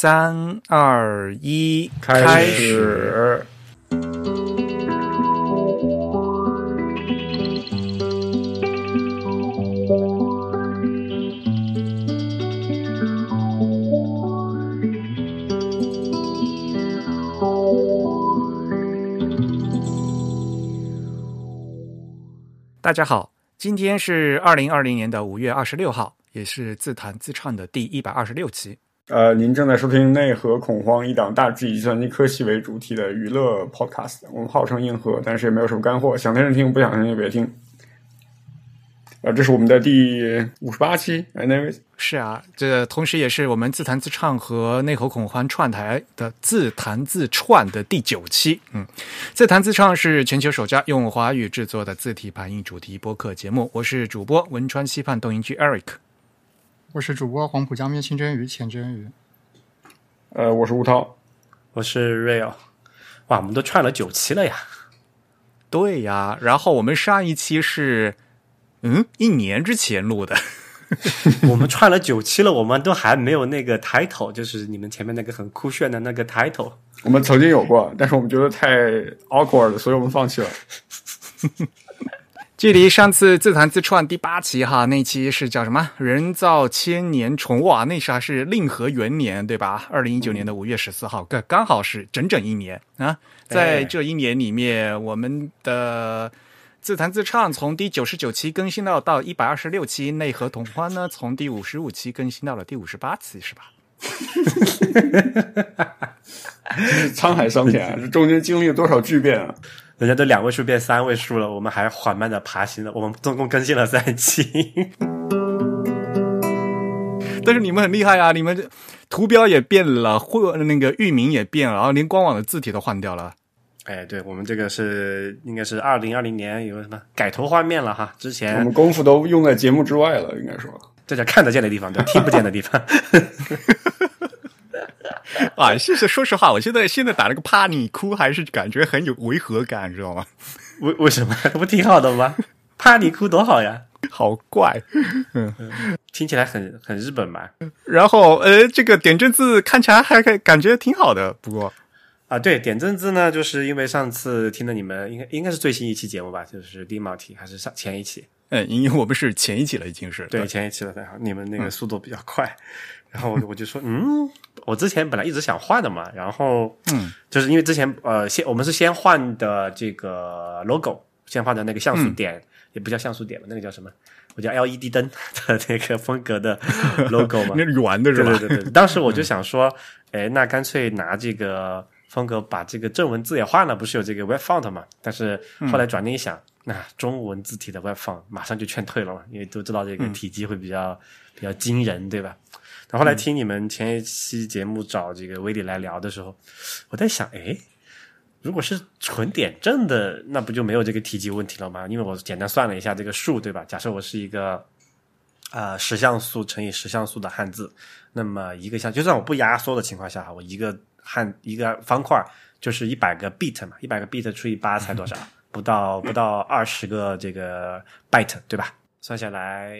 三二一，开始。大家好，今天是二零二零年的五月二十六号，也是自弹自唱的第一百二十六期。呃，您正在收听《内核恐慌》一档大致以计算机科技为主题的娱乐 podcast。我们号称硬核，但是也没有什么干货，想听就听，不想听就别听。呃，这是我们的第五十八期，哎，那位是啊，这同时也是我们自弹自唱和内核恐慌串台的自弹自串的第九期。嗯，自弹自唱是全球首家用华语制作的字体排印主题播客节目。我是主播汶川西畔动音区 Eric，我是主播黄浦江面清蒸鱼浅蒸鱼。呃，我是吴涛，我是 Real。哇，我们都串了九期了呀！对呀，然后我们上一期是。嗯，一年之前录的，我们串了九期了，我们都还没有那个 title，就是你们前面那个很酷炫的那个 title。我们曾经有过，但是我们觉得太 awkward 了，所以我们放弃了。距离上次自弹自创第八期哈，那期是叫什么？人造千年虫哇，那时还是令和元年对吧？二零一九年的五月十四号，刚刚好是整整一年啊！在这一年里面，我们的。自弹自唱从第九十九期更新到到一百二十六期，内核同欢呢从第五十五期更新到了第五十八期，是吧？沧海桑田，这中间经历了多少巨变啊！人家都两位数变三位数了，我们还缓慢的爬行了。我们总共更新了三期，但是你们很厉害啊！你们这图标也变了，或那个域名也变了，然后连官网的字体都换掉了。哎，对我们这个是应该是二零二零年有什么改头换面了哈？之前我们功夫都用在节目之外了，应该说这叫看得见的地方，对听不见的地方。啊，其实说实话，我现在现在打了个怕你哭，还是感觉很有违和感，知道吗？为为什么？不挺好的吗？怕你哭多好呀，好怪，嗯，听起来很很日本嘛。然后呃，这个点阵字看起来还感觉挺好的，不过。啊，对，点阵字呢，就是因为上次听了你们应该应该是最新一期节目吧，就是第一毛题还是上前一期？嗯，因为我们是前一期了，已经是对前一期了，好，你们那个速度比较快，然后我我就说，嗯，我之前本来一直想换的嘛，然后嗯，就是因为之前呃先我们是先换的这个 logo，先换的那个像素点，也不叫像素点吧，那个叫什么？我叫 LED 灯 的那个风格的 logo 嘛，那圆的是吧？对对对，当时我就想说，哎，那干脆拿这个。风格把这个正文字也换了，不是有这个 Web Font 嘛？但是后来转念一想，那中文字体的 Web Font 马上就劝退了嘛，因为都知道这个体积会比较比较惊人，对吧？然后来听你们前一期节目找这个威利来聊的时候，我在想，哎，如果是纯点阵的，那不就没有这个体积问题了吗？因为我简单算了一下这个数，对吧？假设我是一个啊十像素乘以十像素的汉字，那么一个像，就算我不压缩的情况下，我一个。汉一个方块就是一百个 bit 嘛，一百个 bit 除以八才多少？不到不到二十个这个 byte 对吧？算下来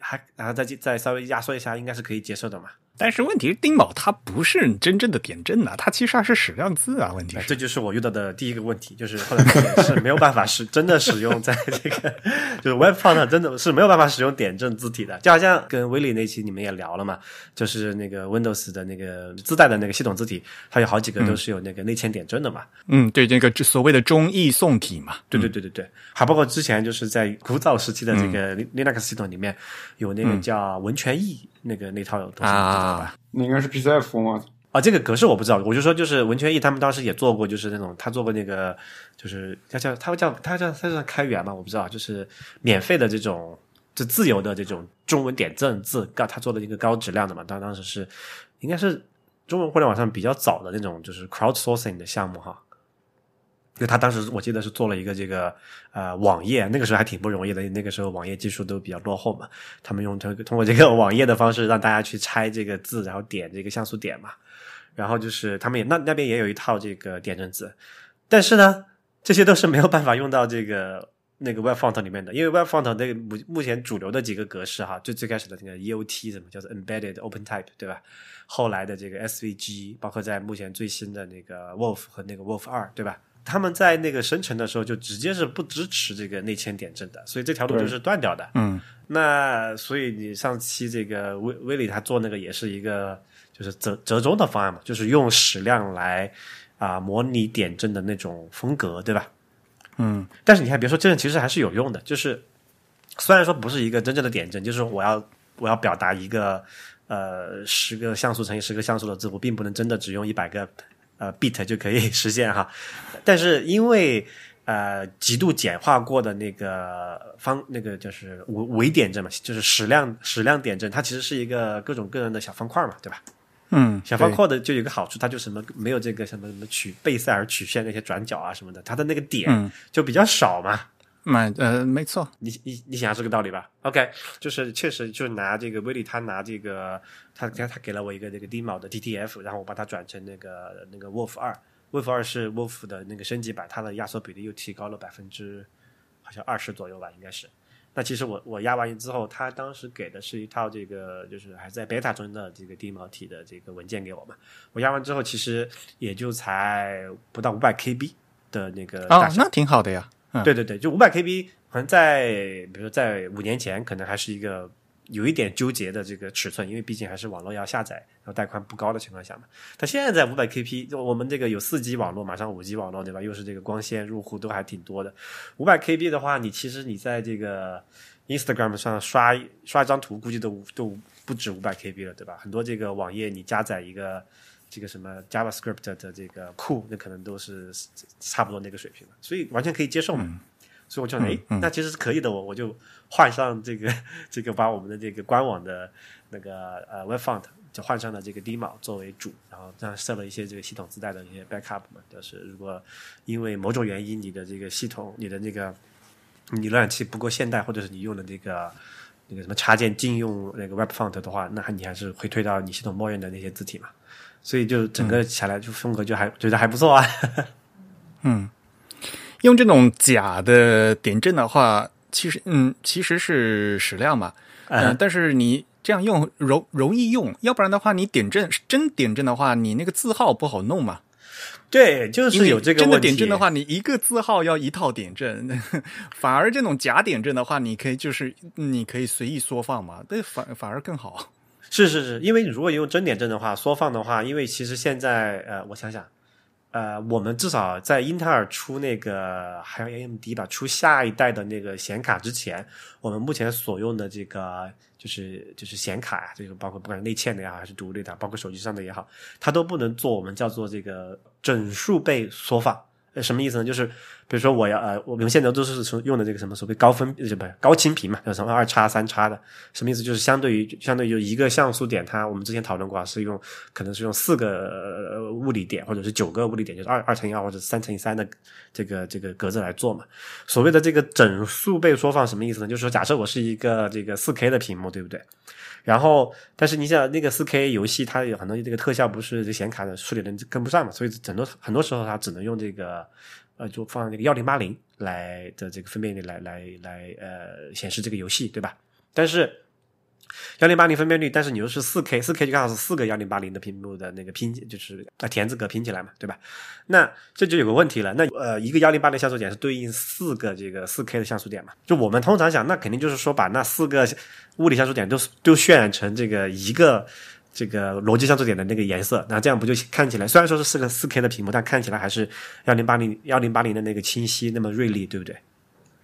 还然后再再稍微压缩一下，应该是可以接受的嘛。但是问题是，丁卯它不是真正的点阵呐，它其实还是矢量字啊。问题，这就是我遇到的第一个问题，就是后来是没有办法使真的使用在这个 就是 Web Font 真的是没有办法使用点阵字体的。就好像跟威利那期你们也聊了嘛，就是那个 Windows 的那个自带的那个系统字体，它有好几个都是有那个内嵌点阵的嘛。嗯，对，这个所谓的中译宋体嘛。对对对对对，还包括之前就是在古早时期的这个 Linux 系统里面有那个叫文权译。那个那套东西知道吧？你应该是 PCF 吗？啊，这个格式我不知道。我就说，就是文权益他们当时也做过，就是那种他做过那个，就是他叫他叫他叫他叫开源嘛，我不知道，就是免费的这种，就自由的这种中文点阵字，高他做的一个高质量的嘛。当当时是应该是中文互联网上比较早的那种，就是 crowdsourcing 的项目哈。因为他当时我记得是做了一个这个呃网页，那个时候还挺不容易的，那个时候网页技术都比较落后嘛。他们用通通过这个 网页的方式让大家去拆这个字，然后点这个像素点嘛。然后就是他们也那那边也有一套这个点阵字，但是呢，这些都是没有办法用到这个那个 Web Font 里面的，因为 Web Font 那个目目前主流的几个格式哈，就最开始的那个 EOT 什么叫做 Embedded OpenType 对吧？后来的这个 SVG，包括在目前最新的那个 Wolf 和那个 Wolf 二对吧？他们在那个生成的时候就直接是不支持这个内嵌点阵的，所以这条路就是断掉的。嗯那所以你上期这个威威利他做那个也是一个就是折折中的方案嘛，就是用矢量来啊、模拟点阵的那种风格，对吧？嗯但是你还别说，这个其实还是有用的。就是虽然说不是一个真正的点阵，就是我要我要表达一个呃十个像素乘以十个像素的字，符并不能真的只用一百个呃 bit 就可以 实现哈。但是因为呃极度简化过的那个方那个就是伪伪点阵嘛，就是矢量矢量点阵，它其实是一个各种各样的小方块嘛，对吧？嗯，小方块的就有一个好处，它就什么没有这个什么什么曲贝塞尔曲线那些转角啊什么的，它的那个点嗯就比较少嘛。买呃没错，你你你想这个道理吧？OK，就是确实就是拿这个威利，他拿这个他他他给了我一个这个低毛的 DTF，然后我把它转成那个那个 Wolf 二，Wolf 二是 Wolf 的那个升级版，它的压缩比例又提高了百分之好像二十左右吧，应该是。那其实我我压完之后，他当时给的是一套这个就是还在 beta 中的这个低毛体的这个文件给我嘛。我压完之后，其实也就才不到五百 KB 的那个大哦，那挺好的呀。对对对，就五百 KB，可能在比如说在五年前，可能还是一个有一点纠结的这个尺寸，因为毕竟还是网络要下载，然后带宽不高的情况下嘛。但现在在五百 KB，就我们这个有四 G 网络，马上五 G 网络，对吧？又是这个光纤入户都还挺多的。五百 KB 的话，你其实你在这个 Instagram 上刷刷一张图，估计都都不止五百 KB 了，对吧？很多这个网页你加载一个。这个什么 JavaScript 的这个库，那可能都是差不多那个水平了，所以完全可以接受嘛。所以我就哎，那其实是可以的，我我就换上这个这个，把我们的这个官网的那个呃 Web Font 就换上了这个 DMO 作为主，然后这样设了一些这个系统自带的一些 backup 嘛，就是如果因为某种原因你的这个系统你的那个你浏览器不够现代，或者是你用的那个那个什么插件禁用那个 Web Font 的话，那你还是会推到你系统默认的那些字体嘛。所以就整个起来就风格就还、觉得还不错啊。嗯用这种假的点阵的话，其实嗯，其实是矢量嘛，嗯、嗯但是你这样用容容易用，要不然的话，你点阵真点阵的话，你那个字号不好弄嘛。对，就是有这个真的。点阵的话，你一个字号要一套点阵，反而这种假点阵的话，你可以就是你可以随意缩放嘛，对，反反而更好。是是是，因为如果用真点阵的话，缩放的话，因为其实现在呃，我想想，呃，我们至少在英特尔出那个还有 AMD 吧，出下一代的那个显卡之前，我们目前所用的这个就是就是显卡呀，这个包括不管是内嵌的也好，还是独立的，包括手机上的也好，它都不能做我们叫做这个整数倍缩放。呃，什么意思呢？就是比如说我要呃，我们现在都是从用的这个什么所谓高分呃不是高清屏嘛，叫什么二叉三叉的，什么意思？就是相对于相对于一个像素点，它我们之前讨论过啊，是用可能是用四个物理点或者是九个物理点，就是二二乘以二或者三乘以三的这个这个格子来做嘛。所谓的这个整数倍缩放什么意思呢？就是说假设我是一个这个四 K 的屏幕，对不对？然后，但是你想那个四 K 游戏，它有很多这个特效不是这显卡的处理能跟不上嘛，所以很多很多时候它只能用这个呃，就放那个幺零八零来的这个分辨率来来来呃显示这个游戏，对吧？但是幺零八零分辨率，但是你又是四 K，四 K 就刚好是四个幺零八零的屏幕的那个拼，就是啊田字格拼起来嘛，对吧？那这就有个问题了，那呃一个幺零八零像素点是对应四个这个四 K 的像素点嘛？就我们通常想，那肯定就是说把那四个物理像素点都都渲染成这个一个。这个逻辑像素点的那个颜色，那这样不就看起来虽然说是四个四 K 的屏幕，但看起来还是幺零八零幺零八零的那个清晰那么锐利，对不对？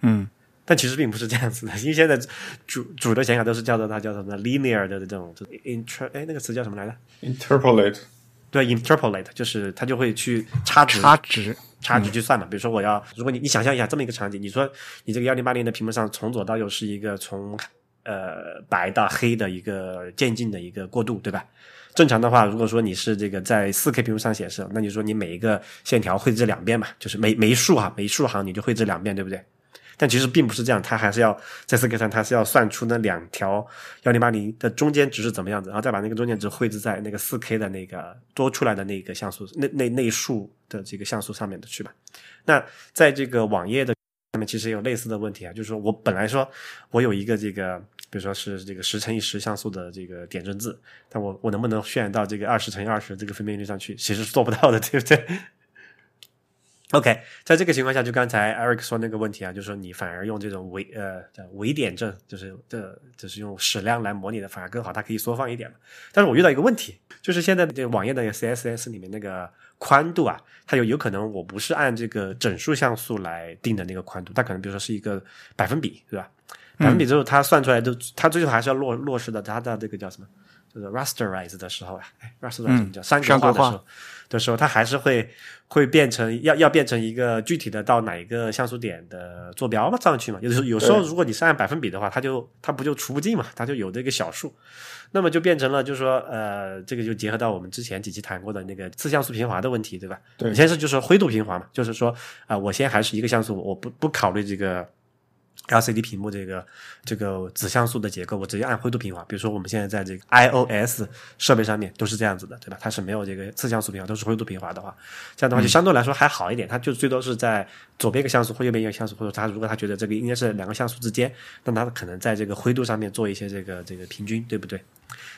嗯，但其实并不是这样子的，因为现在主主的显卡都是叫做它叫什么 linear 的这种，就是 inter 哎那个词叫什么来着？interpolate 对，interpolate 就是它就会去差值差值差值去算嘛。比如说我要，如果你你想象一下这么一个场景，你说你这个幺零八零的屏幕上从左到右是一个从呃白到黑的一个渐进的一个过渡，对吧？正常的话，如果说你是这个在四 K 屏幕上显示，那你说你每一个线条绘制两遍嘛，就是每每一竖哈，每一竖行你就绘制两遍，对不对？但其实并不是这样，它还是要在四 K 上，它是要算出那两条幺零八零的中间值是怎么样子，然后再把那个中间值绘制在那个四 K 的那个多出来的那个像素那那那一竖的这个像素上面的去吧。那在这个网页的那么其实也有类似的问题啊，就是说我本来说我有一个这个，比如说是这个十乘以十像素的这个点阵字，但我我能不能渲染到这个二十乘以二十这个分辨率上去？其实是做不到的，对不对？OK，在这个情况下，就刚才 Eric 说那个问题啊，就是说你反而用这种微呃叫微点阵，就是这就是用矢量来模拟的，反而更好，它可以缩放一点嘛。但是我遇到一个问题，就是现在这个网页的 CSS 里面那个宽度啊，它有有可能我不是按这个整数像素来定的那个宽度，它可能比如说是一个百分比，对吧？百分比之后，它算出来都，它最后还是要落落实的它的这个叫什么？就是 rasterize 的时候啊，哎，rasterize 叫三格化的时候的时候，它还是会会变成要要变成一个具体的到哪一个像素点的坐标嘛上去嘛。有的时候有时候如果你是按百分比的话，它就它不就除不尽嘛，它就有这个小数，那么就变成了就是说呃，这个就结合到我们之前几期谈过的那个次像素平滑的问题，对吧？对先是就是灰度平滑嘛，就是说啊、我先还是一个像素，我不不考虑这个。LCD 屏幕这个这个子像素的结构，我直接按灰度平滑。比如说我们现在在这个 iOS 设备上面都是这样子的，对吧？它是没有这个次像素平滑，都是灰度平滑的话，这样的话就相对来说还好一点。它就最多是在左边一个像素或右边一个像素，或者它如果它觉得这个应该是两个像素之间，那它可能在这个灰度上面做一些这个这个平均，对不对？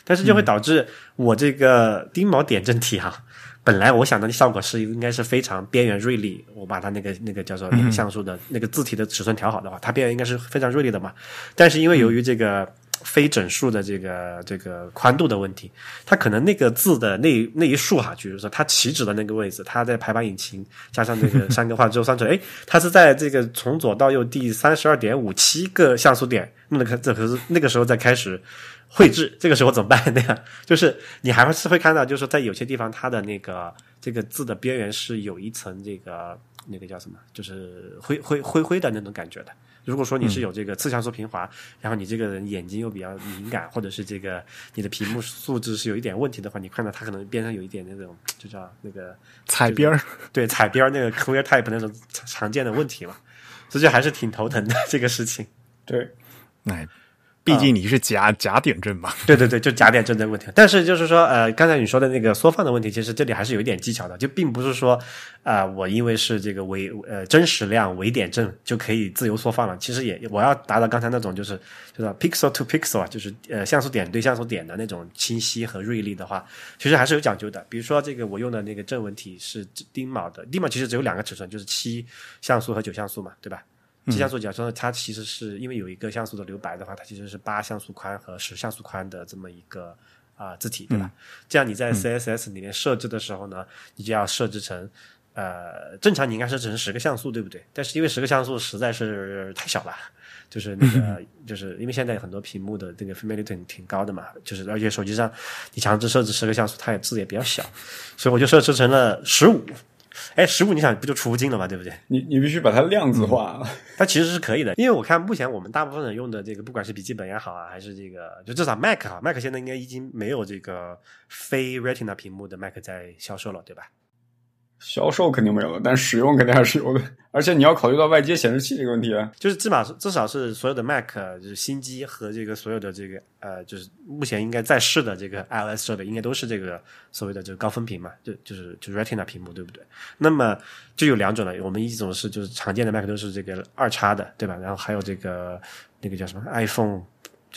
但是就会导致我这个丁锚点阵体哈、本来我想的效果是应该是非常边缘锐利，我把它那个那个叫做那个像素的、那个字体的尺寸调好的话，它边缘应该是非常锐利的嘛。但是因为由于这个非整数的这个这个宽度的问题，它可能那个字的那那一竖哈，就是说它起止的那个位置，它在排版引擎加上那个三个画之后算出来，哎，它是在这个从左到右第三十二点五七个像素点，那个这可是那个时候再开始。绘制 这个时候怎么办呢？就是你还是会看到，就是说在有些地方它的那个这个字的边缘是有一层这个那个叫什么，就是灰灰灰灰的那种感觉的。如果说你是有这个次像素平滑，然后你这个人眼睛又比较敏感，或者是这个你的屏幕素质是有一点问题的话，你看到它可能边上有一点那种就叫那个彩边儿，对彩边儿那个 clear type 那种常见的问题嘛，这就还是挺头疼的这个事情。对，哎，毕竟你是假假点阵嘛。对对对，就假点阵的问题。但是就是说，呃，刚才你说的那个缩放的问题，其实这里还是有一点技巧的，就并不是说，啊、我因为是这个伪呃真实量伪点阵就可以自由缩放了。其实也我要达到刚才那种就是就是 pixel to pixel 啊，就是呃像素点对像素点的那种清晰和锐利的话，其实还是有讲究的。比如说这个我用的那个正文体是丁卯的，丁卯其实只有两个尺寸，就是七像素和九像素嘛，对吧？七像素假说它其实是因为有一个像素的留白的话，它其实是八像素宽和十像素宽的这么一个啊、字体，对吧？这样你在 CSS 里面设置的时候呢，你就要设置成呃，正常你应该设置成十个像素，对不对？但是因为十个像素实在是太小了。就是那个，就是因为现在很多屏幕的这个分辨率挺挺高的嘛，就是而且手机上你强制设置十个像素，它也字也比较小，所以我就设置成了十五。哎，十五你想不就出不尽了嘛，对不对？你你必须把它量子化。它其实是可以的，因为我看目前我们大部分人用的这个，不管是笔记本也好啊，还是这个，就至少 Mac 哈，Mac 现在应该已经没有这个非 Retina 屏幕的 Mac 在销售了，对吧？销售肯定没有了，但使用肯定还是有的。而且你要考虑到外接显示器这个问题啊。就是至少至少是所有的 Mac 就是新机和这个所有的这个呃，就是目前应该在世的这个 iOS 设备，应该都是这个所谓的这个高分屏嘛，就就是就 Retina 屏幕，对不对？那么就有两种了，我们一种是就是常见的 Mac 都是这个二叉的，对吧？然后还有这个那个叫什么 iPhone。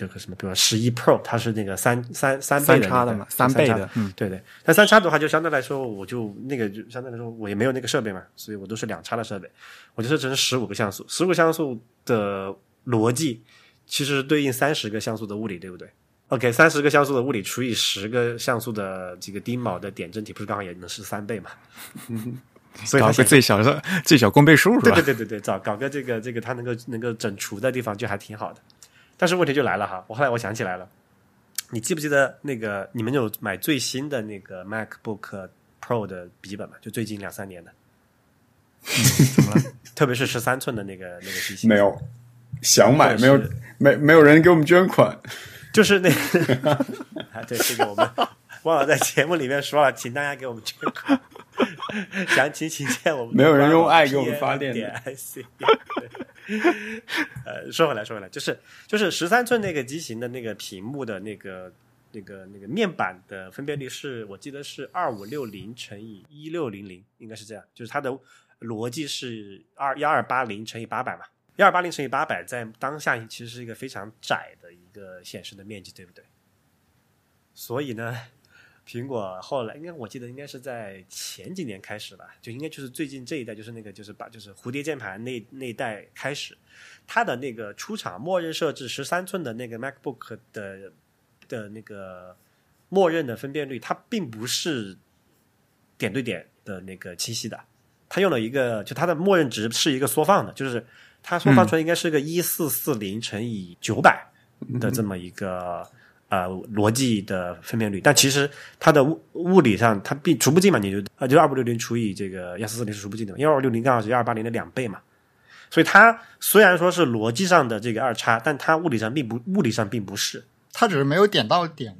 这个什么，比如说十一 Pro，它是那个三三三倍的、那个、三叉的嘛三倍的嗯，对对。但三叉的话，就相对来说，我就那个就相对来说，我也没有那个设备嘛，所以我都是两叉的设备，我就设置成十五个像素。十五个像素的逻辑，其实对应三十个像素的物理，对不对？OK，三十个像素的物理除以十个像素的这个丁卯的点阵体，不是刚好也能是三倍嘛？所以搞个最小的最小公倍数是对吧？对对对对，找搞个这个这个它能够能够整除的地方就还挺好的。但是问题就来了哈，我后来我想起来了，你记不记得那个你们有买最新的那个 MacBook Pro 的笔记本吗？就最近两三年的，怎么了？特别是十三寸的那个那个机型，没有，想买没有没没有人给我们捐款。就是那个 啊，对这个我们忘了在节目里面说了，请大家给我们捐款，详情请见我们没有人用爱给我们发电的点 IC。呃，说回来，说回来，就是就是十三寸那个机型的那个屏幕的那个那个那个面板的分辨率是我记得是二五六零乘以一六零零，应该是这样，就是它的逻辑是二幺二八零乘以八百嘛，幺二八零乘以八百在当下其实是一个非常窄的一个显示的面积，对不对？所以呢，苹果后来应该我记得应该是在前几年开始吧，就应该就是最近这一代，就是那个就是把就是蝴蝶键盘那那一代开始，它的那个出厂默认设置十三寸的那个 MacBook 的的那个默认的分辨率，它并不是点对点的那个清晰的，它用了一个就它的默认值是一个缩放的，就是它缩放出来应该是个一四四零乘以九百的这么一个。呃，逻辑的分辨率，但其实它的物物理上，它并除不尽嘛，你就呃，就二五六零除以这个幺四四零是除不尽的，幺二六零刚好是幺二八零的两倍嘛，所以它虽然说是逻辑上的这个二叉，但它物理上并不物理上并不是，它只是没有点到点，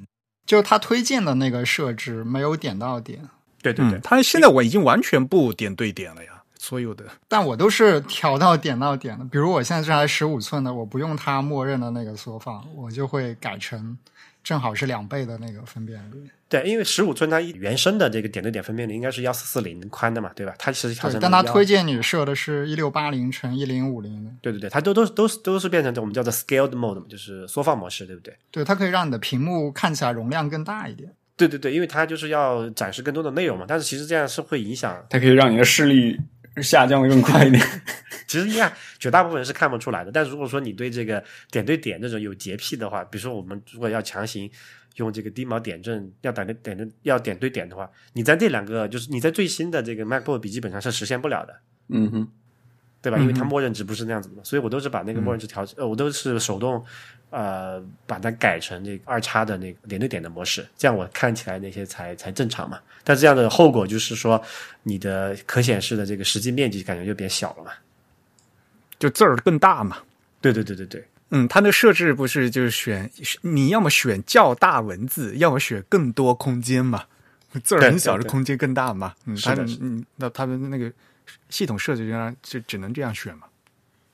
就是它推荐的那个设置没有点到点。对对对，它现在我已经完全不点对点了呀。所有的，但我都是调到点到点的。比如我现在这台十五寸的，我不用它默认的那个缩放，我就会改成正好是两倍的那个分辨率。对，因为十五寸它原生的这个点对点分辨率应该是幺四四零宽的嘛，对吧？它其实调成，但它推荐你设的是一六八零乘一零五零。对对对，它都都是都是都是变成我们叫做 scaled mode 嘛，就是缩放模式，对不对？对，它可以让你的屏幕看起来容量更大一点。对对对，因为它就是要展示更多的内容嘛，但是其实这样是会影响，它可以让你的视力。下降的更快一点，其实应该绝大部分人是看不出来的。但如果说你对这个点对点这种有洁癖的话，比如说我们如果要强行用这个低毛点阵，要点对点的要点对点的话，你在这两个就是你在最新的这个 MacBook 笔记本上是实现不了的。嗯哼。对吧？因为它默认值不是那样子的，所以我都是把那个默认值调，呃，我都是手动，呃，把它改成这个二叉的那个点对点的模式，这样我看起来那些才才正常嘛。但这样的后果就是说，你的可显示的这个实际面积感觉就变小了嘛，就字儿更大嘛。对对对对对，嗯，它那设置不是就是选你要么选较大文字，要么选更多空间嘛，字儿很小的空间更大嘛。嗯，是的，嗯，那他们那个。系统设置就让就只能这样选嘛？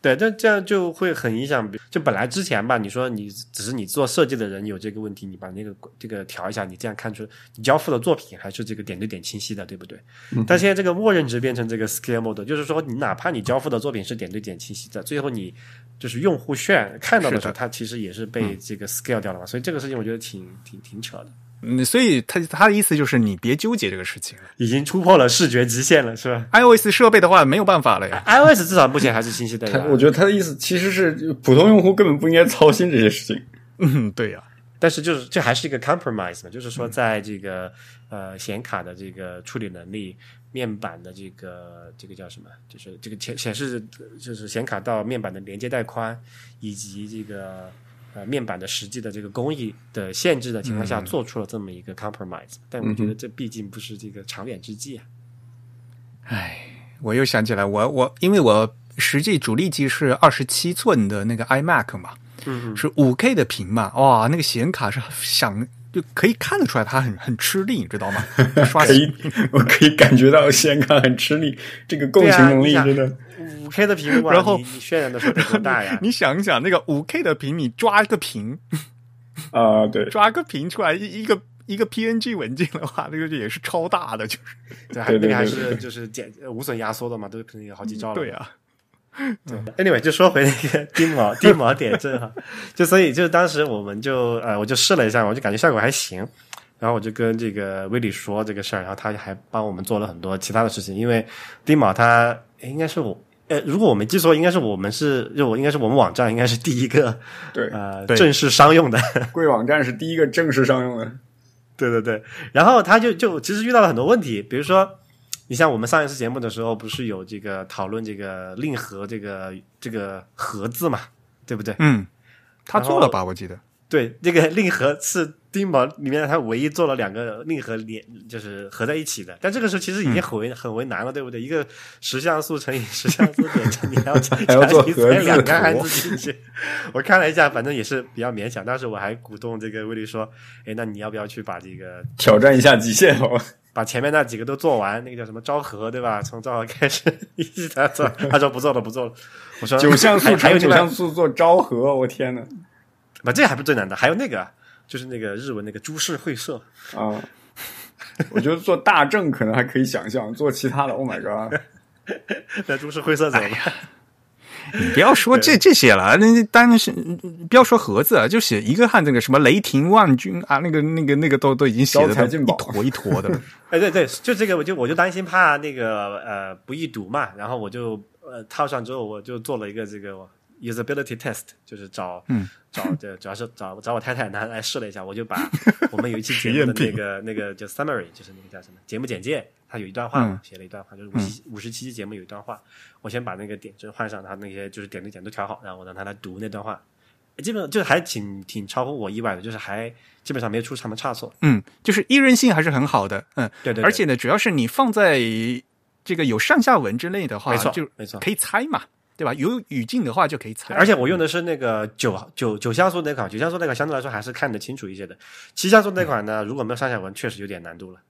对，但这样就会很影响。就本来之前吧，你说你只是你做设计的人有这个问题，你把那个这个调一下，你这样看出你交付的作品还是这个点对点清晰的，对不对？但现在这个默认值变成这个 scale mode，就是说你哪怕你交付的作品是点对点清晰的，最后你就是用户炫看到的时候，它其实也是被这个 scale 掉了嘛。所以这个事情我觉得挺挺挺扯的。嗯，所以他他的意思就是你别纠结这个事情了，已经突破了视觉极限了，是吧？iOS 设备的话没有办法了呀，iOS 至少目前还是清晰的。他我觉得他的意思其实是普通用户根本不应该操心这些事情。嗯，对呀。但是就是这还是一个 compromise 嘛，就是说在这个呃显卡的这个处理能力、面板的这个这个叫什么，就是这个显显示就是显卡到面板的连接带宽以及这个。呃，面板的实际的这个工艺的限制的情况下，做出了这么一个 compromise，但我觉得这毕竟不是这个长远之计啊。唉，我又想起来，我我因为我实际主力机是二十七寸的那个 iMac 嘛，嗯，是五 K 的屏嘛，哇，那个显卡是想就可以看得出来它很很吃力，你知道吗？刷新，我可以感觉到显卡很吃力，这个共情能力真的。五 K 的屏幕，然后你渲染的时候多大呀？你想一想，那个五 K 的屏，你抓一个屏啊，对，抓个屏出来一一个一个 PNG 文件的话，那个也是超大的，就是对，还那个还是就是减无损压缩的嘛，都可能有好几兆了。对啊，对。Anyway，就说回那个低毛低毛点阵哈，就所以就当时我们就呃，我就试了一下，我就感觉效果还行，然后我就跟这个威利说这个事儿，然后他还帮我们做了很多其他的事情，因为丁卯他应该是我。呃，如果我没记错，应该是我们是，就我应该是我们网站应该是第一个，对，呃，正式商用的 贵网站是第一个正式商用的，对对对。然后他就就其实遇到了很多问题，比如说，你像我们上一次节目的时候，不是有这个讨论这个令和这个这个盒字嘛，对不对？嗯，他做了吧？我记得。对，这个令和是丁毛里面他唯一做了两个令和连，就是合在一起的。但这个时候其实已经很为很为难了，对不对？一个十像素乘以十像素点阵，你还要还要做合两个汉字进去。我看了一下，反正也是比较勉强。当时我还鼓动这个威利说：“哎，那你要不要去把这个挑战一下极限？哦，把前面那几个都做完，那个叫什么昭和，对吧？从昭和开始一直在做。”他说：“不做了，不做了。”我说：“九像素还有九像素做昭和，我天呐。不，这还不是最难的，还有那个，就是那个日文那个株式会社啊。我觉得做大正可能还可以想象，做其他的，Oh my god！那株式会社怎么办？你不要说这这些了，那单是不要说盒子啊，就写一个汉那个什么雷霆万钧啊，那个那个那个都都已经写的一坨一坨的了。哎，对对，就这个，我就我就担心怕那个呃不易读嘛，然后我就呃套上之后，我就做了一个这个 usability test，就是找嗯。找这主要是找找我太太拿来试了一下，我就把 我们有一期节目的那个那个叫 summary，就是那个叫什么节目简介，它有一段话嘛，嗯写了一段话，就是五十五十七期节目有一段话，我先把那个点阵换上，它那些就是点对点都调好，然后我让他来读那段话。基本上就是还挺挺超乎我意外的，就是还基本上没有出什么差错。嗯，就是易韧性还是很好的，嗯，对对对。而且呢，主要是你放在这个有上下文之类的话，没错就没错。可以猜嘛，对吧？有语境的话就可以猜，而且我用的是那个九九九像素那款，九像素那款相对来说还是看得清楚一些的。七像素那款呢，如果没有上下文，确实有点难度了。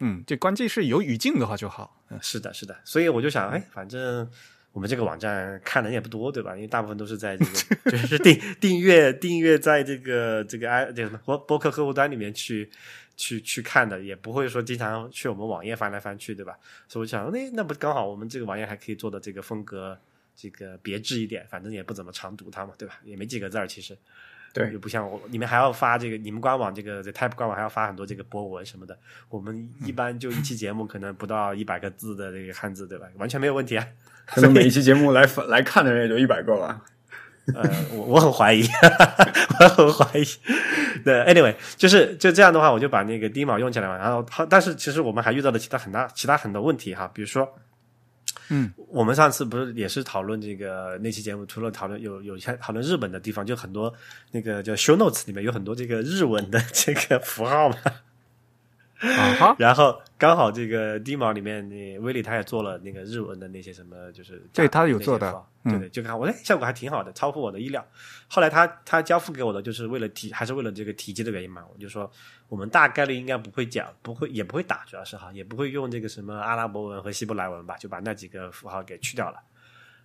嗯，这关键是有语境的话就好，嗯是的，是的，所以我就想，哎，反正我们这个网站看的人也不多，对吧？因为大部分都是在这个 就是订订阅订阅在这个这个 i 这个什么播播客客户端里面去去去看的，也不会说经常去我们网页翻来翻去，对吧？所以我想，哎，那不刚好我们这个网页还可以做的这个风格这个别致一点，反正也不怎么常读它嘛，对吧？也没几个字儿，其实。对又不像我，你们还要发这个，你们官网这个 The Type 官网还要发很多这个博文什么的。我们一般就一期节目可能不到一百个字的这个汉字，对吧？完全没有问题啊。可能每一期节目来来看的人也就一百个吧。呃，我我很怀疑，我很怀疑。对，anyway，就是就这样的话，我就把那个低毛用起来嘛。然后，但是其实我们还遇到了其他很大、其他很多问题哈，比如说，嗯，我们上次不是也是讨论这个那期节目，除了讨论有有些讨论日本的地方，就很多那个叫 show notes 里面有很多这个日文的这个符号嘛。啊哈，然后刚好这个低毛里面，那威利他也做了那个日文的那些什么，就是对他有做的对对，就看我哎，效果还挺好的，超乎我的意料。后来他他交付给我的，就是为了体，还是为了这个体积的原因嘛，我就说我们大概率应该不会讲，不会也不会打，主要是哈，也不会用这个什么阿拉伯文和希伯来文吧，就把那几个符号给去掉了。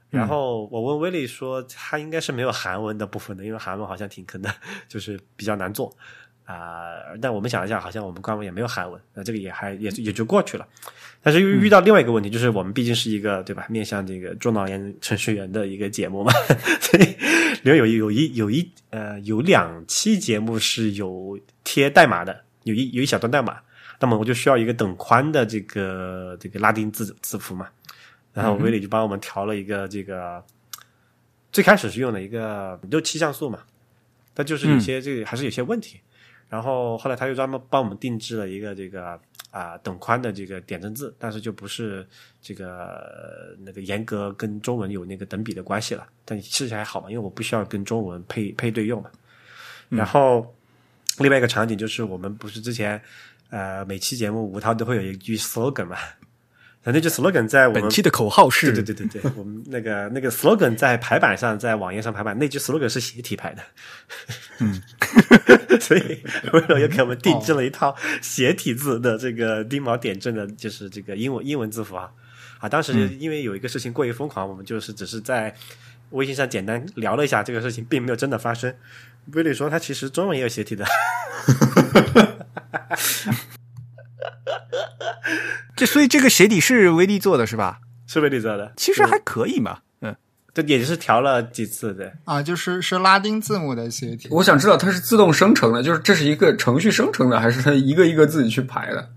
然后我问威利说，他应该是没有韩文的部分的，因为韩文好像挺坑的，就是比较难做啊、但我们想一下，好像我们官网也没有韩文，那这个也还也也就过去了。但是又遇到另外一个问题，就是我们毕竟是一个对吧，面向这个中老年程序员的一个节目嘛，所以里面有有一有一呃有两期节目是有贴代码的，有一有一小段代码，那么我就需要一个等宽的这个这个拉丁字字符嘛，然后威里就帮我们调了一个这个，最开始是用了一个六七像素嘛，但就是有些这个还是有些问题。然后后来他又专门帮我们定制了一个这个啊、等宽的这个点阵字，但是就不是这个呃那个严格跟中文有那个等比的关系了。但其实还好嘛，因为我不需要跟中文配配对用嘛。然后另外一个场景就是我们不是之前呃每期节目吴涛都会有一句 slogan 嘛，那那句 slogan 在我们本期的口号是对对对对对，我们那个那个 slogan 在排版上，在网页上排版，那句 slogan 是斜体排的，嗯，所以为了又给我们定制了一套斜体字的这个低毛点阵的，就是这个英文英文字符啊啊！当时因为有一个事情过于疯狂，我们就是只是在微信上简单聊了一下这个事情，并没有真的发生。威利说他其实中文也有斜体的，这所以这个鞋底是威力做的是吧？是威利做的，其实还可以嘛，嗯，这也是调了几次的。啊，就是是拉丁字母的斜体。我想知道它是自动生成的，就是这是一个程序生成的，还是它一个一个自己去排的？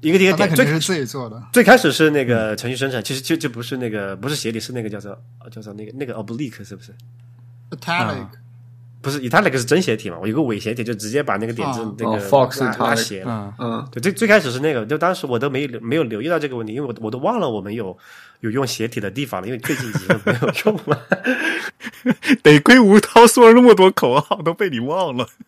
一个一个点，最是自己做的。最开始是那个程序生成，其实就就不是那个不是斜体，是那个叫做呃叫做那个那个 oblique 是不是？Italic 不是 italic 是真斜体嘛？我有个伪斜体，就直接把那个点字哦那个哦，Fox 拉 italic 拉斜了。嗯，嗯，对，最最开始是那个，就当时我都没没有留意到这个问题，因为我我都忘了我们有有用斜体的地方了，因为最近已经没有用了。得亏吴涛说了那么多口号都被你忘了。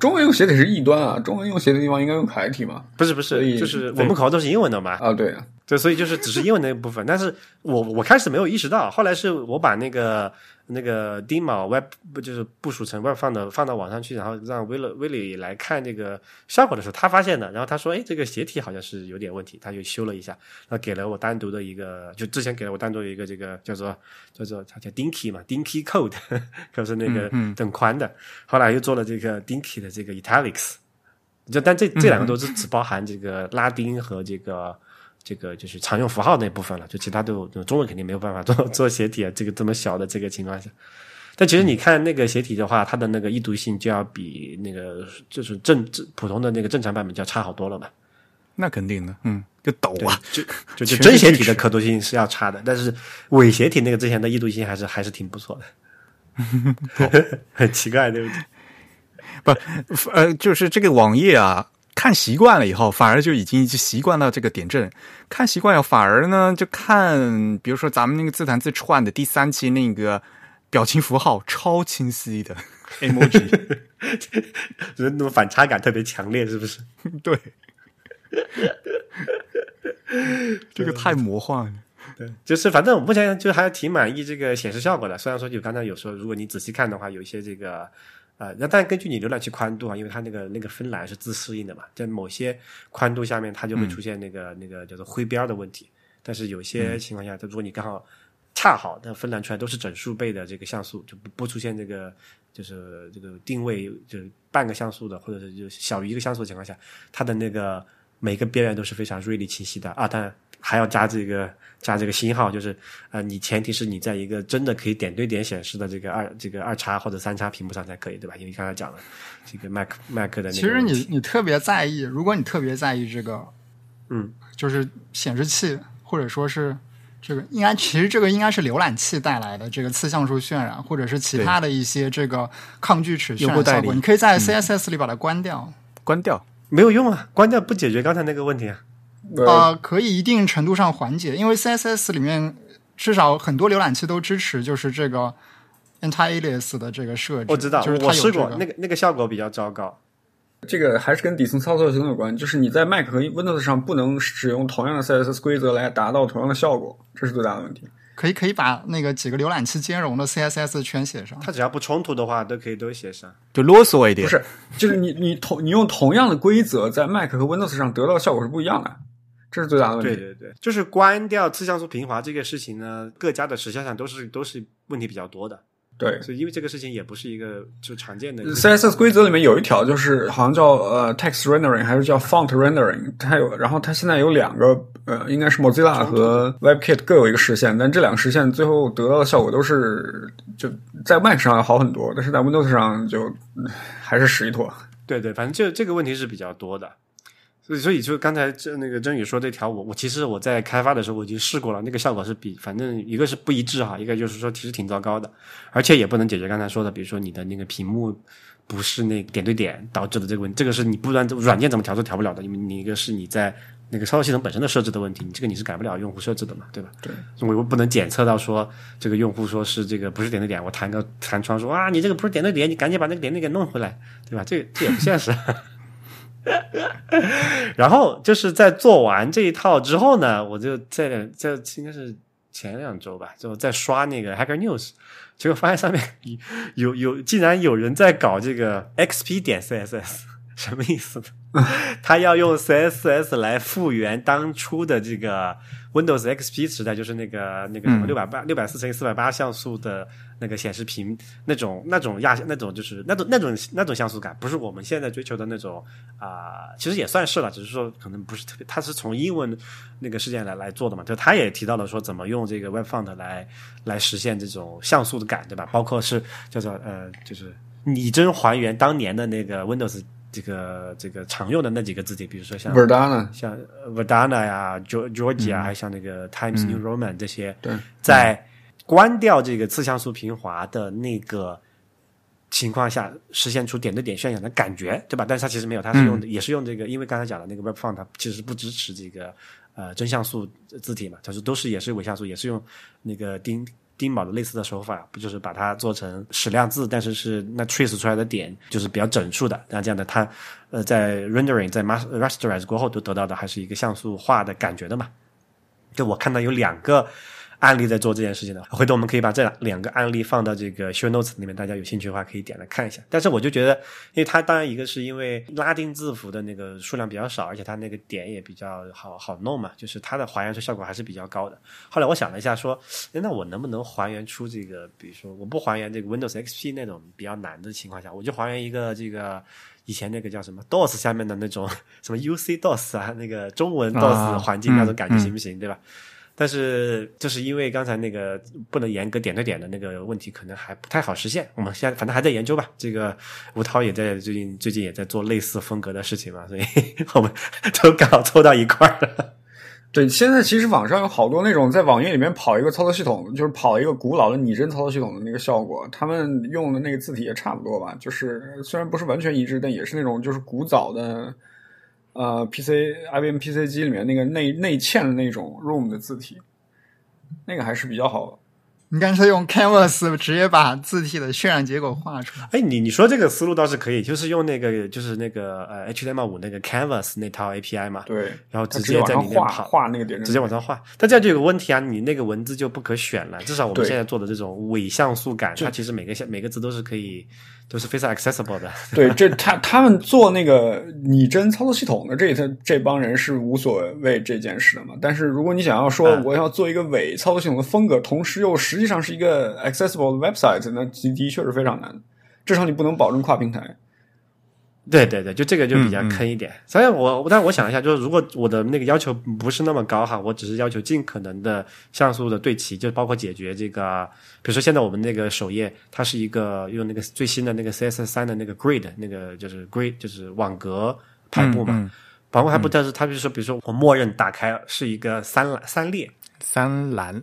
中文用斜体是异端啊，中文用斜体的地方应该用楷体嘛？不是不是，就是我们口号都是英文的嘛，啊，对啊，对，所以就是只是英文那一部分，但是我我开始没有意识到，后来是我把那个那个 Demo Web 不就是部署成 Web 放的放到网上去，然后让威勒威里来看这个效果的时候，他发现的，然后他说，哎，这个斜体好像是有点问题，他就修了一下，然后给了我单独的一个，就之前给了我单独的一个这个叫做叫做它叫 Dinky 嘛，Dinky Code，就是那个等宽的，后来又做了这个 Dinky 的这个 Italics。就但这这两个都是只包含这个拉丁和这个这个就是常用符号那部分了，就其他都中文肯定没有办法做 做斜体啊，这个这么小的这个情况下。但其实你看那个斜体的话，它的那个易读性就要比那个就是正正普通的那个正常版本就要差好多了嘛？那肯定的，嗯，就抖对啊，就就就真斜体的可读性是要差的，但是伪斜体那个之前的易读性还是 还是挺不错的。很奇怪，对不对？不呃，就是这个网页啊，看习惯了以后，反而就已经习惯到这个点阵。看习惯了，反而呢，就看，比如说咱们那个自弹自串的第三期那个表情符号超清晰的 emoji，就是那种反差感特别强烈，是不是？对，这个太魔幻了。对，就是反正我目前就还挺满意这个显示效果的。虽然说就刚才有说，如果你仔细看的话，有一些这个呃，那但根据你浏览器宽度啊，因为它那个那个分栏是自适应的嘛，在某些宽度下面它就会出现那个、那个叫做灰边的问题。但是有些情况下，它如果你刚好恰好它分栏出来都是整数倍的这个像素，就不不出现这个就是这个定位就是半个像素的，或者是就小于一个像素的情况下，它的那个每个边缘都是非常锐利清晰的啊。当然还要加这个加这个星号，就是呃，你前提是你在一个真的可以点对点显示的这个二这个二叉或者三叉屏幕上才可以，对吧？因为刚才讲了这个 Mac Mac 的那个其实你你特别在意，如果你特别在意这个，嗯，就是显示器或者说是这个，应该其实这个应该是浏览器带来的这个次像素渲染，或者是其他的一些这个抗锯齿渲染效果，你可以在 CSS 里把它关掉。关掉，没有用啊，关掉不解决刚才那个问题啊。呃，呃，可以一定程度上缓解，因为 CSS 里面至少很多浏览器都支持，就是这个 anti-alias 的这个设置。我知道，就是它我试过，有那个那个效果比较糟糕。这个还是跟底层操作系统有关，就是你在 Mac 和 Windows 上不能使用同样的 CSS 规则来达到同样的效果，这是最大的问题。可以可以把那个几个浏览器兼容的 CSS 全写上。它只要不冲突的话，都可以都写上。就啰嗦一点。不是，就是你你同你用同样的规则在 Mac 和 Windows 上得到的效果是不一样的，这是最大的问题。对对对，就是关掉次像素平滑这个事情呢，各家的时效上都是都是问题比较多的。对所以因为这个事情也不是一个就常见的。CSS 规则里面有一条，就是好像叫呃 text rendering 还是叫 font rendering，它有，然后它现在有两个呃，应该是 Mozilla 和 WebKit 各有一个实现，但这两个实现最后得到的效果都是就在 Mac 上要好很多，但是在 Windows 上就嗯还是屎一坨。对对，反正这这个问题是比较多的。所以，所以就刚才这那个真宇说这条，我我其实我在开发的时候我已经试过了，那个效果是比反正一个是不一致哈，一个就是说其实挺糟糕的，而且也不能解决刚才说的，比如说你的那个屏幕不是那点对点导致的这个问题，这个是你不然软件怎么调都调不了的，因为你一个是你在那个操作系统本身的设置的问题，你这个你是改不了用户设置的嘛，对吧？对，我又不能检测到说这个用户说是这个不是点对点，我弹个弹窗说啊你这个不是点对点，你赶紧把那个点对点弄回来，对吧？这这也不现实。然后就是在做完这一套之后呢，我就在在应该是前两周吧，就在刷那个 Hacker News，结果发现上面 有有竟然有人在搞这个 XP 点 CSS，什么意思呢？他要用 CSS 来复原当初的这个 Windows XP 时代，就是那个那个什么嗯六百八六百四乘以四百八像素的那个显示屏，那种那种亚那种就是那种那种那种像素感，不是我们现在追求的那种啊、其实也算是了，只是说可能不是特别，它是从英文那个事件来来做的嘛，就他也提到了说怎么用这个 Web Font 来来实现这种像素的感，对吧？包括是叫做呃，就是拟真还原当年的那个 Windows 这个这个常用的那几个字体，比如说像 Verdana 像呃 Verdana 呀、Geor- Georgia，、还像那个 Times New Roman 这些，对，在关掉这个次像素平滑的那个情况下，实现出点对点渲染的感觉，对吧？但是它其实没有，它是用的、也是用这个，因为刚才讲的那个 Web Font，它其实不支持这个呃真像素字体嘛，它是都是也是伪像素，也是用那个钉。丁卯的类似的手法，不就是把它做成矢量字，但是是那 trace 出来的点就是比较整数的，那这样的它呃在 rendering 在 mas- rasterize 过后都得到的还是一个像素化的感觉的嘛。就我看到有两个案例在做这件事情的，回头我们可以把这两个案例放到这个 show notes 里面，大家有兴趣的话可以点来看一下。但是我就觉得，因为它当然一个是因为拉丁字符的那个数量比较少，而且它那个点也比较好好弄嘛，就是它的还原出效果还是比较高的。后来我想了一下，说，诶那我能不能还原出这个，比如说我不还原这个 Windows XP 那种比较难的情况下，我就还原一个这个以前那个叫什么 DOS 下面的那种什么 UC DOS 啊，那个中文啊 DOS 环境嗯那种感觉嗯行不行，对吧？但是就是因为刚才那个不能严格点对点的那个问题，可能还不太好实现。我们现在反正还在研究吧。这个吴涛也在最近最近也在做类似风格的事情嘛，所以 我们都刚好凑到一块儿了。对，现在其实网上有好多那种在网页里面跑一个操作系统，就是跑一个古老的拟真操作系统的那个效果，他们用的那个字体也差不多吧，就是虽然不是完全一致，但也是那种就是古早的呃 PC IBM PC 机里面那个内内嵌的那种 Room 的字体，那个还是比较好的。你干脆用 Canvas 直接把字体的渲染结果画出来。哎，你你说这个思路倒是可以，就是用那个就是那个呃 HTML 五那个 Canvas 那套 API 嘛，对，然后直直接在画里面画。画那个点阵，直接往上画，但这样就有个问题啊，你那个文字就不可选了。至少我们现在做的这种伪像素感，它其实每个像每个字都是可以，都是非常 accessible 的。对，这他他们做那个拟真操作系统的这他这帮人是无所谓这件事的嘛。但是如果你想要说嗯我要做一个伪操作系统的风格，同时又实际上是一个 accessible 的 website，那的的确是非常难。至少你不能保证跨平台。对对对，就这个就比较坑一点。所以我，但我想一下，就是如果我的那个要求不是那么高哈，我只是要求尽可能的像素的对齐，就包括解决这个，比如说现在我们那个首页，它是一个用那个最新的那个 CSS 三的那个 grid，那个就是 grid 就是网格排布嘛。包括还不，但是它就是说，比如说我默认打开是一个三栏三列，三栏，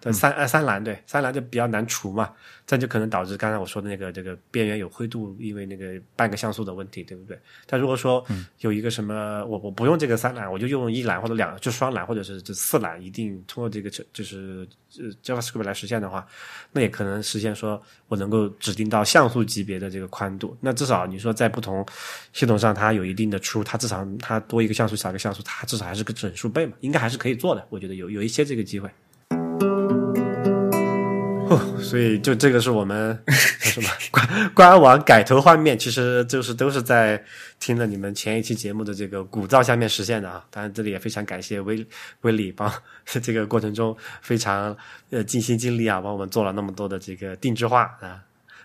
对，三呃三栏对三栏就比较难除嘛，这样就可能导致刚才我说的那个这个边缘有灰度，因为那个半个像素的问题，对不对？但如果说有一个什么，我我不用这个三栏，我就用一栏或者两就双栏或者是这四栏，一定通过这个就是呃 JavaScript 来实现的话，那也可能实现说我能够指定到像素级别的这个宽度。那至少你说在不同系统上它有一定的出，它至少它多一个像素少一个像素，它至少还是个整数倍嘛，应该还是可以做的。我觉得有有一些这个机会。哦，所以就这个是我们叫 什么官官网改头换面，其实就是都是在听了你们前一期节目的这个鼓噪下面实现的啊。当然，这里也非常感谢威威利帮 这个过程中非常呃尽心尽力啊，帮我们做了那么多的这个定制化啊。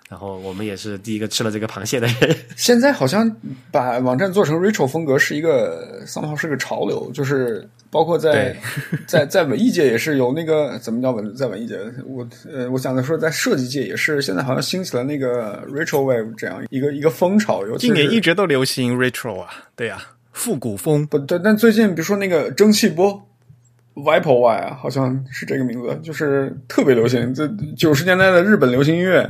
然后我们也是第一个吃了这个螃蟹的人。现在好像把网站做成 retro 风格是一个 somehow 是个潮流，就是包括在 在在文艺界也是有那个怎么叫文在文艺界，我呃我想的说在设计界也是现在好像兴起了那个 retro wave 这样一个一个风潮，尤其是今年一直都流行 retro 啊，对呀、复古风。不对，但最近比如说那个蒸汽波。Vipo Y 啊，好像是这个名字，就是特别流行。这九十年代的日本流行音乐，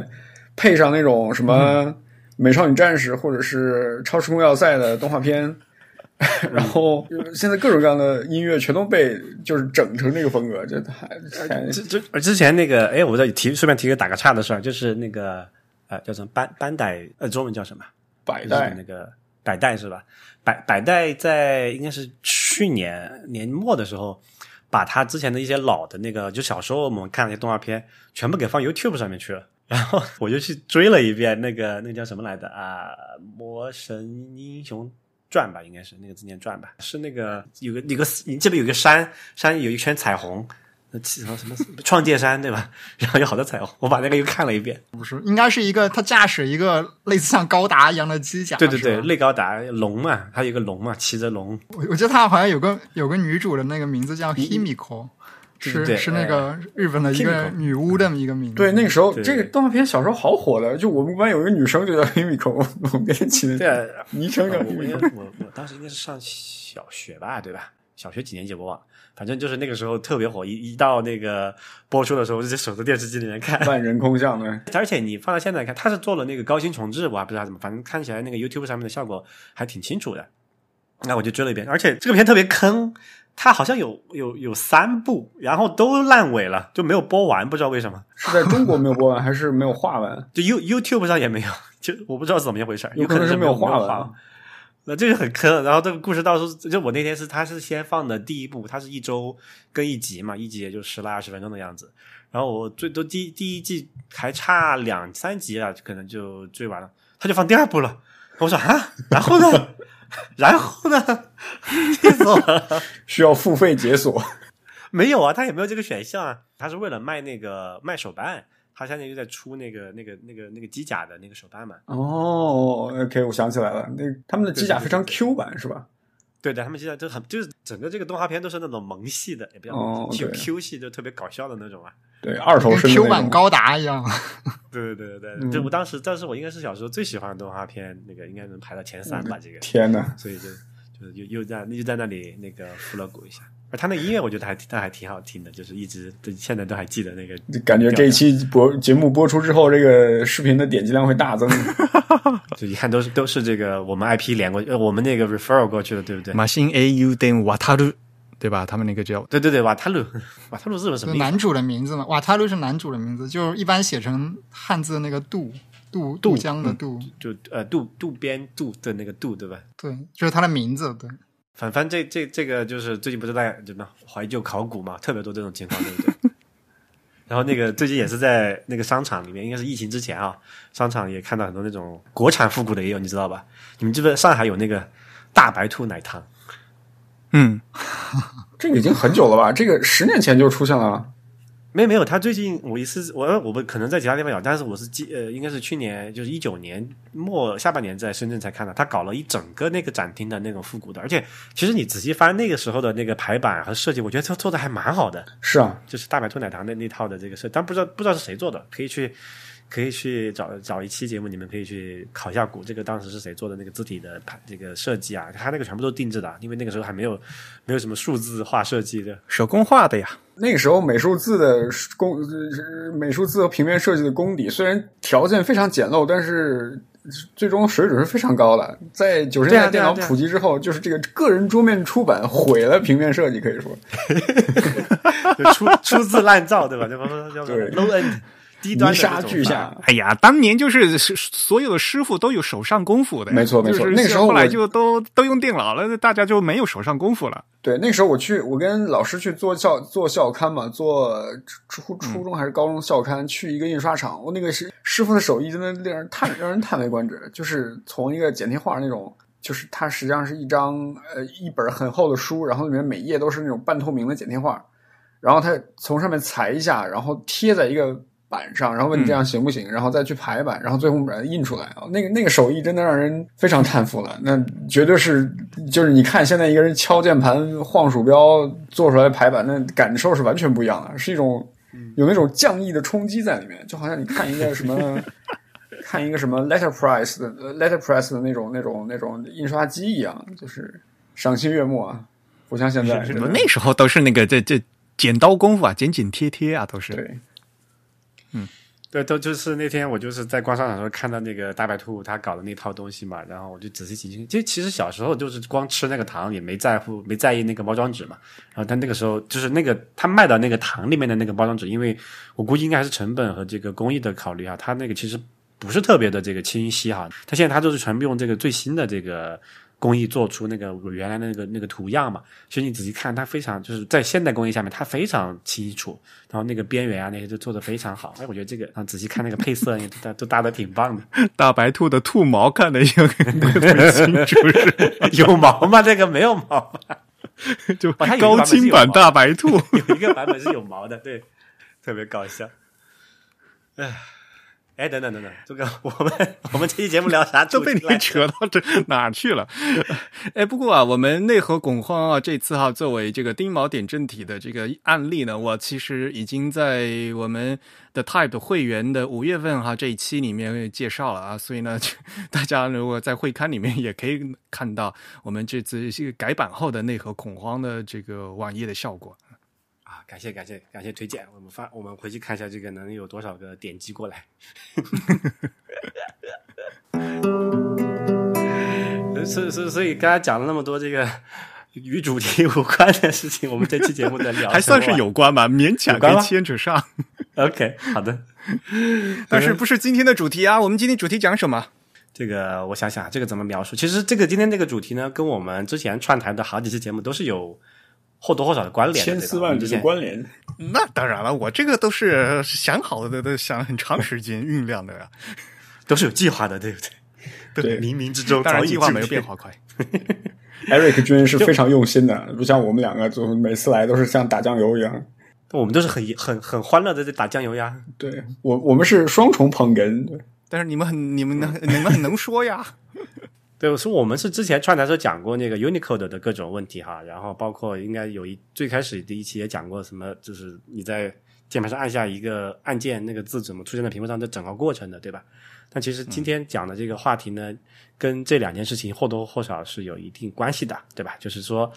配上那种什么美少女战士或者是超时空要塞的动画片，然后现在各种各样的音乐全都被就是整成这个风格，这太太之之呃之前那个，哎，我再提顺便提个打个岔的事儿，就是那个呃叫什么班班代，呃中文叫什么？日百代那个百代是吧？百百代在应该是去年年末的时候，把他之前的一些老的那个，就小时候我们看那些动画片，全部给放 YouTube 上面去了。然后我就去追了一遍那个那个叫什么来的啊，《魔神英雄传》吧，应该是那个字念传吧，是那个有个有个你这边有个山，山有一圈彩虹。那什么什么创界山对吧？然后有好多彩虹，我把那个又看了一遍。不是，应该是一个他驾驶一个类似像高达一样的机甲。对对对，类高达龙嘛，他有一个龙嘛，骑着龙。我我记得他好像有个有个女主的那个名字叫 Himiko，是对对是那个日本的一个女巫的一个名字。对那个时候这个动画片小时候好火的，就我们班有一个女生就叫 Himiko，我们给她起对的啊，昵称叫我我应 Himiko。我我当时应该是上小学吧，对吧？小学几年级我忘了，反正就是那个时候特别火，一一到那个播出的时候，我就在守着电视机里面看。万人空巷的，而且你放到现在看，他是做了那个高清重置，我还不知道怎么，反正看起来那个 YouTube 上面的效果还挺清楚的。那我就追了一遍，而且这个片特别坑，它好像有有有三部，然后都烂尾了，就没有播完，不知道为什么。是在中国没有播完，还是没有画完？就 You YouTube 上也没有，就我不知道是怎么一回事儿，有可能是没有画完完。那这个很坑，然后这个故事到时候就我那天是他是先放的第一部，他是一周更一集嘛，一集也就十来二十分钟的样子。然后我最多第第一季还差两三集了，可能就追完了，他就放第二部了。我说啊，然后呢？然后呢？气死我了！需要付费解锁。没有啊，他也没有这个选项啊。他是为了卖那个卖手办，他现在又在出那个那个那个那个机甲的那个手办嘛。哦，OK，我想起来了，那他们的机甲非常 Q 版是吧？对的，他们现在都很就是整个这个动画片都是那种萌系的，也不叫哦就对 Q 系，就特别搞笑的那种啊。对，二头跟身 Q。版高达一样。对对对对就我当时，但是我应该是小时候最喜欢的动画片，那个应该能排到前三吧，这个。天呐，所以就就是又又在又在那里那个复了古一下。而他那个音乐我觉得还他还挺好听的，就是一直对现在都还记得那个。感觉这一期播节目播出之后，这个视频的点击量会大增。就一看都是都是这个我们 IP 连过，呃，我们那个 referral 过去的，对不对？马新 A U 等瓦塔鲁，对吧？他们那个叫对对对，瓦塔鲁，瓦塔鲁日文什么男主的名字嘛，瓦塔鲁是男主的名字，就是一般写成汉字的那个渡渡渡江的渡，就呃渡渡边渡的那个渡，对吧？对，就是他的名字，对。反反正这这这个就是最近不是在什么怀旧考古嘛，特别多这种情况，对不对？然后那个最近也是在那个商场里面，应该是疫情之前啊，商场也看到很多那种国产复古的也有，你知道吧？你们记不知道上海有那个大白兔奶糖？嗯，这个已经很久了吧？这个十年前就出现了。没有没有，他最近我一次我我们可能在其他地方有，但是我是记呃应该是去年就是一九年末下半年在深圳才看到，他搞了一整个那个展厅的那种复古的，而且其实你仔细翻那个时候的那个排版和设计，我觉得他做的还蛮好的。是啊，就是大白兔奶糖的那套的这个设，但不知道不知道是谁做的，可以去可以去找找一期节目，你们可以去考一下古，这个当时是谁做的那个字体的排这个设计啊？他那个全部都定制的，因为那个时候还没有没有什么数字化设计的。手工画的呀。那个时候美术字的工，呃美术字和平面设计的功底虽然条件非常简陋，但是最终水准是非常高的。在九十年代电脑普及之后，就是这个个人桌面出版毁了平面设计，可以说。就出出自滥造，对吧？对 low end 低端泥沙俱下，哎呀，当年就是是所有的师傅都有手上功夫的，没错没错。就是那个时候后来就都都用电脑了，大家就没有手上功夫了。对，那时候我去，我跟老师去做校做校刊嘛，做初初中还是高中校刊，去一个印刷厂，我那个师师傅的手艺真的令人叹让人叹为观止，就是从一个剪贴画那种。就是它实际上是一张呃一本很厚的书，然后里面每页都是那种半透明的剪贴画，然后他从上面裁一下，然后贴在一个板上，然后问你这样行不行，然后再去排版，然后最后把它印出来啊。那个那个手艺真的让人非常叹服了。那绝对是就是你看现在一个人敲键盘、晃鼠标做出来排版，那感受是完全不一样的，是一种有那种匠艺的冲击在里面，就好像你看一个什么。看一个什么 letterpress 的 letterpress 的那种那种那种印刷机一样，就是赏心悦目啊，不像现在那时候都是那个这这剪刀功夫啊，剪剪贴贴啊，都是。对嗯对，都就是那天我就是在逛商场的时候看到那个大白兔他搞的那套东西嘛，然后我就仔细细听。就其实小时候就是光吃那个糖，也没在乎没在意那个包装纸嘛。然后他那个时候就是那个他卖的那个糖里面的那个包装纸，因为我估计应该还是成本和这个工艺的考虑哈，它那个其实不是特别的这个清晰哈。它现在它就是全部用这个最新的这个。工艺做出那个原来的那个那个图样嘛，其实你仔细看，它非常就是在现代工艺下面，它非常清楚，然后那个边缘啊那些都做的非常好。哎，我觉得这个，然后仔细看那个配色，也都都搭的挺棒的。大白兔的兔毛看的有不清楚是 有毛吗？这个没有毛吧？就高清版大白兔。有一个版本是有毛的，对，特别搞笑。哎，哎，等等等等，这个 我们我们这期节目聊啥 都被你主题来着？扯到这哪儿去了？哎，不过啊，我们内核恐慌啊，这次哈、作为这个丁锚点阵体的这个案例呢，我其实已经在我们的 Type 会员的五月份哈、这一期里面介绍了啊，所以呢，就大家如果在会刊里面也可以看到我们这次这个改版后的内核恐慌的这个网页的效果。啊，感谢感谢感谢推荐，我们发我们回去看一下这个能有多少个点击过来。所以所以所以刚才讲了那么多这个与主题无关的事情，我们这期节目的聊还算是有关吧，勉强可以牵扯上。OK 好的。但是不是今天的主题啊？我们今天主题讲什么？这个我想想，这个怎么描述？其实这个今天这个主题呢，跟我们之前串台的好几期节目都是有或多或少的关联的，千丝万缕的关联。那当然了，我这个都是想好的，都想很长时间酝酿的呀。都是有计划的，对不对？对冥冥之中当然，计划没有变化快。Eric 君是非常用心的，不像我们两个，就每次来都是像打酱油一样。我们都是很很很欢乐的在打酱油呀。对我我们是双重捧哏，对但是你们很你们能你们很能说呀。对，我说我们是之前串台时候讲过那个 Unicode 的各种问题哈，然后包括应该有一最开始第一期也讲过什么，就是你在键盘上按下一个按键，那个字怎么出现在屏幕上的整个过程的，对吧？但其实今天讲的这个话题呢，跟这两件事情或多或少是有一定关系的，对吧？就是说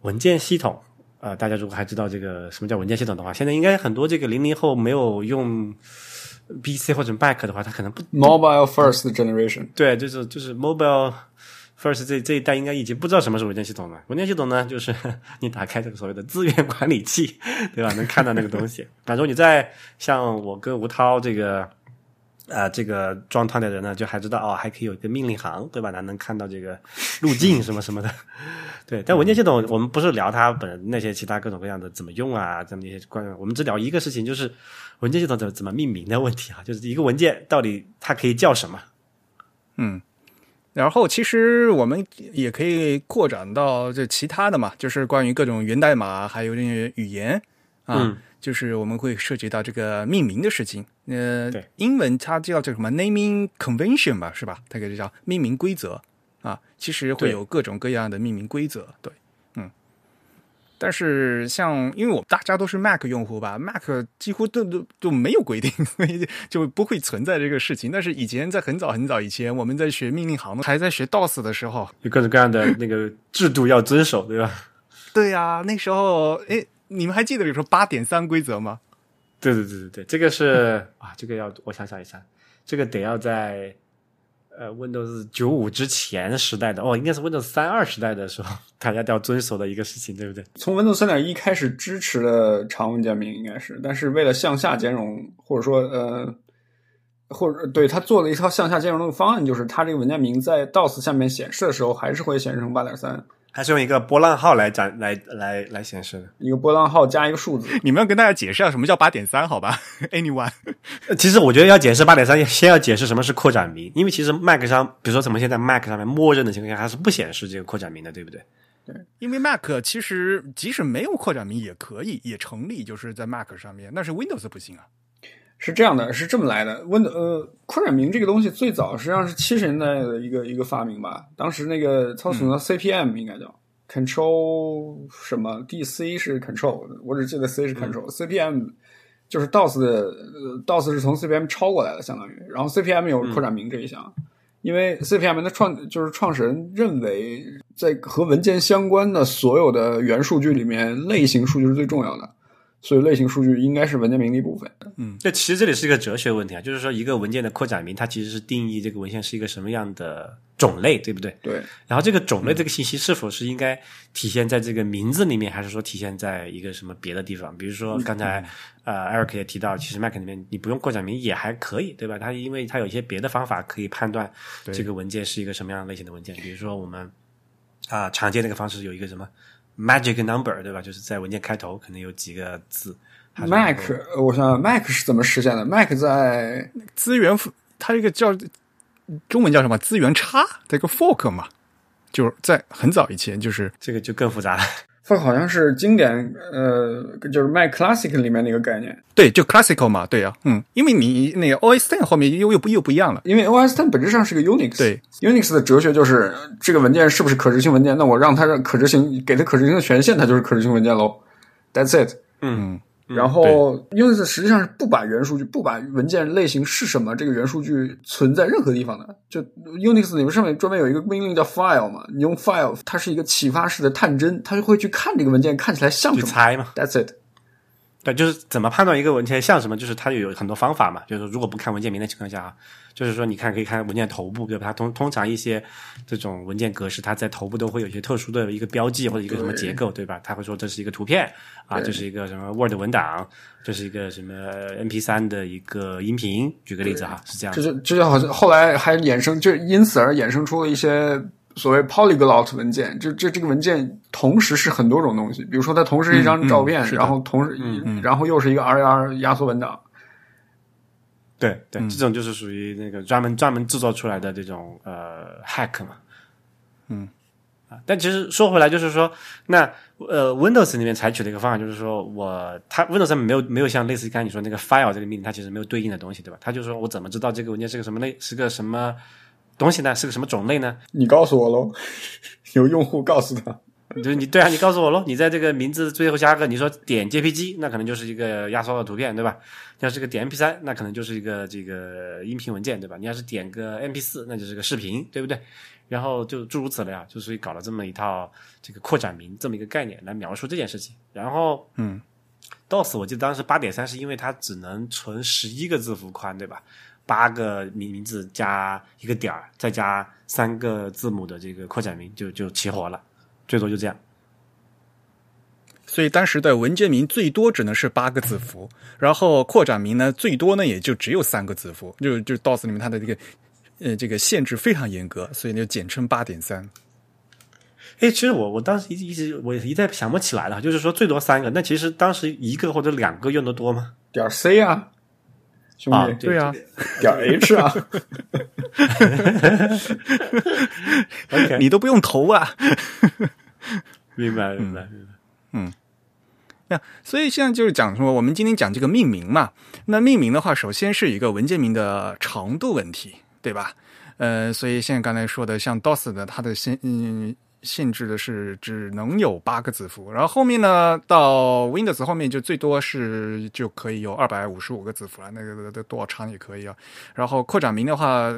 文件系统，呃，大家如果还知道这个什么叫文件系统的话，现在应该很多这个零零后没有用 PC 或者 Mac 的话，它可能不，Mobile First Generation，对，就是就是 mobile first 这这一代应该已经不知道什么是文件系统了。文件系统呢，就是 你打开这个所谓的资源管理器，对吧？能看到那个东西。反正你在像我跟吴涛这个呃这个装团的人呢，就还知道哦，还可以有一个命令行，对吧？咱能看到这个路径什么什么的。对，但文件系统我们不是聊它本那些其他各种各样的怎么用啊，这么一些关，我们只聊一个事情，就是文件系统怎么怎么命名的问题啊，就是一个文件到底它可以叫什么。嗯，然后其实我们也可以扩展到这其他的嘛，就是关于各种源代码，还有这些语言啊，嗯就是我们会涉及到这个命名的事情。呃对，英文它叫这个什么 naming convention 吧，是吧？它这个叫命名规则啊，其实会有各种各样的命名规则，对，嗯。但是像，因为我们大家都是 Mac 用户吧，Mac 几乎都都都没有规定，所 以就不会存在这个事情。但是以前在很早很早以前，我们在学命令行还在学 DOS 的时候，有各种各样的那个制度要遵守，对吧？对呀、那时候，哎，你们还记得比如说八点三规则吗？对对对对对，这个是啊，这个要我想想一下，这个得要在呃 Windows 九五之前时代的哦，应该是 Windows 三二时代的时候，大家都要遵守的一个事情，对不对？从 Windows 三点一开始支持了长文件名应该是，但是为了向下兼容，或者说呃，或者对他做了一套向下兼容的方案，就是它这个文件名在 DOS 下面显示的时候，还是会显示成八点三，还是用一个波浪号来展来来来显示的。一个波浪号加一个数字。你们要跟大家解释一下什么叫八点三，好吧？Anyone？呃其实我觉得要解释八点三，先要解释什么是扩展名，因为其实 Mac 上，比如说咱们现在 Mac 上面默认的情况下，它是不显示这个扩展名的，对不对？因为 Mac 其实即使没有扩展名也可以，也成立，就是在 Mac 上面，但是 Windows 不行啊。是这样的，是这么来的。Win 呃，扩展名这个东西最早实际上是七十年代的一个一个发明吧。当时那个操作的 CPM 应该叫 Control 什么，DC 是 Control，我只记得 C 是 Control，CPM 就是 DOS 的呃 DOS 是从 CPM 抄过来的，相当于。然后 CPM 有扩展名这一项，因为 CPM 的创就是创始人认为，在和文件相关的所有的元数据里面，类型数据是最重要的。所以类型数据应该是文件名的一部分。嗯这其实这里是一个哲学问题啊，就是说一个文件的扩展名，它其实是定义这个文献是一个什么样的种类，对不对？对，然后这个种类这个信息是否是应该体现在这个名字里面，还是说体现在一个什么别的地方？比如说刚才呃，Eric 也提到，其实 Mac 里面你不用扩展名也还可以，对吧？它因为它有一些别的方法可以判断这个文件是一个什么样类型的文件，比如说我们啊、常见的一个方式有一个什么 magic number，对吧？就是在文件开头可能有几个字。Mac，我想想 Mac 是怎么实现的？Mac 在资源它这个叫中文叫什么？资源差，这个 fork 嘛，就是在很早以前，就是这个就更复杂了。Fork 好像是经典，呃，就是 Mac Classic 里面的一个概念。对，就 classical 嘛，对啊，嗯，因为你那个 OS Ten 后面又又不又不一样了，因为 OS ten 本质上是个 Unix，对，Unix 的哲学就是这个文件是不是可执行文件，那我让它让可执行，给它可执行的权限，它就是可执行文件喽。That's it。嗯，然后 Unix 实际上是不把元数据、不把文件类型是什么这个元数据存在任何地方的。就 Unix 里面上面专门有一个命令叫 file 嘛，你用 file，它是一个启发式的探针，它就会去看这个文件看起来像什么。你猜嘛。That's it。对，就是怎么判断一个文件像什么，就是它有很多方法嘛。就是说如果不看文件名的情况下啊，就是说你看可以看文件头部，对吧？它通通常一些这种文件格式，它在头部都会有一些特殊的一个标记或者一个什么结构，对吧？它会说这是一个图片啊，这是一个什么 Word 文档，这是一个什么 MP 3的一个音频。举个例子哈，是这样。就是就是好像后来还衍生，就因此而衍生出了一些所谓 polyglot 文件。这这这个文件同时是很多种东西，比如说它同时是一张嗯嗯照片，然后同时、然后又是一个 RAR 压缩文档。对对，这种就是属于那个专门专门制作出来的这种呃 hack 嘛。嗯啊。但其实说回来，就是说，那呃，Windows 里面采取的一个方法就是说我它 Windows 上面没有没有像类似于刚才你说那个 file 这个命令，它其实没有对应的东西，对吧？它就是说我怎么知道这个文件是个什么类，是个什么东西呢？是个什么种类呢？你告诉我喽，有用户告诉他，就是你对啊，你告诉我喽，你在这个名字最后加个，你说点 JPG，那可能就是一个压缩的图片，对吧？要是个点 MP3，那可能就是一个这个音频文件，对吧？你要是点个 MP4，那就是个视频，对不对？然后就诸如此类啊，就所以搞了这么一套这个扩展名这么一个概念来描述这件事情。然后，嗯，DOS 我记得当时八点三是因为它只能存十一个字符宽，对吧？八个名名字加一个点儿，再加三个字母的这个扩展名就就齐活了，最多就这样。所以当时的文件名最多只能是八个字符，然后扩展名呢最多呢也就只有三个字符，就就 DOS 里面它的这个呃这个限制非常严格，所以就简称八点三。哎，其实我我当时一直一直我一再想不起来了，就是说最多三个，那其实当时一个或者两个用的多吗？点 C 啊，兄啊弟，对啊，点 H 啊，OK，你都不用投啊。明白明白明白。那所以现在就是讲说，我们今天讲这个命名嘛。那命名的话，首先是一个文件名的长度问题，对吧？呃，所以现在刚才说的，像 DOS 的，它的先嗯限制的是只能有八个字符，然后后面呢，到 Windows 后面就最多是就可以有二百五十五个字符了，那个那个多少长也可以啊。然后扩展名的话，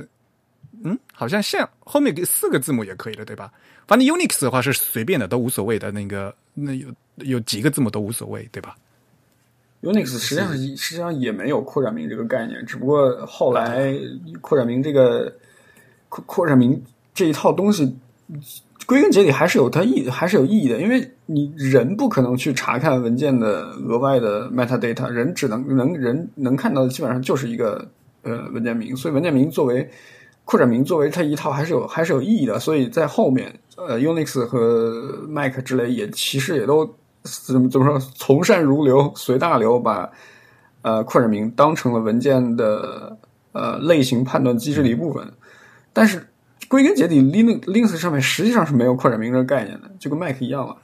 嗯，好像像后面给四个字母也可以的，对吧？反正 Unix 的话是随便的，都无所谓的。那个那有有几个字母都无所谓，对吧？Unix 实际上实际上也没有扩展名这个概念，只不过后来扩展名这个扩扩展名这一套东西，归根结底还是有它意还是有意义的，因为你人不可能去查看文件的额外的 metadata，人只能能人能看到的基本上就是一个呃文件名，所以文件名作为扩展名作为它一套还是有还是有意义的，所以在后面呃 Unix 和 Mac 之类也其实也都怎么怎么说从善如流随大流，把呃扩展名当成了文件的呃类型判断机制的一部分，但是归根结底，Linux Linux 上面实际上是没有扩展名这个概念的，就跟 Mac 一样了。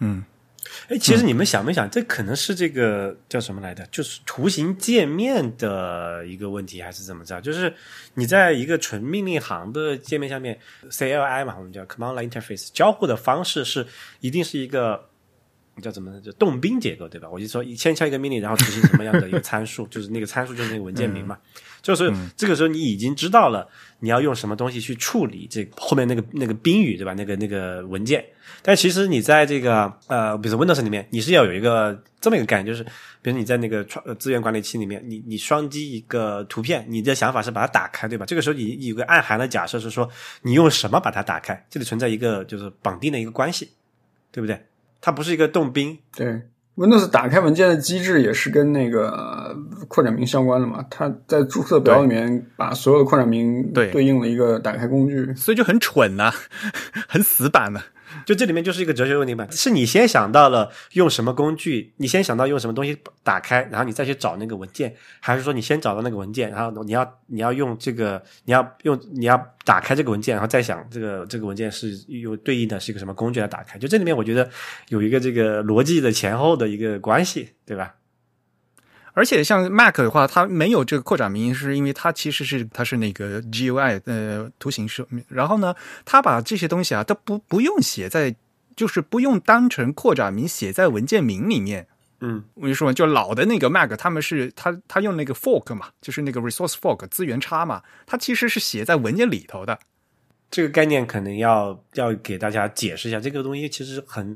哎，其实你们想没想，这可能是这个叫什么来着？就是图形界面的一个问题，还是怎么着？就是你在一个纯命令行的界面下面，CLI 嘛，我们叫 Command Line Interface，交互的方式是一定是一个叫怎么呢？就动宾结构，对吧？我就说先敲一个命令，然后执行什么样的一个参数，就是那个参数就是那个文件名嘛。就是这个时候你已经知道了你要用什么东西去处理这后面那个那个宾语，对吧？那个那个文件。但其实你在这个呃，比如说 Windows 里面，你是要有一个这么一个概念，就是比如你在那个创呃资源管理器里面，你你双击一个图片，你的想法是把它打开，对吧？这个时候你有个暗含的假设是说，你用什么把它打开？这里存在一个就是绑定的一个关系，对不对？它不是一个动宾，对，Windows 打开文件的机制也是跟那个呃扩展名相关的嘛。它在注册表里面把所有的扩展名对对应了一个打开工具。所以就很蠢呐、很死板呐、就这里面就是一个哲学问题嘛，是你先想到了用什么工具，你先想到用什么东西打开，然后你再去找那个文件，还是说你先找到那个文件，然后你要你要用这个，你要用你要打开这个文件，然后再想这个这个文件是有对应的是一个什么工具来打开？就这里面我觉得有一个这个逻辑的前后的一个关系，对吧？而且像 Mac 的话，它没有这个扩展名，是因为它其实是它是那个 GUI 呃图形设，然后呢，它把这些东西啊都不不用写在，就是不用当成扩展名写在文件名里面。嗯，我就说，就老的那个 Mac，他们是他他用那个 fork 嘛，就是那个 resource fork 资源差嘛，它其实是写在文件里头的。这个概念可能要要给大家解释一下，这个东西其实很，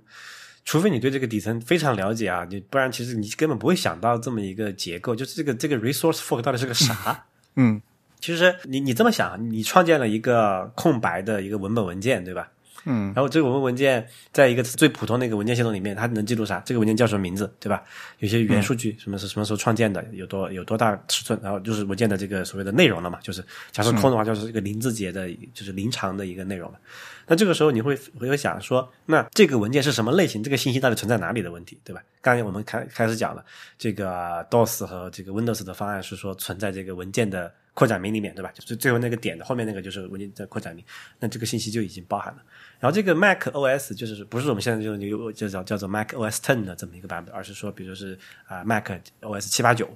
除非你对这个底层非常了解啊，你不然其实你根本不会想到这么一个结构，就是这个这个 resource fork 到底是个啥？嗯，其实你你这么想，你创建了一个空白的一个文本文件，对吧？嗯，然后这个我们文件在一个最普通的一个文件系统里面，它能记录啥？这个文件叫什么名字，对吧？有些元数据，什么是什么时候创建的，有多有多大尺寸，然后就是文件的这个所谓的内容了嘛，就是假设空的话，就是一个零字节的，就是零长的一个内容了。那这个时候你会会想说，那这个文件是什么类型？这个信息到底存在哪里的问题，对吧？刚才我们开开始讲了，这个 DOS 和这个 Windows 的方案是说存在这个文件的扩展名里面，对吧？就是最后那个点的后面那个就是文件的扩展名，那这个信息就已经包含了。然后这个 Mac OS 就是不是我们现在就就就叫叫做 Mac OS Ten 的这么一个版本，而是说，比如是啊、Mac OS 七八九，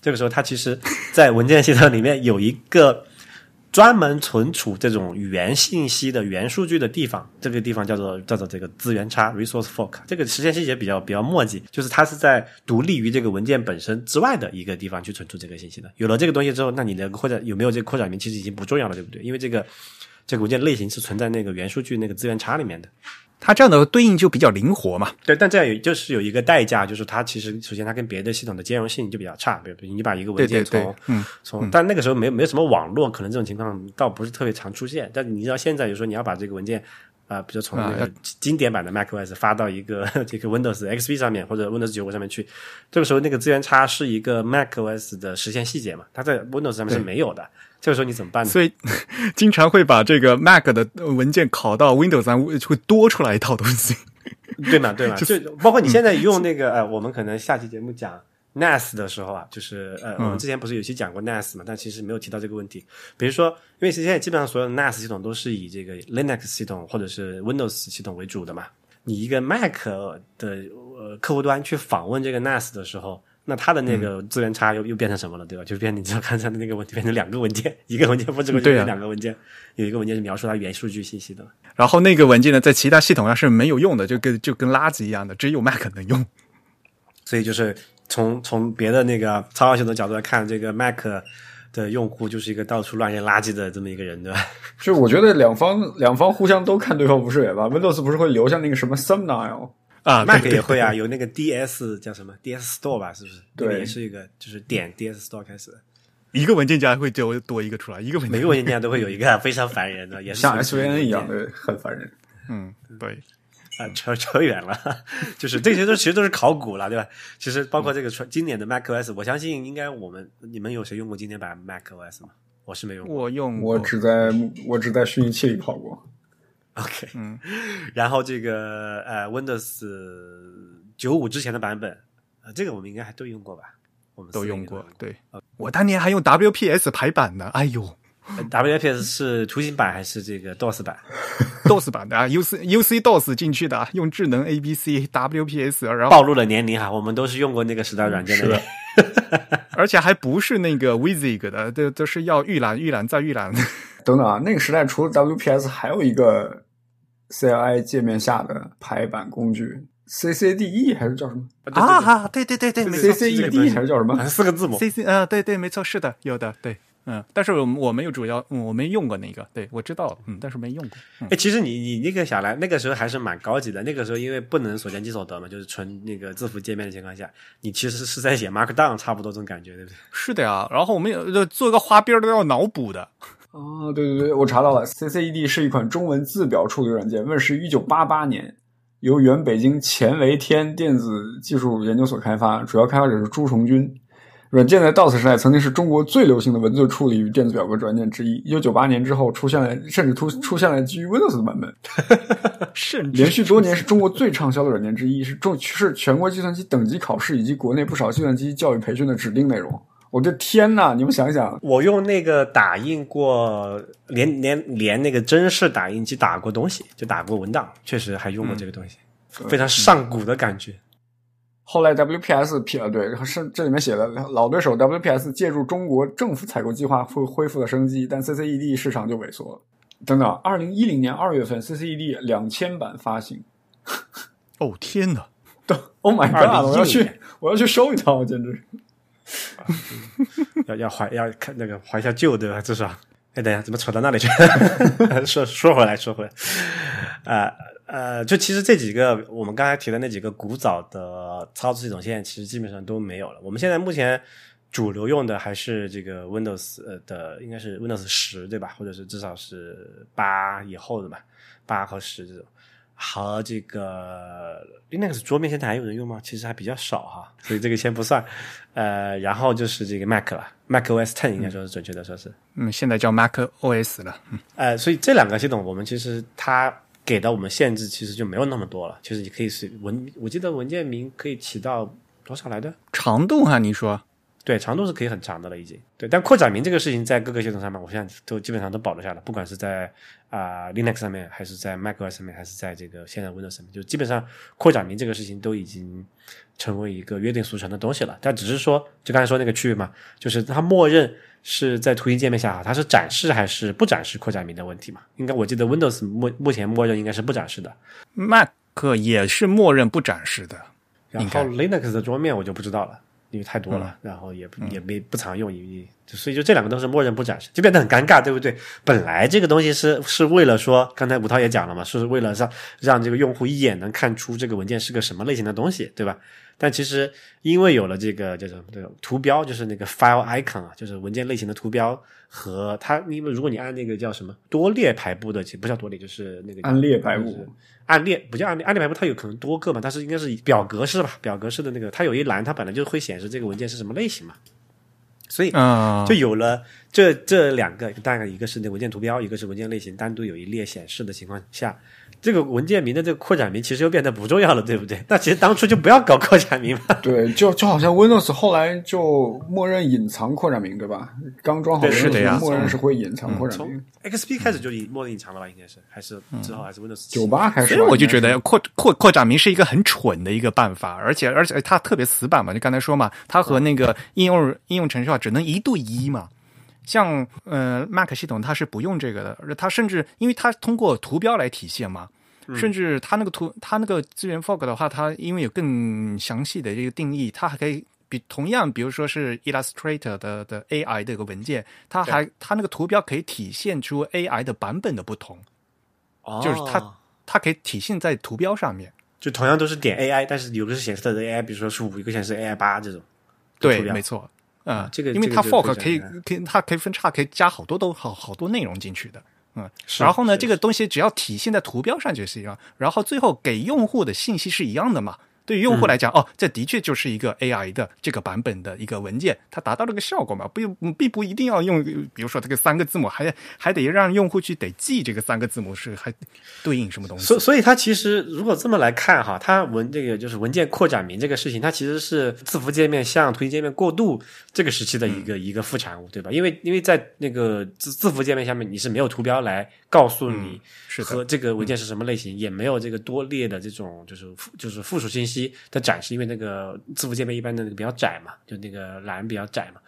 这个时候它其实在文件系统里面有一个专门存储这种原信息的原数据的地方，这个地方叫做叫做这个资源差 （resource fork）。这个实现细节比较比较墨迹，就是它是在独立于这个文件本身之外的一个地方去存储这个信息的。有了这个东西之后，那你的扩展有没有这个扩展名其实已经不重要了，对不对？因为这个这个文件类型是存在那个原数据那个资源差里面的。它这样的对应就比较灵活嘛。对，但这样有就是有一个代价，就是它其实首先它跟别的系统的兼容性就比较差，比如你把一个文件从从，但那个时候没没有什么网络，可能这种情况倒不是特别常出现。但你知道现在，有时候你要把这个文件啊、比如从那个经典版的 macOS 发到一个这个 Windows XP 上面或者 Windows 九五上面去，这个时候那个资源差是一个 macOS 的实现细节嘛，它在 Windows 上面是没有的。这个时候你怎么办呢？所以 经常会把这个 Mac 的文件拷到 Windows 上，会多出来一套东西。对嘛对嘛，就包括你现在用那个呃，我们可能下期节目讲 NAS 的时候啊，就是呃，我们之前不是有期讲过 NAS 嘛，但其实没有提到这个问题。比如说，因为现在基本上所有的 NAS 系统都是以这个 Linux 系统或者是 Windows 系统为主的嘛，你一个 Mac 的呃客户端去访问这个 NAS 的时候。那它的那个资源差又、又变成什么了，对吧？就变你知道刚才的那个问题，变成两个文件，一个文件复制过去两个文件，有一个文件是描述它原数据信息的。然后那个文件呢，在其他系统上是没有用的，就跟就跟垃圾一样的，只有 Mac 能用。所以就是从从别的那个操作系统角度来看，这个 Mac 的用户就是一个到处乱扔垃圾的这么一个人，对吧？就我觉得两方两方互相都看对方不顺眼吧。Windows 不是会留下那个什么 thumbnail？啊 Mac 也会啊，有那个 DS 叫什么 DS Store 吧，是不是？对也是一个就是点 DS Store 开始的，一个文件夹会就多一个出来，一个文件每个文件夹都会有一个非常烦人的，也是像 SVN 一样的，很烦人。嗯，对，啊，扯扯远了，就是这些都其实都是考古了，对吧？其实包括这个传经典的 macOS，我相信应该我们你们有谁用过经典版 macOS 吗？我是没用过。我用过我只在我只在虚拟器里跑过。OK，嗯，然后这个呃 Windows 九五之前的版本，呃，这个我们应该还都用过吧？我们都用过。对，我当年还用 WPS 排版呢，哎呦 呃 WPS 是图形版还是这个 DOS 版？DOS 版的啊，UC UC DOS 进去的啊，用智能 ABC WPS，然后暴露了年龄哈，我们都是用过那个时代软件的人。而且还不是那个 Wizig 的，这都是要预览、预览再预览。等等啊，那个时代除了 WPS，还有一个 CLI 界面下的排版工具 CCDE 还是叫什么啊啊，对对对对，没错这个东西？CCED 还是叫什么四个字母。，CC 啊，对对，没错，是的，有的，对，嗯，但是我我没有主要，嗯，我没用过那个，对我知道，嗯，但是没用过，嗯哎，其实你你那个下来，那个时候还是蛮高级的。那个时候因为不能所见即所得嘛，就是纯那个字符界面的情况下，你其实是在写 Markdown，差不多这种感觉，对不对？是的呀。然后我们有做一个花边都要脑补的，哦，对对对，我查到了，CCED 是一款中文字表处理软件，问世于一九八八年，由原北京钱为天电子技术研究所开发，主要开发者是朱重军。软件在 DOS 时代曾经是中国最流行的文字处理与电子表格软件之一。一九九八年之后，出现了甚至出出现了基于 Windows 的版本，甚至连续多年是中国最畅销的软件之一，是中是全国计算机等级考试以及国内不少计算机教育培训的指定内容。我的天呐，你们想想，我用那个打印过，连连连那个真式打印机打过东西，就打过文档，确实还用过这个东西，非常上古的感觉。后来 WPS 批呃对，是这里面写的老对手 WPS 借助中国政府采购计划恢恢复了生机，但 CCED 市场就萎缩了。等等，二零一零年二月份 CCED 两千版发行。哦天哪，Oh my god！我要去我要去收一套，简直是。要 要怀要看那个怀一下旧，对吧？至少，哎，等一下，怎么扯到那里去？说说回来，说回来，呃呃，就其实这几个我们刚才提的那几个古早的操作系统，现在其实基本上都没有了。我们现在目前主流用的还是这个 Windows 的，应该是 Windows 十对吧？或者是至少是八以后的吧，八和十这种。和这个 Linux 桌面现在还有人用吗？其实还比较少哈，所以这个先不算。呃，然后就是这个 Mac 了，Mac OS Ten 应该说是准确的说是。嗯，现在叫 Mac OS 了，嗯呃，所以这两个系统，我们其实它给到我们限制其实就没有那么多了。其实你可以是文，我记得文件名可以起到多少来的？长度哈，你说，对，长度是可以很长的了，已经。对，但扩展名这个事情在各个系统上面，我现在都基本上都保留下来，不管是在啊、Linux 上面，还是在 macOS 上面，还是在这个现在 Windows 上面，就基本上扩展名这个事情都已经成为一个约定俗成的东西了。但只是说，就刚才说那个区域嘛，就是它默认是在图形界面下哈，它是展示还是不展示扩展名的问题嘛？应该我记得 Windows 目目前默认应该是不展示的。Mac 也是默认不展示的。然后 Linux 的桌面我就不知道了，因为太多了，然后也也没不常用，因为所以就这两个都是默认不展示，就变得很尴尬，对不对？本来这个东西是是为了说，刚才吴涛也讲了嘛，是为了让让这个用户一眼能看出这个文件是个什么类型的东西，对吧？但其实因为有了这个叫什么这个图标，就是那个 file icon 啊，就是文件类型的图标和它，因为如果你按那个叫什么多列排布的，其实不叫多列，就是那个按列排布按列不叫按列，按列排布它有可能多个嘛，但是应该是表格式吧，表格式的那个，它有一栏，它本来就会显示这个文件是什么类型嘛，所以嗯，就有了这这两个，大概一个是那文件图标，一个是文件类型，单独有一列显示的情况下，这个文件名的这个扩展名其实又变得不重要了，对不对？那其实当初就不要搞扩展名嘛。对，就就好像 Windows 后来就默认隐藏扩展名，对吧？刚装好是的呀默认是会隐藏扩展从名。XP 开始就已默认隐藏了吧？应该是还是之后还是 Windows 九八开始吧，所以我就觉得扩扩扩展名是一个很蠢的一个办法，而且而且它特别死板嘛，就刚才说嘛，它和那个应用应用程序化只能一对一嘛。像呃 Mac 系统它是不用这个的，而它甚至因为它通过图标来体现嘛，甚至它那个图它那个资源 fork 的话，它因为有更详细的这个定义，它还可以。比同样，比如说是 Illustrator 的的 AI 的一个文件，它还它那个图标可以体现出 AI 的版本的不同，哦就是它它可以体现在图标上面。就同样都是点 AI，但是有个是显示它的 AI，比如说是五，一个显示 AI 八这种。对没错。嗯啊，这个因为它 fork 可以可以它可以分叉，可以加好多都好好多内容进去的。嗯，然后呢，这个东西只要体现在图标上就是一样，然后最后给用户的信息是一样的嘛。对于用户来讲，哦，这的确就是一个 AI 的这个版本的一个文件，它达到了个效果嘛，不并不一定要用，比如说这个三个字母，还还得让用户去得记这个三个字母是还对应什么东西。所所以它其实如果这么来看哈，它文这个就是文件扩展名这个事情，它其实是字符界面向图形界面过渡这个时期的一个、一个副产物，对吧？因为因为在那个字字符界面下面，你是没有图标来告诉你是的和这个文件是什么类型，也没有这个多列的这种就是附就是附属信息的展示，因为那个字符界面一般的那个比较窄嘛，就那个栏比较窄嘛。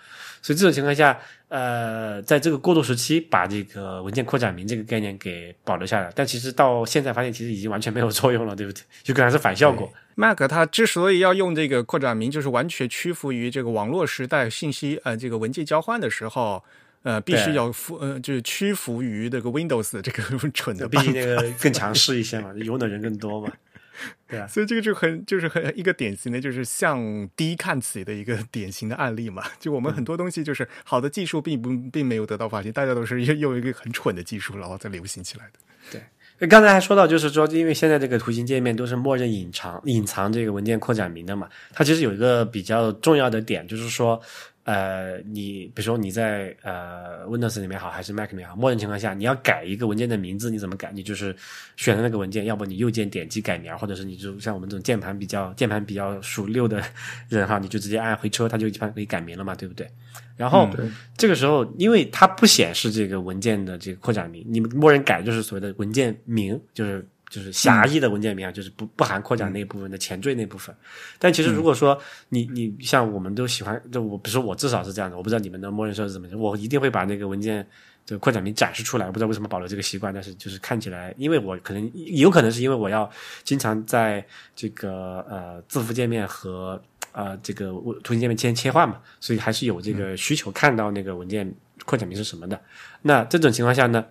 所以这种情况下，呃，在这个过渡时期，把这个文件扩展名这个概念给保留下来，但其实到现在发现，其实已经完全没有作用了，对不对？就可能是反效果。Mac 它之所以要用这个扩展名，就是完全屈服于这个网络时代信息呃这个文件交换的时候，呃，必须要服呃就是屈服于这个 Windows 这个蠢的毕。竟那个更强势一些嘛，用的人更多嘛。对啊，所以这个就很就是很一个典型的，就是向低看齐的一个 典型的案例嘛。就我们很多东西就是好的技术并不并没有得到发现，大家都是用用一个很蠢的技术，然后再流行起来的。对刚才还说到，就是说，因为现在这个图形界面都是默认隐藏隐藏这个文件扩展名的嘛，它其实有一个比较重要的点，就是说，呃，你比如说你在呃 Windows 里面好，还是 Mac 里面好，默认情况下，你要改一个文件的名字，你怎么改？你就是选的那个文件，要不你右键点击改名，或者是你就像我们这种键盘比较键盘比较熟溜的人哈，你就直接按回车，它就一般可以改名了嘛，对不对？然后、对这个时候，因为它不显示这个文件的这个扩展名，你们默认改就是所谓的文件名，就是就是狭义的文件名啊，就是不不含扩展那一部分的前缀那部分。但其实如果说你你像我们都喜欢，就我比如说我至少是这样的，我不知道你们的默认设置怎么样，我一定会把那个文件。这个扩展名展示出来，我不知道为什么保留这个习惯，但是就是看起来，因为我可能有可能是因为我要经常在这个呃字符界面和呃这个图形界面间切换嘛，所以还是有这个需求看到那个文件扩展名是什么的。那这种情况下呢，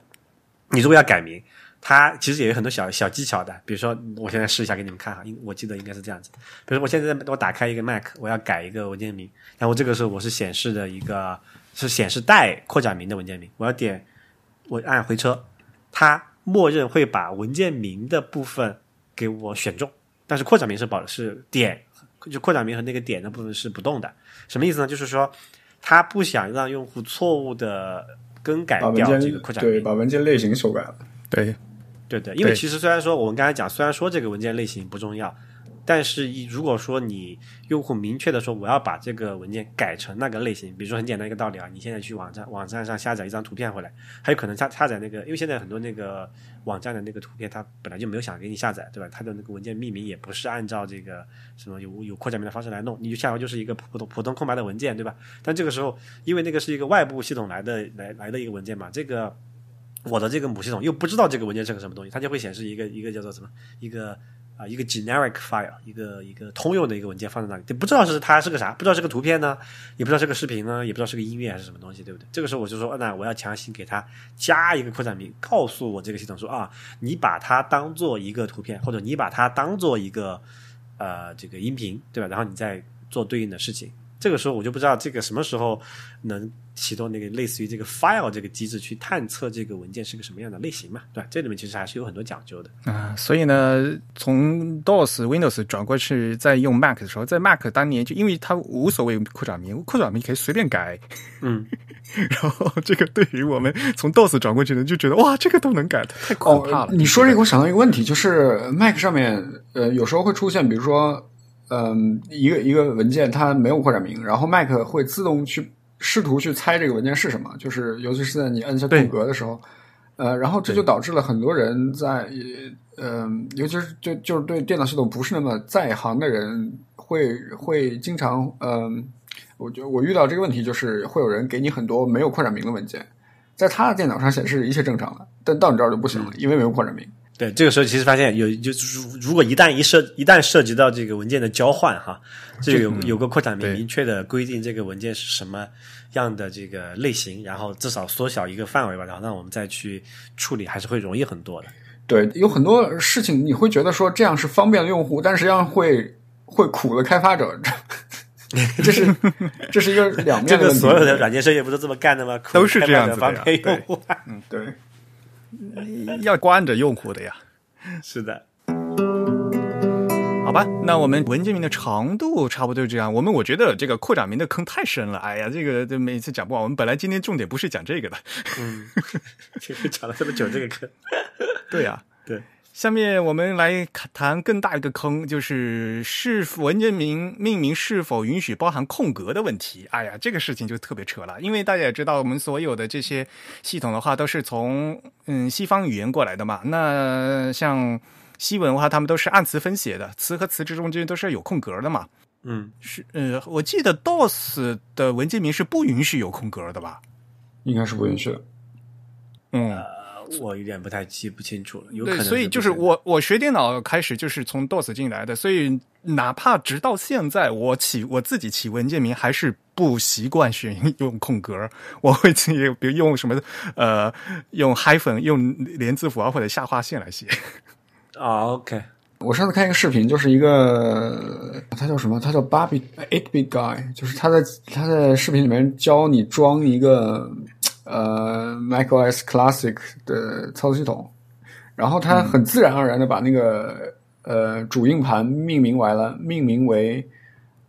你如果要改名，它其实也有很多小小技巧的。比如说，我现在试一下给你们看哈，应我记得应该是这样子。比如说，我现在我打开一个 Mac，我要改一个文件名，然后这个时候我是显示的一个是显示带扩展名的文件名，我要点我按回车，它默认会把文件名的部分给我选中，但是扩展名是保是点，就扩展名和那个点的部分是不动的。什么意思呢？就是说，它不想让用户错误的更改掉这个扩展名对。把文件类型修改了。对，对对，因为其实虽然说我们刚才讲，虽然说这个文件类型不重要，但是一如果说你用户明确的说我要把这个文件改成那个类型，比如说很简单一个道理啊，你现在去网站网站上下载一张图片回来，还有可能下下载那个，因为现在很多那个网站的那个图片，它本来就没有想给你下载，对吧？它的那个文件命名也不是按照这个什么有有扩展名的方式来弄，你就下回就是一个普通普通空白的文件，对吧？但这个时候，因为那个是一个外部系统来的来来的一个文件嘛，这个我的这个母系统又不知道这个文件是个什么东西，它就会显示一个一个叫做什么一个。啊，一个 generic file，一个一个通用的一个文件放在那里，就不知道是它是个啥，不知道是个图片呢，也不知道是个视频呢，也不知道是个音乐还是什么东西，对不对？这个时候我就说，那我要强行给它加一个扩展名，告诉我这个系统说啊，你把它当做一个图片，或者你把它当做一个呃这个音频，对吧？然后你再做对应的事情。这个时候我就不知道这个什么时候能启动那个类似于这个 file 这个机制去探测这个文件是个什么样的类型嘛，对吧？这里面其实还是有很多讲究的啊。所以呢，从 DOS Windows 转过去再用 Mac 的时候，在 Mac 当年就因为它无所谓扩展名，扩展名可以随便改，嗯，然后这个对于我们从 DOS 转过去的就觉得哇，这个都能改，太可怕了。你说这个，我想到一个问题，就是 Mac 上面呃有时候会出现，比如说。嗯，一个一个文件它没有扩展名，然后 Mac 会自动去试图去猜这个文件是什么，就是尤其是在你按下空格的时候，呃，然后这就导致了很多人在，嗯，尤其是就就是对电脑系统不是那么在行的人，会会经常，嗯，我觉得我遇到这个问题就是会有人给你很多没有扩展名的文件，在他的电脑上显示一切正常了，但到你这儿就不行了，因为没有扩展名。对，这个时候其实发现有，就是如果一旦一涉一旦涉及到这个文件的交换哈，这有有个扩展名明确的规定，这个文件是什么样的这个类型，然后至少缩小一个范围吧，然后让我们再去处理，还是会容易很多的。对，有很多事情你会觉得说这样是方便了用户，但实际上会会苦了开发者。这是 这是一个两面这个所有的软件设计不都这么干的吗？都是这样子的，对，嗯，对。要关着用户的呀，是的，好吧，那我们文件名的长度差不多就这样。我们我觉得这个扩展名的坑太深了，哎呀，这个这每次讲不完。我们本来今天重点不是讲这个的，嗯，其实讲了这么久这个坑，对呀，对。下面我们来谈更大一个坑，就是是文件名命名是否允许包含空格的问题。哎呀，这个事情就特别扯了，因为大家也知道，我们所有的这些系统的话都是从嗯西方语言过来的嘛。那像西文的话，他们都是按词分写的，词和词之中间都是有空格的嘛。嗯，是呃，我记得 DOS 的文件名是不允许有空格的吧？应该是不允许的。嗯。我有点不太记不清楚了，有可能。所以就是我我学电脑开始就是从 DOS 进来的，所以哪怕直到现在，我起我自己起文件名还是不习惯选 用空格，我会自己比如用什么呃用 hyphen 用连字符啊或者下划线来写。啊，OK。我上次看一个视频，就是一个他叫什么？他叫八 bit eight bit guy，就是他在他在视频里面教你装一个。呃，macOS Classic 的操作系统，然后它很自然而然的把那个呃主硬盘命名完了命名为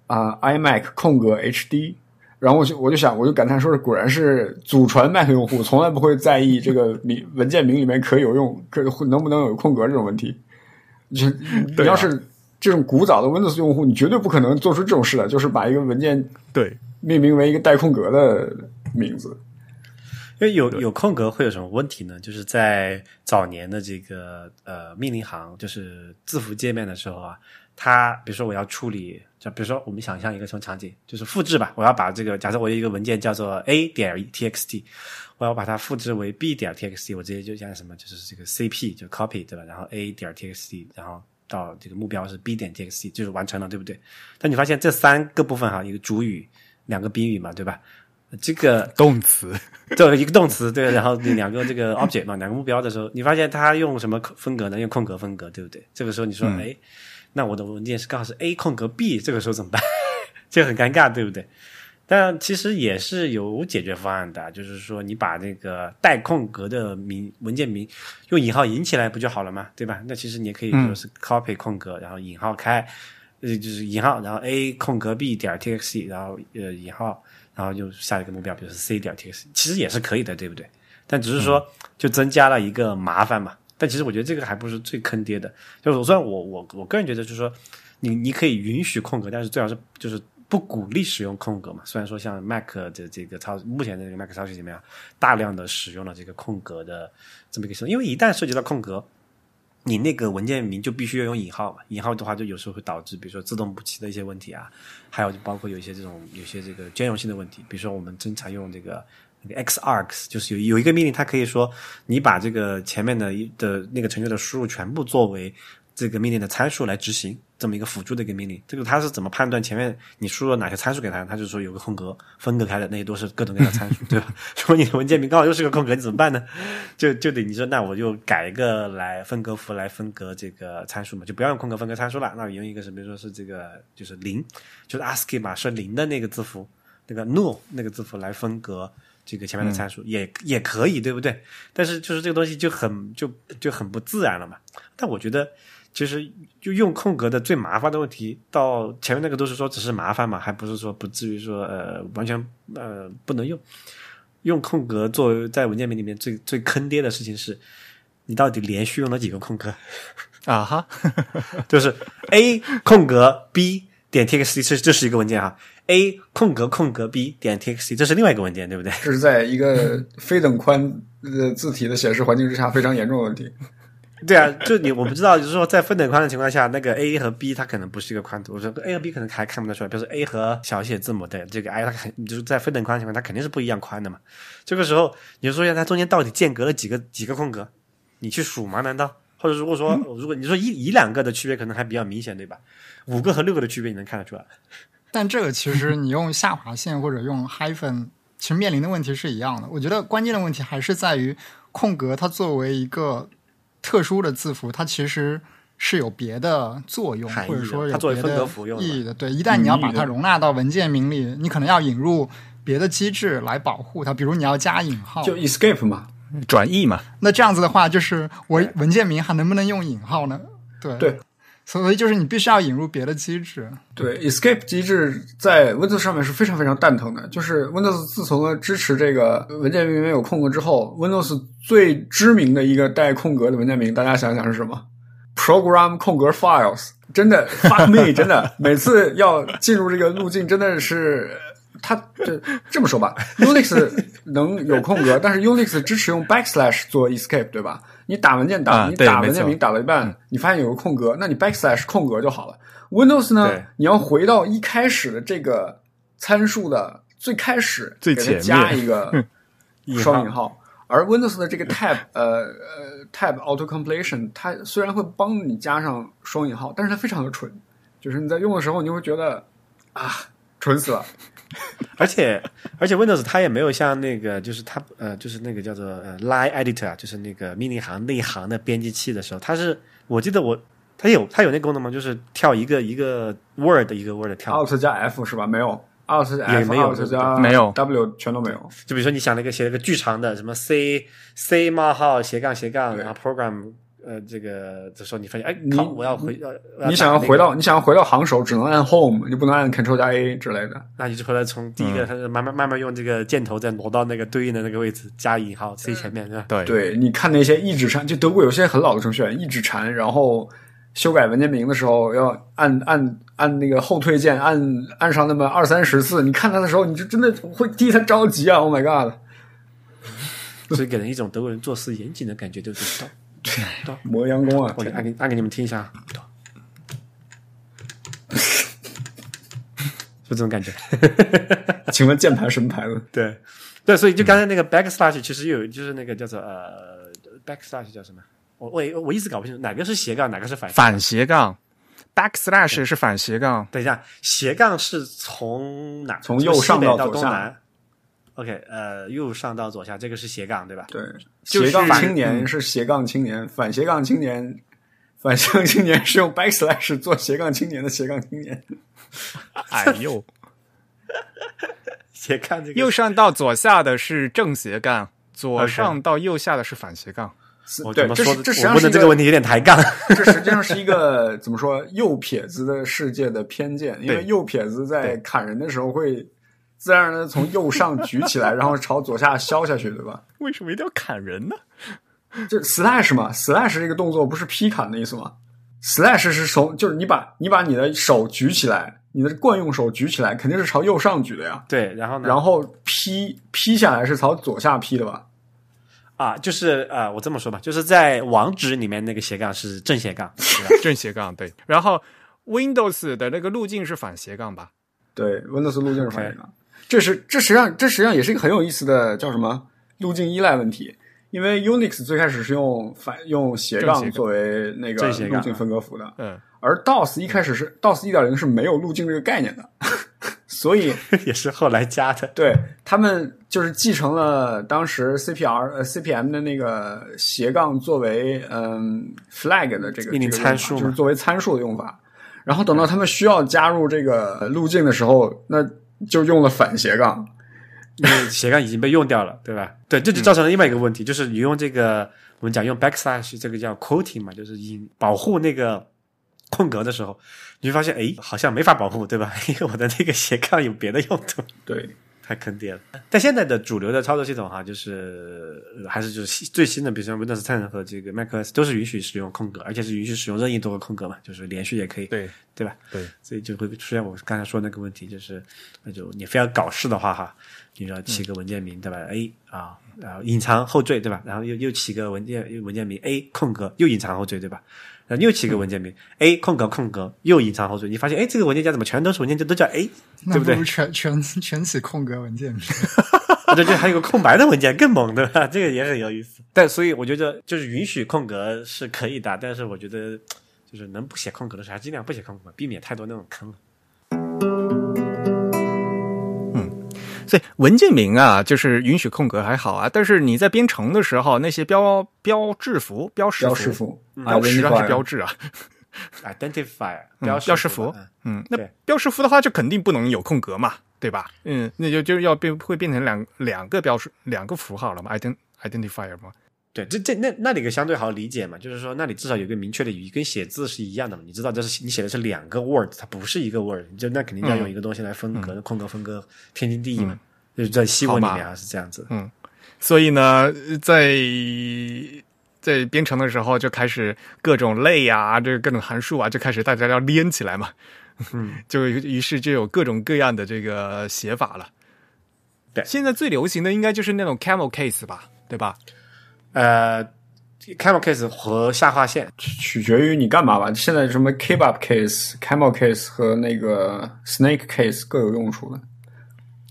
啊 iMac 空格 HD，然后我就我就想我就感叹说是果然是祖传 Mac 用户从来不会在意这个名文件名里面可有用可能不能有空格这种问题，就 你要是这种古早的 Windows 用户，你绝对不可能做出这种事来，就是把一个文件对。命名为一个带空格的名字。因为有有空格会有什么问题呢？就是在早年的这个呃命令行，就是字符界面的时候啊，它比如说我要处理，就比如说我们想象一个什么场景，就是复制吧，我要把这个假设我有一个文件叫做 a 点 txt，我要把它复制为 b 点 txt，我直接就加什么，就是这个 cp 就 copy 对吧？然后 a 点 txt，然后到这个目标是 b 点 txt，就是完成了，对不对？但你发现这三个部分哈，一个主语，两个宾语嘛，对吧？这个动词，对一个动词对，然后两个这个 object 嘛，两个目标的时候，你发现它用什么风格呢？用空格风格，对不对？这个时候你说，哎，那我的文件是刚好是 A 空格 B，这个时候怎么办？这很尴尬，对不对？但其实也是有解决方案的，就是说你把那个带空格的名文件名用引号引起来不就好了嘛，对吧？那其实你也可以说是 copy 空格，然后引号开，呃，就是引号，然后 A 空格 B 点 txt，然后呃引号。然后就下一个目标，比如说 c 点 T X，其实也是可以的，对不对？但只是说就增加了一个麻烦嘛。但其实我觉得这个还不是最坑爹的。就是虽然我我我个人觉得，就是说你你可以允许空格，但是最好是就是不鼓励使用空格嘛。虽然说像 Mac 的这个操目前的这个 Mac 操作系统里面，大量的使用了这个空格的这么一个系统，因为一旦涉及到空格，你那个文件名就必须要用引号嘛，引号的话就有时候会导致比如说自动补齐的一些问题啊，还有就包括有一些这种有些这个兼容性的问题，比如说我们经常用这个。那个 xargs 就是有有一个命令，它可以说你把这个前面的一的那个程序的输入全部作为这个命令的参数来执行，这么一个辅助的一个命令。这个它是怎么判断前面你输入哪些参数给它？它就说有个空格分隔开的，那些都是各种各样的参数，对吧？如果你的文件名刚好又是个空格，你怎么办呢？就就得你说那我就改一个来分隔符来分隔这个参数嘛，就不要用空格分隔参数了，那我用一个是比如说是这个就是零，就是 ASCII 码是零的那个字符，那个 null 那个字符来分隔。这个前面的参数也也可以，对不对？但是就是这个东西就很就就很不自然了嘛。但我觉得，其实就用空格的最麻烦的问题，到前面那个都是说只是麻烦嘛，还不是说不至于说呃完全呃不能用。用空格作为在文件名里面最最坑爹的事情是，你到底连续用了几个空格啊？哈，就是 A 空格 B 点 txt，这这是一个文件啊。A 空格空格 B 点 txt，这是另外一个文件，对不对？这是在一个非等宽的字体的显示环境之下非常严重的问题。对啊，就你我不知道，就是说在分等宽的情况下，那个 A 和 B 它可能不是一个宽度。我说 A 和 B 可能还看不得出来，比如说 A 和小写字母的这个 i，它肯就是在分等宽的情况，它肯定是不一样宽的嘛。这个时候你就说一下，它中间到底间隔了几个几个空格？你去数吗？难道？或者如果说如果你说一一两个的区别可能还比较明显，对吧？五个和六个的区别你能看得出来？但这个其实你用下划线或者用 hyphen，其实面临的问题是一样的。我觉得关键的问题还是在于空格，它作为一个特殊的字符，它其实是有别的作用，或者说有别的意义的。对，一旦你要把它容纳到文件名里，你可能要引入别的机制来保护它，比如你要加引号，就 escape 嘛，转译嘛。那这样子的话，就是我文件名还能不能用引号呢？对对。所以就是你必须要引入别的机制。对，escape 机制在 Windows 上面是非常非常蛋疼的。就是 Windows 自从支持这个文件名有空格之后，Windows 最知名的一个带空格的文件名，大家想想是什么？Program 空格 Files，真的 fuck me，真的每次要进入这个路径，真的是。它这这么说吧，Unix 能有空格，但是 Unix 支持用 backslash 做 escape，对吧？你打文件打你打文件名打了一半，你发现有个空格，那你 backslash 空格就好了。Windows 呢，你要回到一开始的这个参数的最开始，最前加一个 双引号。而 Windows 的这个 tab 呃呃 tab auto completion，它虽然会帮你加上双引号，但是它非常的蠢，就是你在用的时候，你会觉得啊，蠢死了。而且而且，Windows 它也没有像那个，就是它呃，就是那个叫做呃，Line Editor 啊，就是那个命令行内行的编辑器的时候，它是我记得我它有它有那功能吗？就是跳一个一个 Word 一个 Word 跳，Alt 加 F 是吧？没有，Alt 加 F 没有加没有 W 全都没有。就比如说你想那个写了个巨长的什么 C C 冒号斜杠斜杠，然后 Program。呃，这个这时候你发现，哎，你我要回，要你想要回到，你想要回到行首，只能按 Home，你不能按 Control 加 A 之类的。那你就回来从第一个，它是慢慢慢慢用这个箭头再挪到那个对应的那个位置，加引号 C 前面，是吧？对对，你看那些一指禅，就德国有些很老的程序员，一指禅，然后修改文件名的时候要按按按那个后退键，按按上那么二三十次，你看他的时候，你就真的会替他着急啊！Oh my god！所以给人一种德国人做事严谨的感觉，就是。对，对磨洋工啊！我按给按给你们听一下，就这种感觉。请问键盘什么牌子？对，对，所以就刚才那个 backslash，其实有就是那个叫做呃 backslash 叫什么？我我我一直搞不清楚哪个是斜杠，哪个是反反斜杠。backslash 是反斜杠。等一下，斜杠是从哪？从右上到东南。OK，呃，右上到左下，这个是斜杠对吧？对，斜杠青年是斜杠青年，反斜杠青年，反斜杠青年是用 backslash 做斜杠青年的斜杠青年。哎呦，斜杠这个右上到左下的是正斜杠，左上到右下的是反斜杠。对，这是这实际上是这个问题有点抬杠。这实际上是一个怎么说右撇子的世界的偏见，因为右撇子在砍人的时候会。自然而然从右上举起来，然后朝左下削下去，对吧？为什么一定要砍人呢？就 slash 嘛，slash 这个动作不是劈砍的意思吗？slash 是从就是你把你把你的手举起来，你的惯用手举起来肯定是朝右上举的呀。对，然后呢？然后劈劈下来是朝左下劈的吧？啊，就是呃，我这么说吧，就是在网址里面那个斜杠是正斜杠，对吧？正斜杠对。然后 Windows 的那个路径是反斜杠吧？对，Windows 路径是反斜杠。这是这实际上这实际上也是一个很有意思的叫什么路径依赖问题。因为 Unix 最开始是用反用斜杠作为那个路径分割符的，嗯，而 DOS 一开始是 DOS 一点零是没有路径这个概念的，所以 也是后来加的。对他们就是继承了当时 CPR 呃 CPM 的那个斜杠作为嗯 flag 的这个命令参数，就是作为参数的用法。然后等到他们需要加入这个路径的时候，那就用了反斜杠。因为斜杠已经被用掉了，对吧？对，这就造成了另外一个问题，就是你用这个我们讲用 backslash 这个叫 quoting 嘛，就是引保护那个空格的时候，你会发现，哎，好像没法保护，对吧？因为我的那个斜杠有别的用途。对，太坑爹了。但现在的主流的操作系统哈，就是还是就是最新的，比如说 Windows 10和这个 macOS 都是允许使用空格，而且是允许使用任意多个空格嘛，就是连续也可以，对对吧？对，所以就会出现我刚才说那个问题，就是那就你非要搞事的话哈。你要起个文件名对吧？A 啊，然后隐藏后缀对吧？然后又又起个文件文件名 A 空格又隐藏后缀对吧？然后又起个文件名 A 空格空格又隐藏后缀，你发现哎，这个文件夹怎么全都是文件夹都叫 A，对不对？全全全起空格文件名，对 对，还有个空白的文件更猛对吧？这个也很有意思。但所以我觉得就是允许空格是可以的，但是我觉得就是能不写空格的时候，还尽量不写空格，避免太多那种坑了。所以文件名啊，就是允许空格还好啊，但是你在编程的时候，那些标标志符、标识符、符、标识啊是标志啊，identifier 标标识符，嗯，那标识符的话就肯定不能有空格嘛，对吧？嗯，那就就要变会变成两两个标识两个符号了嘛，ident identifier 嘛。对，这这那那里个相对好理解嘛，就是说那里至少有个明确的语义，跟写字是一样的嘛。你知道这是你写的是两个 word，它不是一个 word，就那肯定要用一个东西来分隔，空格分割天经地义嘛。就是在西文里面啊是这样子。嗯，所以呢，在在编程的时候就开始各种类啊，这个各种函数啊，就开始大家要连起来嘛。嗯，就于是就有各种各样的这个写法了。对，现在最流行的应该就是那种 camel case 吧，对吧？呃，camel case 和下划线取决于你干嘛吧。现在什么 kebab case、camel case 和那个 snake case 各有用处的。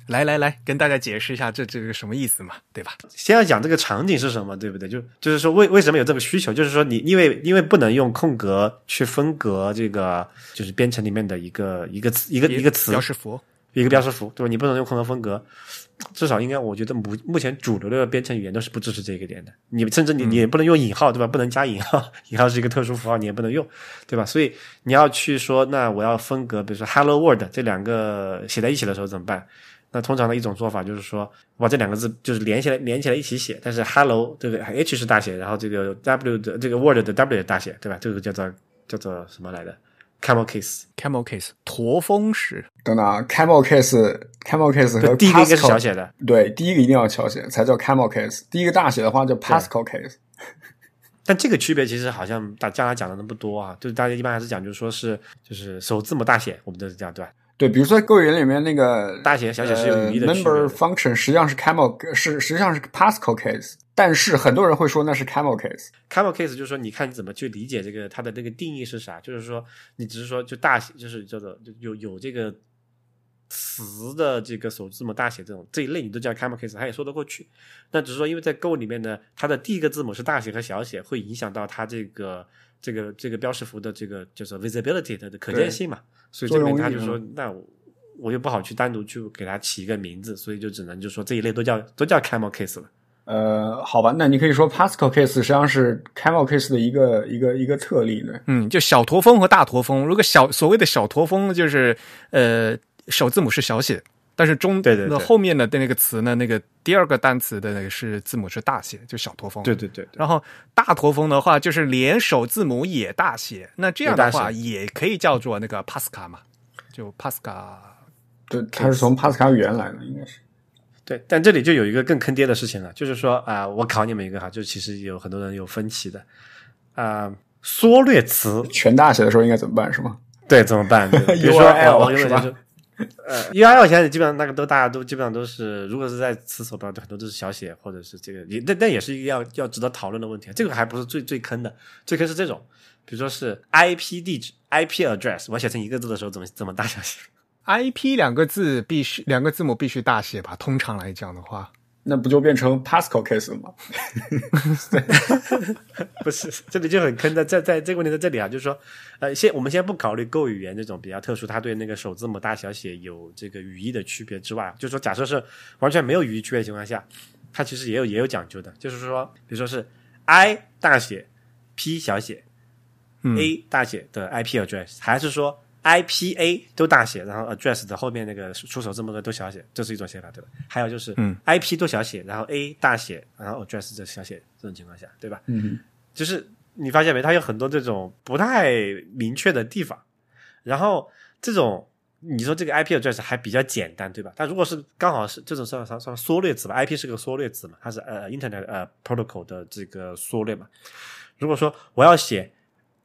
来来来，跟大家解释一下这这个什么意思嘛，对吧？先要讲这个场景是什么，对不对？就就是说为为什么有这个需求？就是说你因为因为不能用空格去分隔这个，就是编程里面的一个一个词一个一个词标识符，一个标识符，对吧？你不能用空格分隔。至少应该，我觉得目目前主流的编程语言都是不支持这个点的。你甚至你你也不能用引号，对吧？不能加引号，引号是一个特殊符号，你也不能用，对吧？所以你要去说，那我要分隔，比如说 Hello World 这两个写在一起的时候怎么办？那通常的一种做法就是说，把这两个字就是连起来，连起来一起写。但是 Hello 这个 H 是大写，然后这个 W 的这个 Word 的 W 大写，对吧？这个叫做叫做什么来的？Camel case，Camel case，驼峰石。等等啊，Camel case，Camel case 和第一个应该是小写的。对，第一个一定要小写才叫 Camel case。第一个大写的话叫 Pascal case。但这个区别其实好像大家讲的都不多啊，就是大家一般还是讲，就是说是就是首字母大写，我们都是这样对吧？对，比如说构语言里面那个大写小写是有语义的 Member function 实际上是 Camel 是实际上是 Pascal case。但是很多人会说那是 camel case。camel case 就是说，你看你怎么去理解这个它的那个定义是啥？就是说，你只是说就大写，就是叫做有有这个词的这个首字母大写这种这一类，你都叫 camel case，它也说得过去。那只是说，因为在 Go 里面呢，它的第一个字母是大写和小写，会影响到它这个这个这个标识符的这个就是 visibility 的可见性嘛。所以这边他就说，那我又不好去单独去给它起一个名字，所以就只能就说这一类都叫都叫 camel case 了。呃，好吧，那你可以说 Pascal case 实际上是 Camel case 的一个一个一个特例呢。嗯，就小驼峰和大驼峰。如果小所谓的小驼峰就是呃首字母是小写，但是中对对那后面的的那个词呢，那个第二个单词的那个是字母是大写，就小驼峰。对对对。然后大驼峰的话，就是连首字母也大写，那这样的话也可以叫做那个 Pascal 嘛，就 Pascal。对，它是从 Pascal 语言来的，应该是。对，但这里就有一个更坑爹的事情了，就是说啊，我考你们一个哈，就其实有很多人有分歧的啊，缩略词，全大写的时候应该怎么办？是吗？对，怎么办？对比如说 URL 我我是吧呃，URL 现在基本上那个都大家都基本上都是，如果是在词手标，很多都是小写或者是这个，也那那也是一个要要值得讨论的问题。这个还不是最最坑的，最坑是这种，比如说是 IP 地址、IP address，我写成一个字的时候怎么怎么大小写？IP 两个字必须两个字母必须大写吧？通常来讲的话，那不就变成 Pascal case 了吗？不是，这里就很坑的，在在这个问题在这里啊，就是说，呃，先我们先不考虑 Go 语言这种比较特殊，它对那个首字母大小写有这个语义的区别之外，就是说，假设是完全没有语义区别的情况下，它其实也有也有讲究的，就是说，比如说是 I 大写，P 小写、嗯 a 大写的 IP address，还是说 IPA 都大写，然后 address 的后面那个出手字母的都小写，这是一种写法，对吧？还有就是嗯 IP 都小写，然后 A 大写，然后 address 这小写，这种情况下，对吧？嗯，就是你发现没，它有很多这种不太明确的地方，然后这种你说这个 IP address 还比较简单，对吧？但如果是刚好是这种算算算缩略词吧，IP 是个缩略词嘛，它是呃 Internet 呃 protocol 的这个缩略嘛。如果说我要写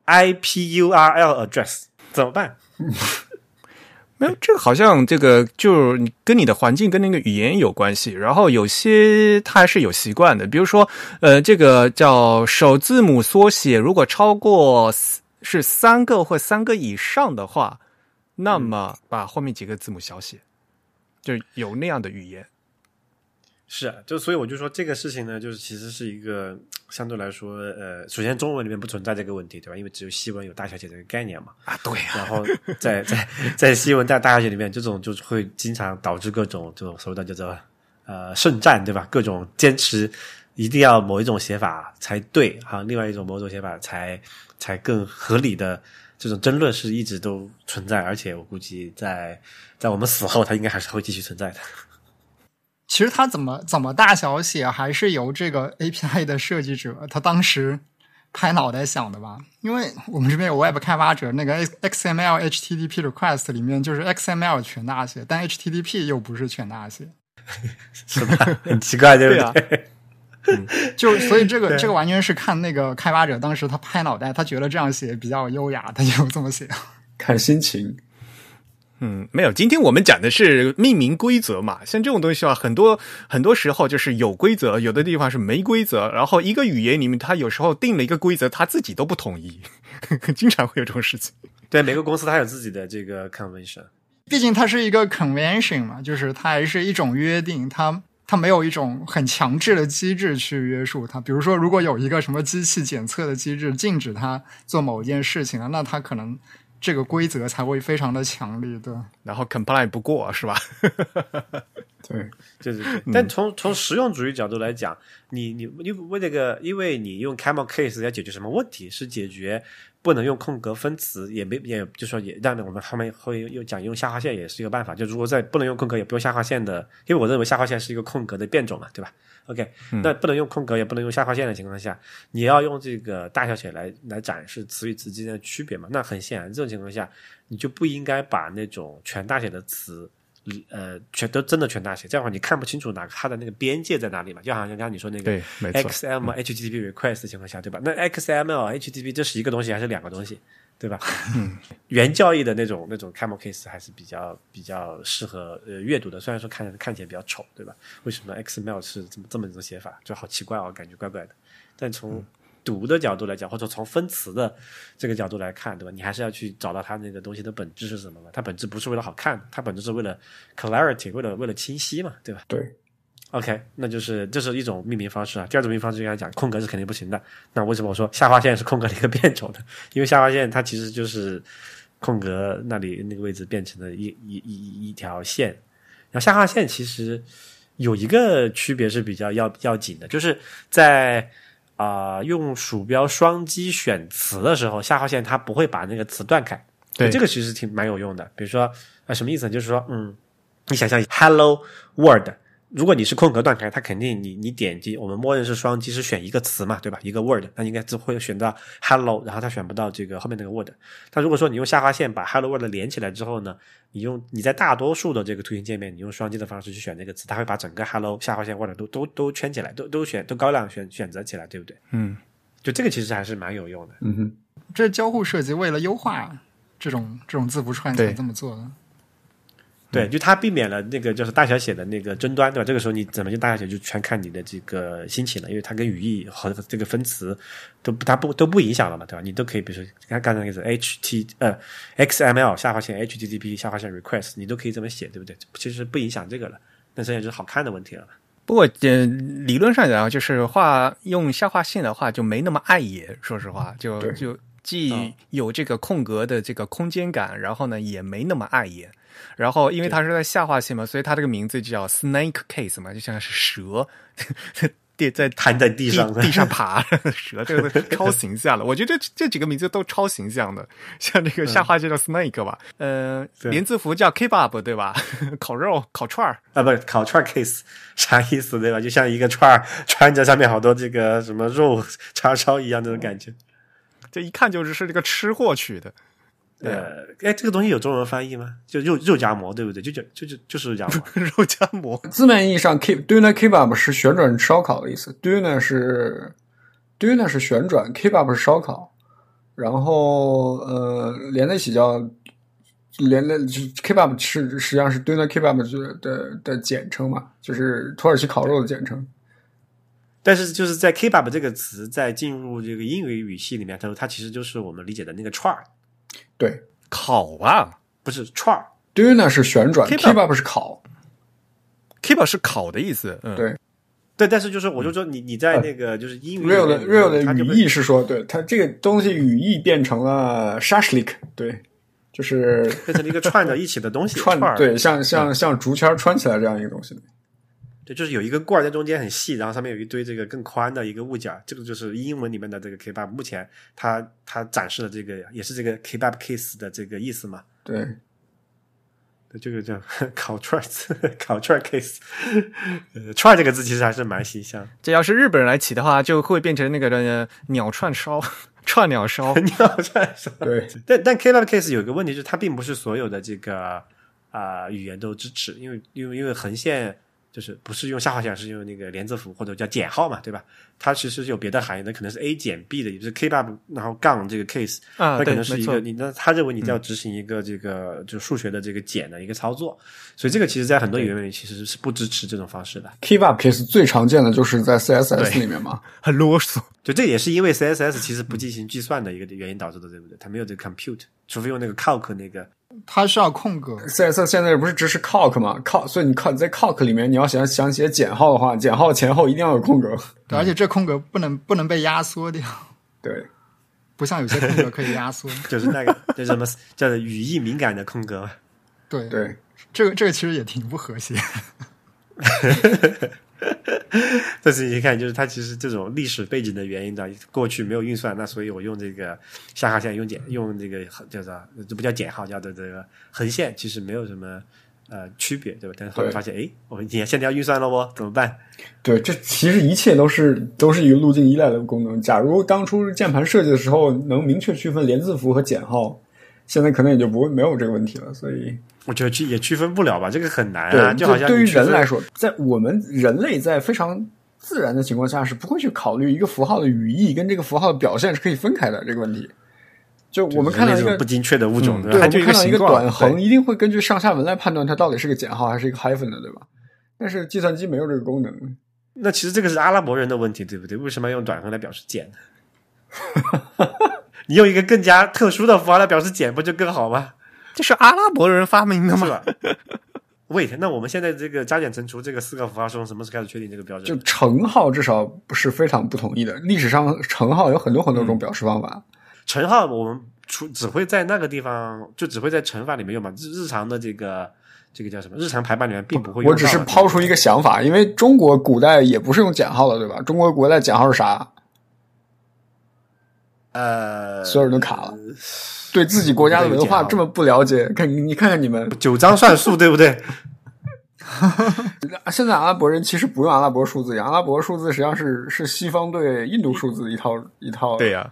IPURL address 怎么办？没有这个好像这个就是跟你的环境跟那个语言有关系，然后有些它还是有习惯的，比如说呃这个叫首字母缩写，如果超过是三个或三个以上的话，那么把后面几个字母小写，就有那样的语言。是啊，就所以我就说这个事情呢，就是其实是一个相对来说，呃，首先中文里面不存在这个问题，对吧？因为只有西文有大小写这个概念嘛。啊，对呀、然后在在在西文在大小写里面，这种就是会经常导致各种这种所谓的叫做呃圣战，对吧？各种坚持一定要某一种写法才对，哈，另外一种某种写法才才更合理的这种争论是一直都存在，而且我估计在在我们死后，它应该还是会继续存在的。其实它怎么怎么大小写，还是由这个 API 的设计者他当时拍脑袋想的吧？因为我们这边有 Web 开发者，那个 XML HTTP request 里面就是 XML 全大写，但 HTTP 又不是全大写，是吧？很奇怪，对吧对啊对？就所以这个这个完全是看那个开发者当时他拍脑袋，他觉得这样写比较优雅，他就这么写。看心情。嗯，没有。今天我们讲的是命名规则嘛，像这种东西啊，很多很多时候就是有规则，有的地方是没规则。然后一个语言里面，它有时候定了一个规则，它自己都不统一，经常会有这种事情。对，每个公司它有自己的这个 convention。毕竟它是一个 convention 嘛，就是它还是一种约定，它它没有一种很强制的机制去约束它。比如说，如果有一个什么机器检测的机制禁止它做某一件事情了，那它可能这个规则才会非常的强力，对。然后 comply 不过是吧？对，对对对，但从从实用主义角度来讲，你你你为为这个，因为你用 camel case 要解决什么问题？是解决不能用空格分词，也没也就说也让我们后面会又讲用下划线也是一个办法。就如果在不能用空格也不用下划线的，因为我认为下划线是一个空格的变种嘛，对吧？OK，、那不能用空格也不能用下划线的情况下，你要用这个大小写来来展示词与词之间的区别嘛？那很显然，这种情况下你就不应该把那种全大写的词。呃，全都真的全大写，这样的话你看不清楚哪个它的那个边界在哪里嘛？就好像刚刚你说那个对 XML、HTTP request 的情况下，对吧？那 XML、HTTP 这是一个东西还是两个东西，对吧？嗯，原教义的那种那种 camel case 还是比较比较适合呃阅读的，虽然说看看起来比较丑，对吧？为什么 XML 是这么这么一种写法，就好奇怪哦，感觉怪怪的。但从读的角度来讲，或者从分词的这个角度来看，对吧？你还是要去找到它那个东西的本质是什么嘛？它本质不是为了好看，它本质是为了 clarity，为了为了清晰嘛，对吧？对，OK，那就是这是一种命名方式啊。第二种命名方式就刚才讲，空格是肯定不行的。那为什么我说下划线是空格的一个变种呢？因为下划线它其实就是空格那里那个位置变成了一一一一一条线。然后下划线其实有一个区别是比较要要紧的，就是在啊、用鼠标双击选词的时候，下划线它不会把那个词断开。对这个其实挺蛮有用的。比如说啊、什么意思呢？就是说，嗯，你想象 Hello World，如果你是空格断开，它肯定你你点击，我们默认是双击是选一个词嘛，对吧？一个 word，那应该只会选到 hello，然后它选不到这个后面那个 word。但如果说你用下划线把 hello word 连起来之后呢，你用你在大多数的这个图形界面，你用双击的方式去选那个词，它会把整个 hello 下划线 word 都都都圈起来，都都选都高亮选选择起来，对不对？嗯，就这个其实还是蛮有用的。嗯哼，这交互设计为了优化这种这种字符串才对这么做的。对，就它避免了那个就是大小写的那个争端，对吧？这个时候你怎么就大小写就全看你的这个心情了，因为它跟语义和这个分词都不它不都不影响了嘛，对吧？你都可以，比如说刚刚才那个是 H T 呃 XML 下划线 HTTP 下划线 request，你都可以这么写，对不对？其实不影响这个了，那剩下就是好看的问题了。不过，呃，理论上讲，就是画用下划线的话，就没那么碍眼。说实话，就就既嗯有这个空格的这个空间感，然后呢，也没那么碍眼。然后，因为它是在下划线嘛，所以它这个名字就叫 Snake Case 嘛，就像是蛇 地在 摊在地上地上爬，蛇这个超形象的。我觉得这这几个名字都超形象的，像这个下划线叫 Snake 吧，呃，连字符叫 Kebab 对吧？烤肉、烤串儿。啊，不是烤串 case 啥意思对吧？就像一个串儿穿着上面好多这个什么肉叉烧一样那种感觉。这一看就是是这个吃货取的。呃，哎，这个东西有中文翻译吗？就肉肉夹馍，对不对？就就就就就是肉夹馍。肉夹馍，字面意义上，keep döner kebab 是旋转烧烤的意思 doner 是 doner 是旋转，kebab 是烧烤，然后呃连在一起叫连连就是 kebab 是实际上是 doner kebab 的的的简称嘛，就是土耳其烤肉的简称。但是就是在 kebab 这个词在进入这个英语语系里面，它它其实就是我们理解的那个串儿，对烤吧不是串儿。，döner 是旋转 Kebab，kebab 是烤。，kebab 是烤的意思。嗯，对对，但是就是我就说你你在那个就是英语 real 的 real 的语义是说，对它这个东西语义变成了 shashlik，对，就是变成了一个串在一起的东西。串串对，像像像竹签穿起来这样一个东西。对，就是有一个棍儿在中间很细，然后上面有一堆这个更宽的一个物件儿，这个就是英文里面的这个 kebab。目前它它展示的这个也是这个 kebab case 的这个意思嘛？对，对，这个叫 烤串儿字，烤串儿 case。呃，串儿这个字其实还是蛮形象。这要是日本人来起的话，就会变成那个呃鸟串烧、串鸟烧。鸟串烧。对，但但 kebab case 有一个问题，就是它并不是所有的这个啊、语言都支持，因为因为因为横线就是不是用下划线，是用那个连字符或者叫减号嘛，对吧？它其实有别的含义那，可能是 a 减 b 的，也就是 kebab 然后杠这个 case，啊，它可能是一个，你那他认为你要执行一个这个、就数学的这个减的一个操作，所以这个其实在很多语言里其实是不支持这种方式的。kebab case 最常见的就是在 CSS 里面嘛。很啰嗦。就这也是因为 CSS 其实不进行计算的一个原因导致的，对不对？它没有这个 compute，除非用那个 calc 那个。它需要空格，CSS 现在不是支持 calc 嘛？calc，所以你 calc 在 calc 里面，你要想想写减号的话，减号前后一定要有空格。对，而且这空格不能不能被压缩掉，对，不像有些空格可以压缩。就是那个叫什么叫做语义敏感的空格。对，对，这个这个其实也挺不和谐。但是你看，就是它其实这种历史背景的原因的，过去没有运算，那所以我用这个下划线，用减用这个叫做这不叫减号，叫做这个横线，其实没有什么呃区别，对吧？但是后来发现，哎，我们现在要运算了哦，怎么办？对，这其实一切都是都是一个路径依赖的功能。假如当初键盘设计的时候能明确区分连字符和减号，现在可能也就不会没有这个问题了。所以，我觉得区也区分不了吧，这个很难，啊，就好像对于人来说，在我们人类在非常自然的情况下是不会去考虑一个符号的语义跟这个符号的表现是可以分开的这个问题。就我们看到这种不精确的物种，嗯对，对吧？我们看到一个短横，一定会根据上下文来判断它到底是个减号还是一个 hyphen 的，对吧？但是计算机没有这个功能。那其实这个是阿拉伯人的问题，对不对？为什么要用短横来表示减呢？你用一个更加特殊的符号来表示减，不就更好吗？这是阿拉伯人发明的吗？？Wait，那我们现在这个加减乘除这个四个符号是从什么时候开始确定这个标准就？乘号至少不是非常不统一的。历史上乘号有很多很多嗯种表示方法。乘号我们除只会在那个地方，就只会在乘法里面用嘛。日日常的这个这个叫什么？日常排版里面并不会用。我只是抛出一个想法，因为中国古代也不是用减号的，对吧？中国古代减号是啥？呃，所有人都卡了。对自己国家的文化这么不了解，看你你看看你们，九章算术，对不对？现在阿拉伯人其实不用阿拉伯数字，阿拉伯数字实际上是是西方对印度数字一套一套对呀、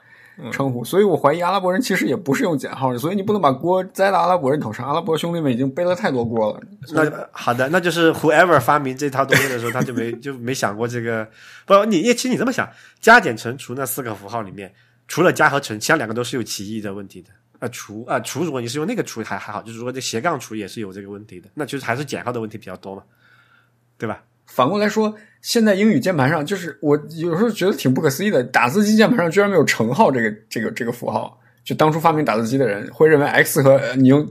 称呼，所以我怀疑阿拉伯人其实也不是用减号的，所以你不能把锅栽到阿拉伯人头上，阿拉伯兄弟们已经背了太多锅了。那好的，那就是 whoever 发明这套东西的时候，他就没 就没想过这个。不，你其实你这么想，加减乘除那四个符号里面，除了加和乘，其他两个都是有歧义的问题的。啊，除啊除，如果你是用那个除还还好，就是如果这斜杠除也是有这个问题的，那就是还是减号的问题比较多嘛，对吧？反过来说，现在英语键盘上，就是我有时候觉得挺不可思议的，打字机键盘上居然没有乘号这个这个这个符号。就当初发明打字机的人会认为 X 和你用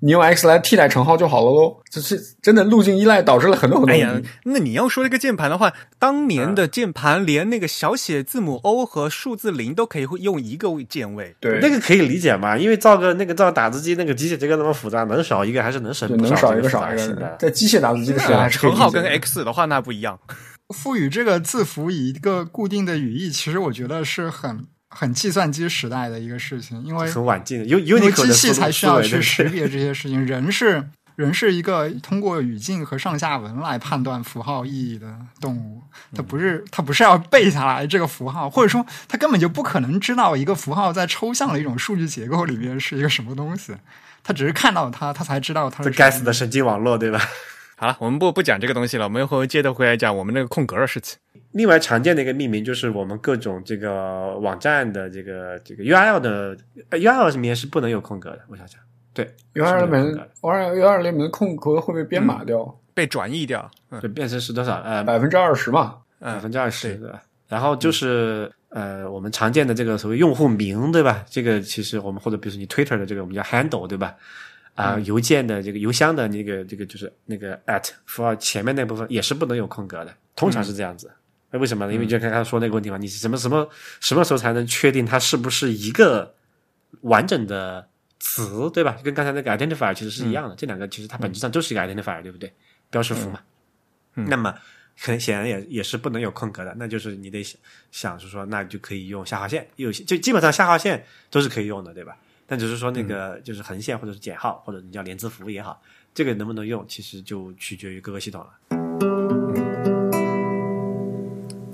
你用 X 来替代乘号就好了喽。这是真的路径依赖导致了很多很多哎呀。，那你要说这个键盘的话，当年的键盘连那个小写字母 O 和数字零都可以用一个键位。对，那个可以理解嘛，因为造个那个造打字机那个机械结构那么复杂，能少一个还是能省能少一个少一个。在机械打字机的时代乘号跟 X 的话那不一样。赋予这个字符以一个固定的语义，其实我觉得是很很计算机时代的一个事情，因为很晚近的，有有机器才需要去识识别这些事情，人是人是一个通过语境和上下文来判断符号意义的动物，它不是它不是要背下来这个符号，或者说它根本就不可能知道一个符号在抽象的一种数据结构里面是一个什么东西，他只是看到它，他才知道它是这该死的神经网络，对吧？好了，我们不不讲这个东西了，我们会接着回来讲我们那个空格的事情。另外常见的一个命名就是我们各种这个网站的这个这个 URL 的呃 URL 里面是不能有空格的，我想想，对 URL 里面 URL URL 里面的空格会被编码掉被转译掉，嗯就变成是多少呃百分之二十嘛？嗯，百分之二十对吧？然后就是呃我们常见的这个所谓用户名对吧？这个其实我们或者比如说你 Twitter 的这个我们叫 handle 对吧？啊、邮件的这个邮箱的那个这个就是那个 at 符号前面那部分也是不能有空格的，通常是这样子。那为什么呢？因为就刚刚说那个问题嘛，你什么什么什么时候才能确定它是不是一个完整的词，对吧？跟刚才那个 identifier 其实是一样的，这两个其实它本质上都是一个 identifier，对不对？标识符嘛。那么很显然也也是不能有空格的，那就是你得想想是说，那就可以用下划线，有些就基本上下划线都是可以用的，对吧？但只是说那个就是横线或者是减号，或者你叫连字符也好，这个能不能用，其实就取决于各个系统了。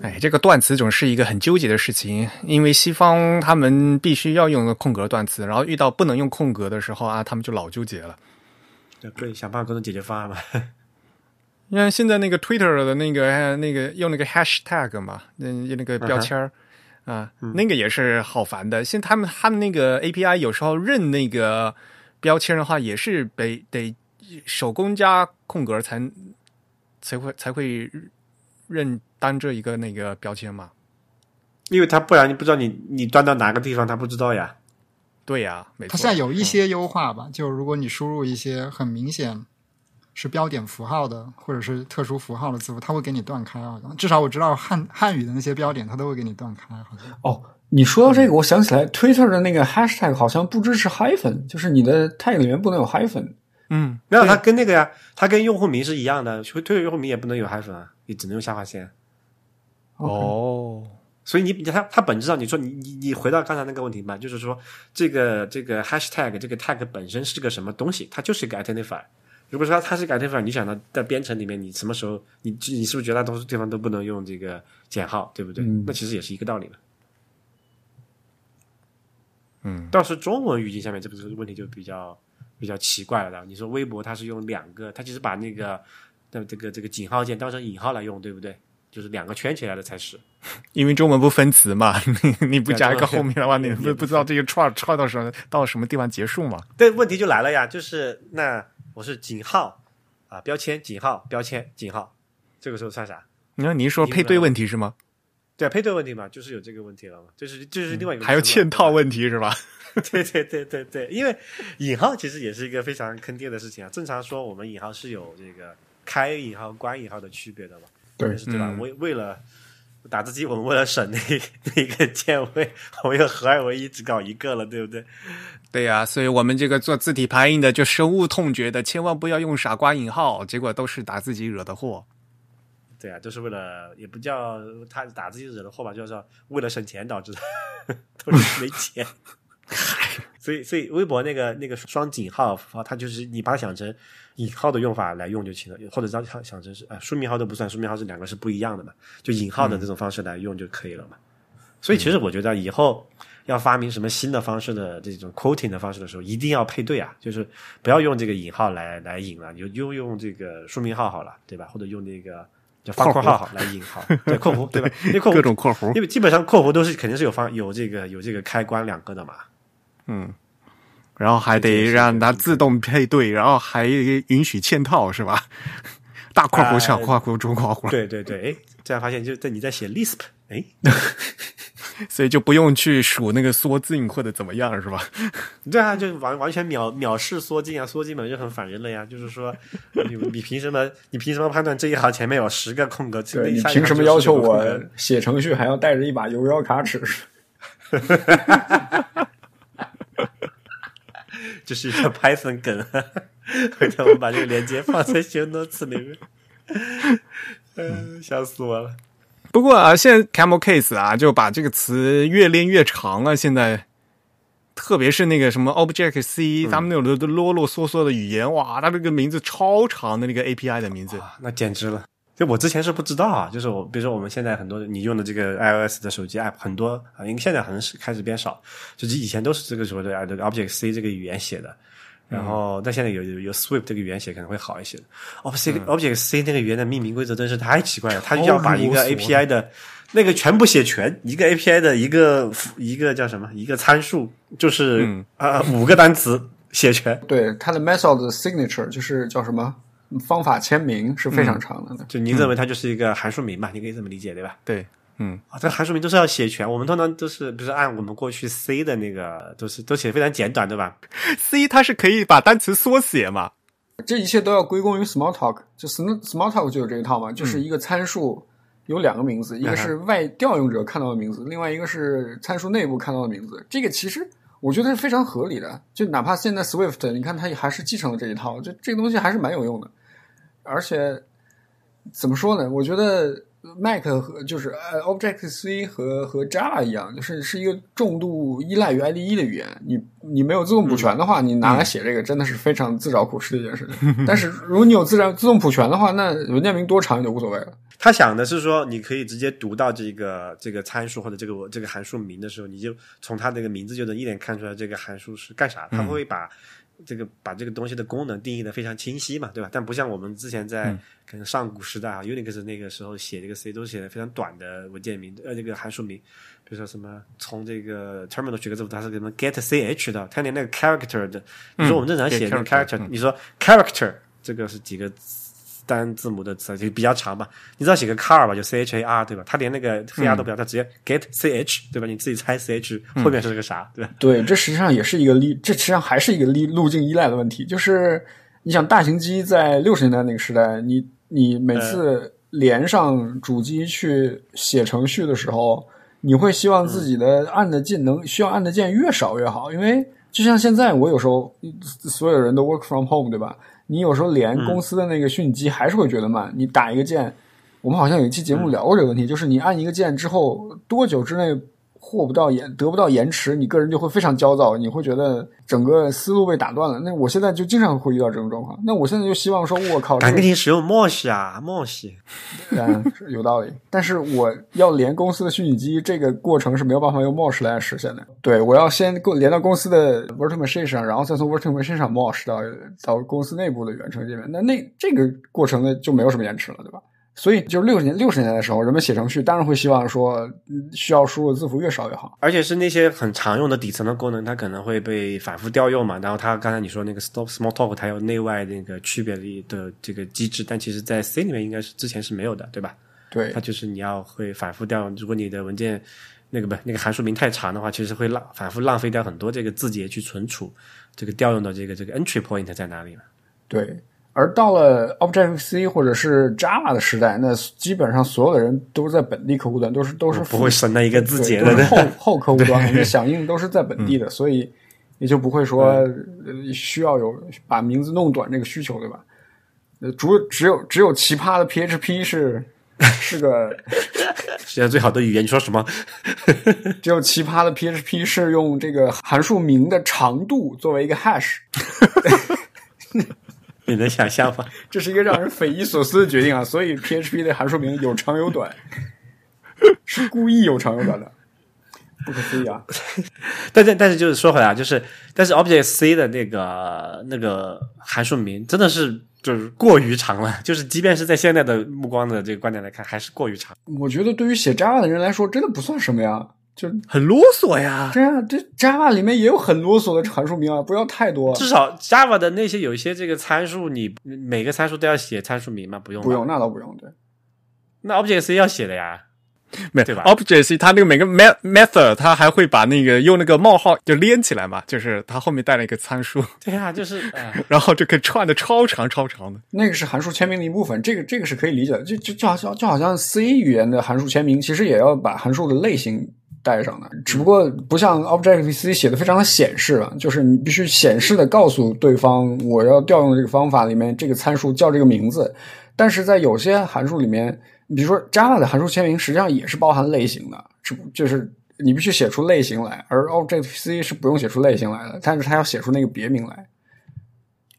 哎，这个断词总是一个很纠结的事情，因为西方他们必须要用空格断词，然后遇到不能用空格的时候啊，他们就老纠结了。对，想办法各种解决方案嘛。你看现在那个 Twitter 的那个那个用那个 hashtag 嘛，那那个标签儿、啊，那个也是好烦的。现在他们他们那个 API 有时候认那个标签的话，也是得得手工加空格才才会才会认当这一个那个标签嘛。因为他不然你不知道你你端到哪个地方，他不知道呀。对呀、没错。它现在有一些优化吧，就如果你输入一些很明显是标点符号的，或者是特殊符号的字符，它会给你断开。好像至少我知道汉汉语的那些标点，它都会给你断开。好像哦，你说到这个，我想起来，Twitter 的那个 hashtag 好像不支持 hyphen，就是你的 tag 里面不能有 hyphen。嗯，没有，它跟那个呀，它跟用户名是一样的，推推用户名也不能有 hyphen 啊，你只能用下划线。哦，所以你它它本质上，你说你你你回到刚才那个问题吧，就是说这个这个 hashtag 这个 tag 本身是个什么东西？它就是一个 identifier。如果说它是个 identifier，你想到在编程里面，你什么时候你你是不是绝大多数地方都不能用这个减号，对不对？嗯那其实也是一个道理嘛。嗯，倒是中文语境下面这个问题就比较比较奇怪了。你说微博它是用两个，它其实把那个那这个这个井号键当成引号来用，对不对？就是两个圈起来的才是。因为中文不分词嘛，你你不加一个后面的话，你也不不知道这个串串到什么到什么地方结束嘛？对问题就来了呀，就是那我是井号啊，标签井号标签井号，这个时候算啥？你看你说配对问题是吗？对啊，配对问题嘛，就是有这个问题了嘛，就是就是另外一个、还有嵌套。问题是吧？对对对对对，因为引号其实也是一个非常坑爹的事情啊。正常说，我们引号是有这个开引号、关引号的区别的嘛，对但是对吧？嗯为为了打字机，我们为了省那那个键位，我们又合二为一，只搞一个了，对不对？对呀、所以我们这个做字体排印的就深恶痛绝的，千万不要用傻瓜引号，结果都是打自己惹的祸。对啊，就是为了也不叫他打自己惹的祸吧，就是为了省钱导致的，都是没钱。所以，所以微博那个那个双井号它就是你把它想成引号的用法来用就行了，或者当想想成是啊、书名号都不算，书名号是两个是不一样的嘛，就引号的这种方式来用就可以了嘛。所以，其实我觉得以后要发明什么新的方式的这种 quoting 的方式的时候，一定要配对啊，就是不要用这个引号来来引了，你就就用这个书名号好了，对吧？或者用那个就方括号来引号，对括弧对吧？因为括弧各种括弧，因为基本上括弧都是肯定是有方有这个有这个开关两个的嘛。嗯，然后还得让它自动配对，然后还允许嵌套是吧？大括弧、小括弧、中括弧，对对对，哎，这样发现就在你在写 Lisp，哎，所以就不用去数那个缩进或者怎么样是吧？对啊，就完完全秒秒视缩进啊，缩进本来就很反人类呀。就是说，你你凭什么你凭什么判断这一行前面有十个空格？对你凭什么要求我写程序还要带着一把游标卡尺？这是一个 Python 梗，回头我们把这个链接放在 show notes 里面。嗯，笑死我了。不过啊，现在 Camel Case 啊，就把这个词越练越长了。现在，特别是那个什么 Object C，、他们那种都啰啰嗦嗦的语言，哇，它这个名字超长的那个 API 的名字，那简直了！就我之前是不知道啊，就是我比如说我们现在很多你用的这个 iOS 的手机 app 很多啊，因为现在好像是开始变少，就是以前都是这个所谓的这个 Object C 这个语言写的。然后，但现在有有有 Swift 这个语言写可能会好一些。Object、Object C 那个语言的命名规则真是太奇怪了，它就要把一个 API 的那个全部写全，一个 API 的一个一个叫什么一个参数，就是嗯啊、五个单词写全。对，它的 method signature 就是叫什么方法签名是非常长的。就您认为它就是一个函数名嘛？你可以这么理解对吧？对，嗯，啊，这函数名都是要写全，我们通常都是不是按我们过去 C 的那个，都是都写的非常简短，对吧？C 它是可以把单词缩写嘛，这一切都要归功于 Smalltalk，就 Sm- Smalltalk 就有这一套嘛，就是一个参数有两个名字，一个是外调用者看到的名字，另外一个是参数内部看到的名字。这个其实我觉得是非常合理的，就哪怕现在 Swift，你看它也还是继承了这一套，就这个东西还是蛮有用的。而且怎么说呢？我觉得 Mac 和就是呃 Object C 和和 Java 一样，就是是一个重度依赖于 IDE 的语言。你你没有自动补全的话，你拿来写这个真的是非常自找苦吃的一件事情。但是如果你有自然自动补全的话，那文件名多长也就无所谓了。他想的是说，你可以直接读到这个这个参数或者这个这个函数名的时候，你就从它这个名字就能一眼看出来这个函数是干啥的。他会把这个把这个东西的功能定义的非常清晰嘛，对吧？但不像我们之前在可能上古时代啊，Unix 那个时候写这个 C 都写的非常短的文件名，呃，这个函数名，比如说什么从这个 terminal 取个字母，它是什么 get ch 的，它连那个 character 的，你说我们正常写那个 character，、你说 character 这个是几个单字母的词，就比较长嘛。你知道写个 car 吧，就 c h a r 对吧？他连那个黑 r 都不要，它直接 get ch 对吧？你自己猜 ch 后面是个啥，对吧？对，这实际上也是一个例，这实际上还是一个例路径依赖的问题。就是你想，大型机在六十年代那个时代，你你每次连上主机去写程序的时候，你会希望自己的按的键能需要按的键越少越好，因为就像现在我有时候所有人都 work from home 对吧？你有时候连公司的那个虚拟机还是会觉得慢，你打一个键。我们好像有一期节目聊过这个问题，就是你按一个键之后，多久之内获不到延得不到延迟，你个人就会非常焦躁，你会觉得整个思路被打断了。那我现在就经常会遇到这种状况。那我现在就希望说，我靠，这赶个紧使用 Mosh 啊，Mosh。嗯，有道理。但是我要连公司的虚拟机，这个过程是没有办法用 Mosh 来实现的。对，我要先过连到公司的 Virtual Machine 上，然后再从 Virtual Machine 上 Mosh 到到公司内部的远程界面。那那这个过程呢，就没有什么延迟了，对吧？所以就是六十年六十年代的时候，人们写程序当然会希望说，嗯需要输入的字符越少越好。而且是那些很常用的底层的功能，它可能会被反复调用嘛。然后它刚才你说那个 stop small talk，它有内外那个区别的这个机制，但其实在 C 里面应该是之前是没有的，对吧？对它，就是你要会反复调用，如果你的文件那个不那个函数名太长的话，其实会浪反复浪费掉很多这个字节去存储这个调用的这个这个 entry point 在哪里了。对，而到了 Objective C 或者是 Java 的时代，那基本上所有的人都是在本地客户端，都是都是不会省那一个字节的，后后客户端，我们响应都是在本地的，所以也就不会说呃需要有把名字弄短这个需求，对吧？呃，只只有只有奇葩的 PHP 是是个，世界上最好的语言，你说什么？只有奇葩的 PHP 是用这个函数名的长度作为一个 hash，你能想象吗？这是一个让人匪夷所思的决定啊！所以 PHP 的函数名有长有短，是故意有长有短的，不可思议啊！但但但是就是说回来啊，就是但是 Object C 的那个那个函数名真的是就是过于长了，就是即便是在现在的目光的这个观点来看，还是过于长。我觉得对于写 Java 的人来说，真的不算什么呀。就很啰嗦呀。这样，这 Java 里面也有很啰嗦的函数名啊，不要太多。至少 Java 的那些有一些这个参数，你每个参数都要写参数名吗？不用，不用，那倒不用。对，那 Object C 要写的呀。没对吧 Object C 它那个每个 me- method 它还会把那个用那个冒号就连起来嘛，就是它后面带了一个参数，对啊，就是 哎然后就可以串的超长超长的。那个是函数签名的一部分，这个这个是可以理解的。就就就好像就好像 C 语言的函数签名，其实也要把函数的类型带上的，只不过不像 Objective C 写的非常的显示了，就是你必须显示的告诉对方，我要调用这个方法里面这个参数叫这个名字。但是在有些函数里面，比如说 Java 的函数签名，实际上也是包含类型的，只不就是你必须写出类型来，而 Objective C 是不用写出类型来的，但是它要写出那个别名来。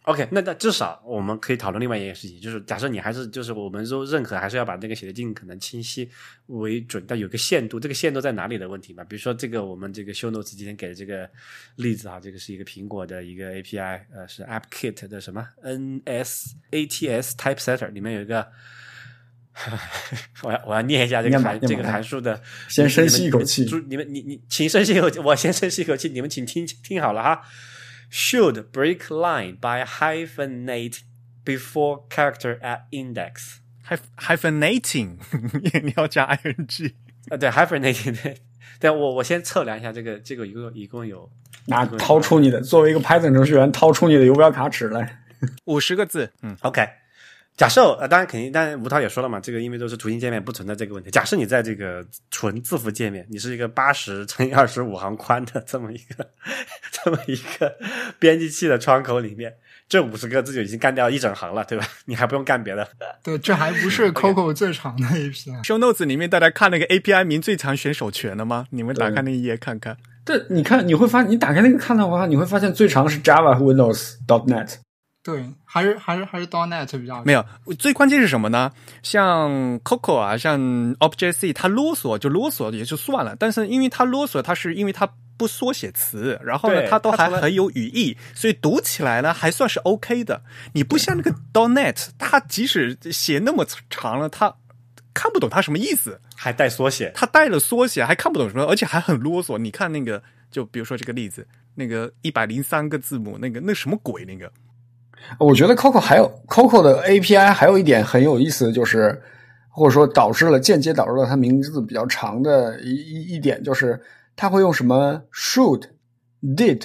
OK，那那至少我们可以讨论另外一件事情，就是假设你还是就是我们都认可还是要把那个写的尽可能清晰为准，但有个限度，这个限度在哪里的问题嘛？比如说这个我们这个 show notes 今天给的这个例子啊，这个是一个苹果的一个 API，呃，是 AppKit 的什么 NSATS Typesetter 里面有一个。我要我要念一下这个函这个函数的，先深吸一口气注你们你你请深吸一口气，我先深吸一口气，你们请听听好了哈。Should break line by hyphenate before character at index。Hyph- hyphenating，你要加 ing。啊，对，hyphenating，对我我先测量一下这个这个一共一共有拿掏出你的，作为一个 Python 程序员，掏出你的游标卡尺来。五十个字，嗯，OK。假设呃，当然肯定，但是吴涛也说了嘛，这个因为都是图形界面，不存在这个问题。假设你在这个纯字符界面，你是一个八十乘以二十五行宽的这么一个 这么一个编辑器的窗口里面，这五十个字就已经干掉一整行了，对吧？你还不用干别的。对，这还不是 Coco 最长的一篇。show notes 里面大家看那个 API 名最长选手权了吗？你们打开那一页看看。对，你看，你会发，你打开那个看的话，你会发现最长是 Java 和 Windows .NET。对，还是还是还是 .NET 比较没有，最关键是什么呢？像 Coco 啊，像 Object C，它啰嗦就啰嗦也就算了，但是因为它啰嗦，它是因为它不缩写词，然后呢，它都还很有语义，所以读起来呢还算是 OK 的。你不像那个 .NET，它即使写那么长了，它看不懂它什么意思，还带缩写，它带了缩写还看不懂什么，而且还很啰嗦。你看那个，就比如说这个例子，那个一百零三个字母，那个那什么鬼那个。我觉得 Coco 还有 Coco 的 API 还有一点很有意思就是，或者说导致了间接导致了它名字比较长的一一一点，就是它会用什么 should、did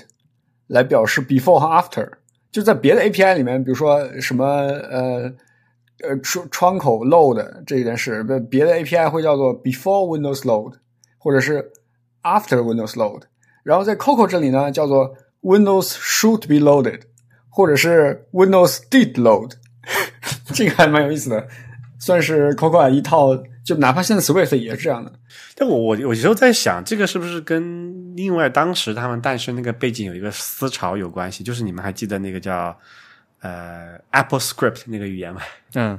来表示 before 和 after。就在别的 API 里面，比如说什么呃呃窗窗口 load 这件事，别别的 API 会叫做 before Windows load，或者是 after Windows load。然后在 Coco 这里呢，叫做 Windows should be loaded。或者是 Windows did load，这个还蛮有意思的，算是 Cocoa 一套，就哪怕现在 Swift 也是这样的。但我我我有时候在想，这个是不是跟另外当时他们诞生那个背景有一个思潮有关系？就是你们还记得那个叫呃 Apple Script 那个语言吗？嗯，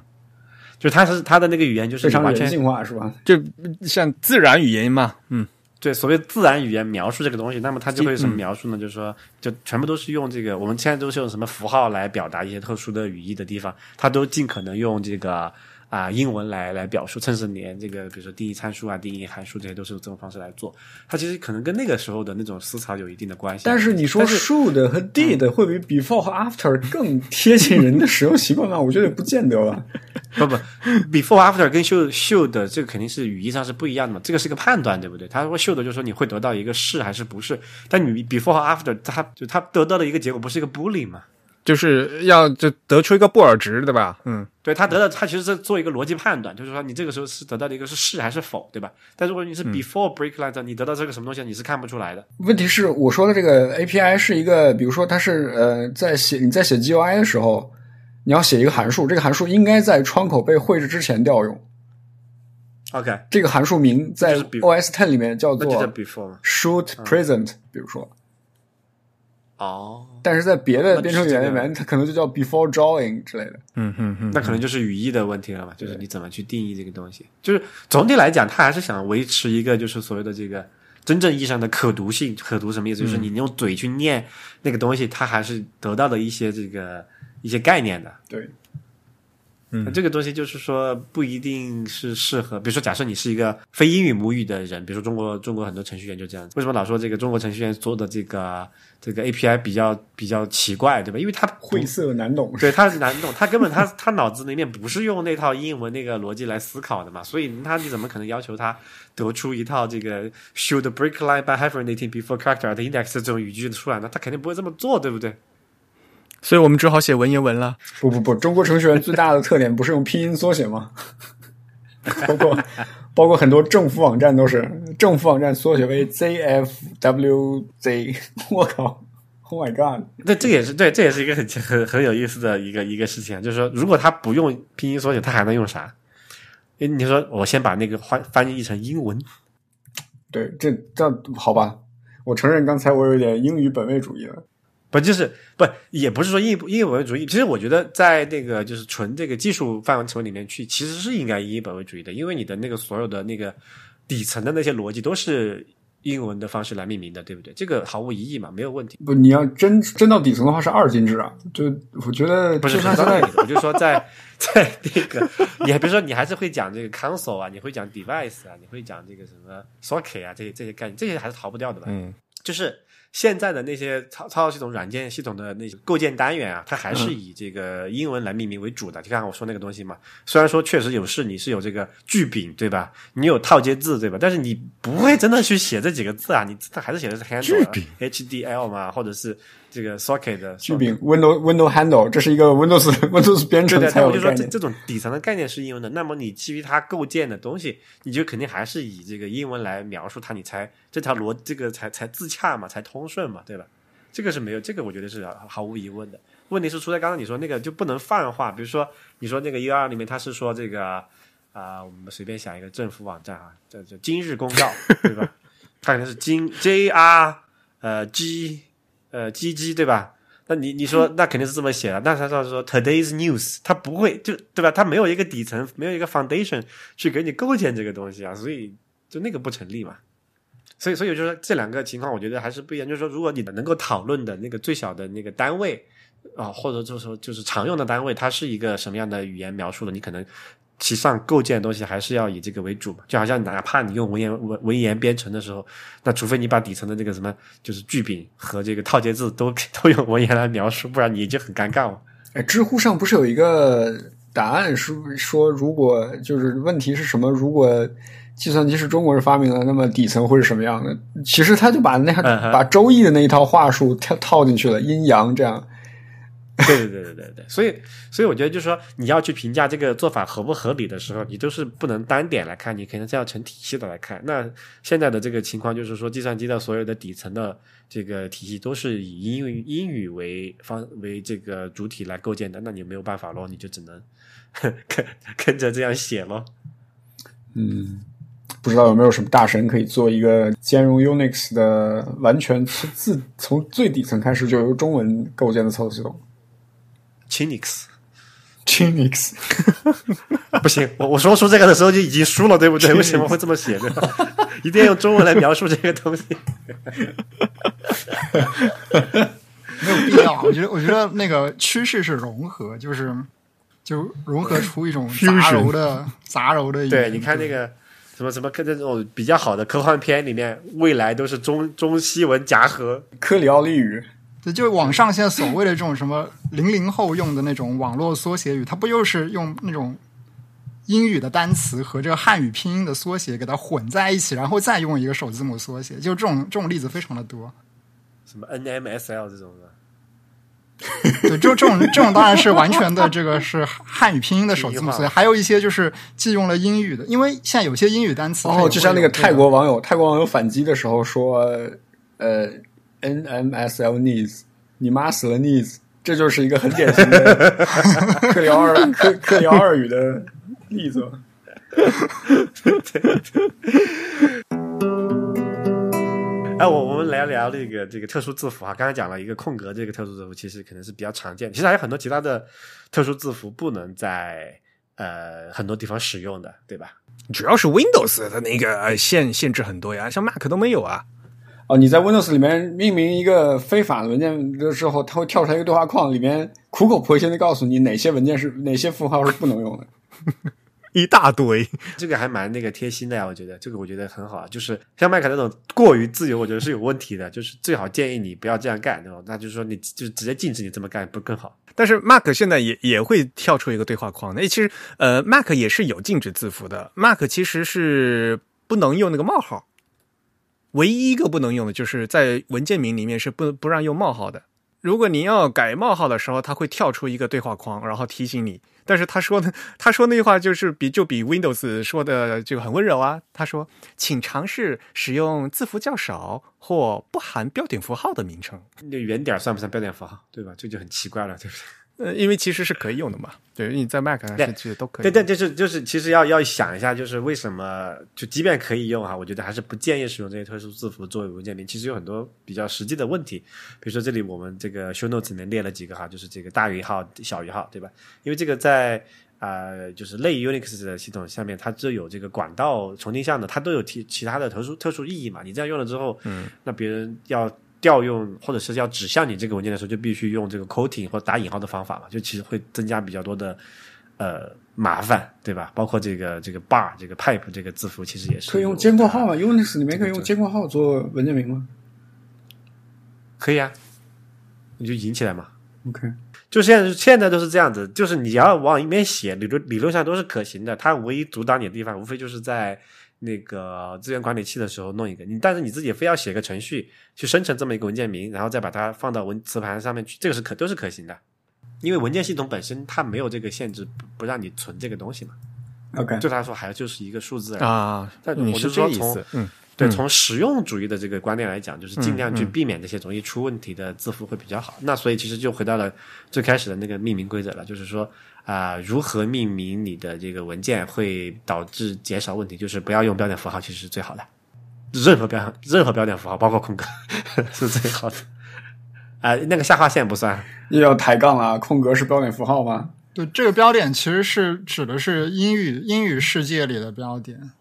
就它是它的那个语言，就是非常完全人性化，是吧？就像自然语言嘛，嗯，对所谓自然语言描述这个东西，那么它就会什么嗯描述呢？就是说，就全部都是用这个，我们现在都是用什么符号来表达一些特殊的语义的地方，它都尽可能用这个啊、英文来来表述，甚至连这个比如说定义参数啊、定义函数这些都是用这种方式来做。它其实可能跟那个时候的那种思潮有一定的关系。但是你说 should 和 did 会比 before 和 after 更贴近人的使用习惯吗？我觉得也不见得吧。不不，before after 跟 should should 这个肯定是语义上是不一样的嘛，这个是个判断，对不对？他说 should 就是说你会得到一个是还是不是，但你 before 和 after 它就它得到的一个结果不是一个 boolean 嘛？就是要就得出一个布尔值，对吧？嗯，对，它得到它其实是做一个逻辑判断，就是说你这个时候是得到的一个是是还是否，对吧？但如果你是 before break line，你得到这个什么东西，你是看不出来的。问题是，我说的这个 API 是一个，比如说它是呃，在写你在写 GUI 的时候，你要写一个函数，这个函数应该在窗口被绘制之前调用。OK，这个函数名在 OS Ten 里面叫做 before。should present，比如说，哦，但是在别的编程语言里面，它可能就叫 before drawing 之类的。嗯嗯嗯，那可能就是语义的问题了嘛，就是你怎么去定义这个东西。就是总体来讲，它还是想维持一个就是所谓的这个真正意义上的可读性。可读什么意思？就是你用嘴去念那个东西，它还是得到了一些这个一些概念的。对，嗯，这个东西就是说不一定是适合，比如说假设你是一个非英语母语的人，比如说中国中国很多程序员就这样，为什么老说这个中国程序员做的这个这个 API 比较比较奇怪，对吧？因为他晦涩难懂，对他难懂，他根本他他脑子里面不是用那套英文那个逻辑来思考的嘛，所以他你怎么可能要求他得出一套这个 should break line by hyphenating before character at index 这种语句出来呢？他肯定不会这么做，对不对？所以我们只好写文言文了。不不不，中国程序员最大的特点不是用拼音缩写吗？包括包括很多政府网站都是政府网站缩写为 ZFWZ。我靠！Oh my god！那这也是对，这也是一个很很很有意思的一个一个事情，就是说，如果他不用拼音缩写，他还能用啥？哎你说我先把那个翻翻译成英文。对，这这好吧？我承认刚才我有点英语本位主义了。不就是不也不是说英英语本位主义？其实我觉得在那个就是纯这个技术范围层面里面去，其实是应该英语本位主义的，因为你的那个所有的那个底层的那些逻辑都是英文的方式来命名的，对不对？这个毫无疑义嘛，没有问题。不，你要真真到底层的话是二进制啊，就我觉得不是。我就说在 在那个，你还比如说你还是会讲这个 console 啊，你会讲 device 啊，你会讲这个什么 socket 啊，这些这些概念，这些还是逃不掉的吧？嗯，就是。现在的那些操操作系统、软件系统的那些构建单元啊，它还是以这个英文来命名为主的。你看我说那个东西嘛，虽然说确实有事你是有这个句柄对吧？你有套接字对吧？但是你不会真的去写这几个字啊，你它还是写的是 handle HDL 嘛，或者是。这个 socket 的句柄，Windows Windows Handle，这是一个 Windows Windows 编程才有的概念。这这种底层的概念是英文的，那么你基于它构建的东西，你就肯定还是以这个英文来描述它，你才这条逻这个才才自洽嘛，才通顺嘛，对吧？这个是没有，这个我觉得是毫无疑问的。问题是出在刚刚你说那个就不能泛化，比如说你说那个 U R 里面它是说这个啊，我们随便想一个政府网站啊，叫叫今日公告，对吧？它可能是今 J R 呃 G。呃，G G 对吧？那你你说那肯定是这么写的，但是他说 Today's News，他不会就对吧？他没有一个底层，没有一个 foundation 去给你构建这个东西啊，所以就那个不成立嘛。所以，所以就是说这两个情况，我觉得还是不一样。就是说，如果你的能够讨论的那个最小的那个单位啊，或者就是说就是常用的单位，它是一个什么样的语言描述的，你可能。其上构建的东西还是要以这个为主嘛，就好像哪怕你用文言文文言编程的时候，那除非你把底层的这个什么就是句柄和这个套接字都 都用文言来描述，不然你就很尴尬了。哎，知乎上不是有一个答案是说，如果就是问题是什么？如果计算机是中国人发明的，那么底层会是什么样的？其实他就把那把周易的那一套话术套套进去了，阴阳这样。对对对对对对，所以所以我觉得就是说，你要去评价这个做法合不合理的时候，你都是不能单点来看，你肯定是要成体系的来看。那现在的这个情况就是说，计算机的所有的底层的这个体系都是以英语英语为方为这个主体来构建的，那你没有办法咯，你就只能 跟跟着这样写咯。嗯，不知道有没有什么大神可以做一个兼容 Unix 的完全是自从最底层开始就由中文构建的操作系统。Chinix，Chinix，不行，我我说出这个的时候就已经输了，对不对？为什么会这么写呢？一定要用中文来描述这个东西，没有必要。我觉得，我觉得那个趋势是融合，就是就融合出一种杂糅的杂糅的。对，你看那个什么什么，看这种比较好的科幻片里面，未来都是中中西文夹合，科里奥利语。对，就网上现在所谓的这种什么零零后用的那种网络缩写语，它不又是用那种英语的单词和这个汉语拼音的缩写给它混在一起，然后再用一个首字母缩写？就这种这种例子非常的多。什么 NMSL 这种的？对，就这种这种当然是完全的这个是汉语拼音的首字母所以，还有一些就是既用了英语的，因为现在有些英语单词哦，就像那个泰国网友，泰国网友反击的时候说，呃。NMSL needs，你妈死了 needs，这就是一个很典型的 克里奥尔克克里奥尔语的例子。哎，我我们来聊这个这个特殊字符啊，刚才讲了一个空格，这个特殊字符其实可能是比较常见，其实还有很多其他的特殊字符不能在呃很多地方使用的，对吧？主要是 Windows 的那个限限制很多呀，像 Mac 都没有啊。哦，你在 Windows 里面命名一个非法的文件的时候，它会跳出来一个对话框，里面苦口婆心的告诉你哪些文件是哪些符号是不能用的。一大堆。这个还蛮那个贴心的呀，我觉得这个我觉得很好啊。就是像麦克那种过于自由，我觉得是有问题的。就是最好建议你不要这样干，对吧？那就是说你就直接禁止你这么干，不更好？但是 Mac 现在也也会跳出一个对话框。那其实呃，Mac 也是有禁止字符的。Mac 其实是不能用那个冒号，唯一一个不能用的就是在文件名里面是不不让用冒号的。如果你要改冒号的时候，它会跳出一个对话框，然后提醒你。但是他说的，他说那句话就是比就比 Windows 说的就很温柔啊。他说，请尝试使用字符较少或不含标点符号的名称。那圆点算不算标点符号？对吧？这就很奇怪了，对不对？呃，因为其实是可以用的嘛，对，你在 Mac 上是其实都可以。对，但就是就是，其实要要想一下，就是为什么就即便可以用哈，我觉得还是不建议使用这些特殊字符作为文件名。其实有很多比较实际的问题，比如说这里我们这个 Show Notes 里面列了几个哈，就是这个大于号、小于号，对吧？因为这个在啊，就是类 Unix 的系统下面，它就有这个管道重定向的，它都有其其他的特殊特殊意义嘛。你这样用了之后，嗯，那别人要。调用或者是要指向你这个文件的时候，就必须用这个 quoting 或打引号的方法嘛，就其实会增加比较多的呃麻烦，对吧？包括这个这个 bar 这个 pipe 这个字符，其实也是可以用尖括号嘛？Unix 里面可以用尖括号做文件名吗？可以啊，你就引起来嘛。OK，就现在现在都是这样子，就是你要往里面写，理论理论上都是可行的。它唯一阻挡你的地方，无非就是在。那个资源管理器的时候弄一个你，但是你自己非要写个程序去生成这么一个文件名，然后再把它放到文磁盘上面去，这个是可都是可行的，因为文件系统本身它没有这个限制，不不让你存这个东西嘛。OK，对他来说还就是一个数字啊。但你是这意思？嗯，对，从实用主义的这个观念来讲，就是尽量去避免这些容易出问题的字符会比较好。那所以其实就回到了最开始的那个命名规则了，就是说。啊、呃，如何命名你的这个文件会导致减少问题？就是不要用标点符号，其实是最好的。任何标任何标点符号，包括空格 是最好的。啊、呃，那个下划线不算，又要抬杠了。空格是标点符号吗？对，这个标点其实是指的是英语英语世界里的标点。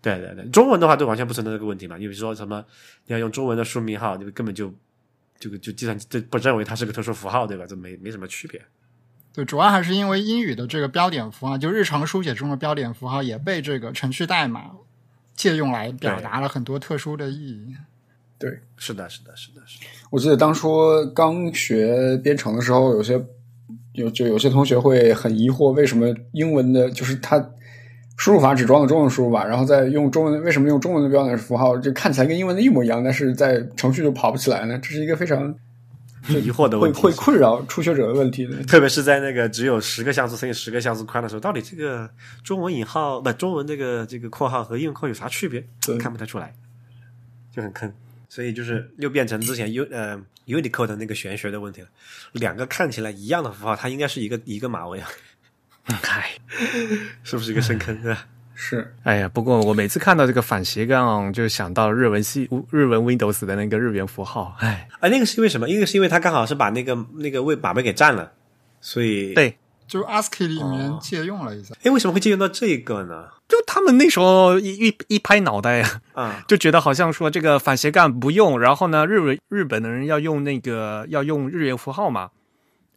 对对对，中文的话就完全不存在这个问题嘛。你比如说什么，你要用中文的书名号，你根本就这个就计算机就不认为它是个特殊符号，对吧？这没没什么区别。对，主要还是因为英语的这个标点符号，就日常书写中的标点符号，也被这个程序代码借用来表达了很多特殊的意义。对，是的，是的，是的，是的。我记得当初刚学编程的时候，有些有就有些同学会很疑惑，为什么英文的，就是它输入法只装了中文输入法，然后再用中文，为什么用中文的标点符号，就看起来跟英文的一模一样，但是在程序就跑不起来呢？这是一个非常。疑惑的问题会会困扰初学者的问题的，特别是在那个只有十个像素乘以十个像素宽的时候，到底这个中文引号不中文这个这个括号和英文括号有啥区别？看不太出来，就很坑。所以就是又变成之前 U 呃 Unicode 的那个玄学的问题了。两个看起来一样的符号，它应该是一个一个码位啊。嗨，是不是一个深坑啊？是，哎呀，不过我每次看到这个反斜杠，就想到日文系日文 Windows 的那个日元符号，哎，啊，那个是因为什么？因为是因为它刚好是把那个那个位把位给占了，所以对，就 ASCII 里面借用了一下。哎、为什么会借用到这个呢？就他们那时候一一一拍脑袋呀，啊，就觉得好像说这个反斜杠不用，然后呢，日文日本的人要用那个要用日元符号嘛，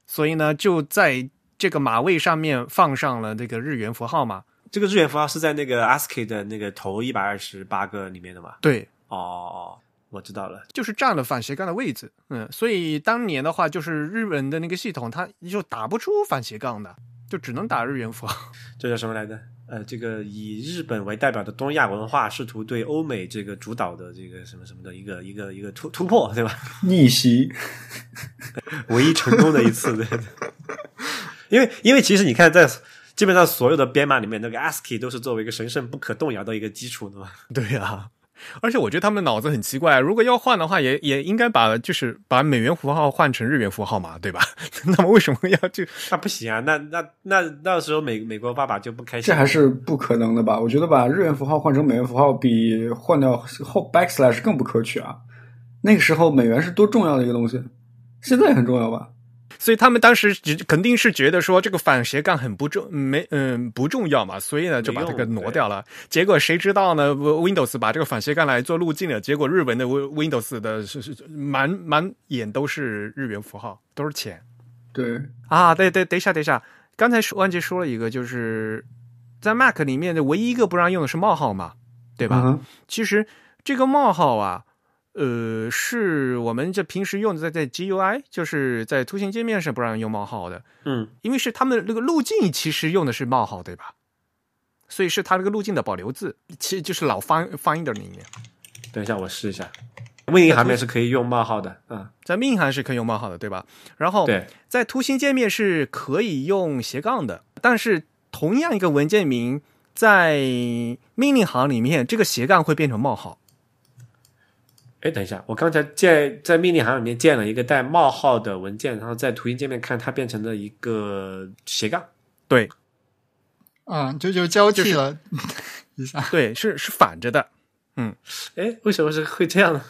所以呢，就在这个马位上面放上了这个日元符号嘛。这个日元符号是在那个 ASCII 的那个头一百二十八个里面的嘛？对，哦，我知道了，就是占了反斜杠的位置。嗯，所以当年的话，就是日本的那个系统，它就打不出反斜杠的，就只能打日元符号。这叫什么来着？呃，这个以日本为代表的东亚文化试图对欧美这个主导的这个什么什么的一个一个一个突突破，对吧？逆袭，唯一成功的一次，对。因为因为其实你看，在基本上所有的编码里面，那个 ASCII 都是作为一个神圣不可动摇的一个基础的嘛。对呀、啊，而且我觉得他们脑子很奇怪，如果要换的话也，也也应该把就是把美元符号换成日元符号嘛，对吧？那么为什么要就那不行啊？那那那那时候美美国爸爸就不开心，这还是不可能的吧？我觉得把日元符号换成美元符号比换掉后 backslash 更不可取啊！那个时候美元是多重要的一个东西，现在也很重要吧？所以他们当时只肯定是觉得说这个反斜杠很不重，没嗯不重要嘛，所以呢就把这个挪掉了。结果谁知道呢？Windows 把这个反斜杠来做路径了，结果日文的 Windows 的是是满满眼都是日元符号，都是钱。对啊，对对，等一下等一下，刚才说忘记说了一个，就是在 Mac 里面的唯一一个不让用的是冒号嘛，对吧？嗯其实这个冒号啊，呃，是我们这平时用的在在 GUI，就是在图形界面是不让用冒号的，嗯，因为是他们那个路径其实用的是冒号，对吧？所以是它那个路径的保留字，其实就是老 Find Finder 里面，等一下我试一下。命令行面是可以用冒号的，啊，在命令行是可以用冒号的，对吧？然后对，在图形界面是可以用斜杠的，但是同样一个文件名在命令行里面，这个斜杠会变成冒号。哎，等一下，我刚才建在命令行里面建了一个带冒号的文件，然后在图形界面看它变成了一个斜杠。对嗯，就就交替了一下，对，是是反着的。嗯哎，为什么是会这样呢？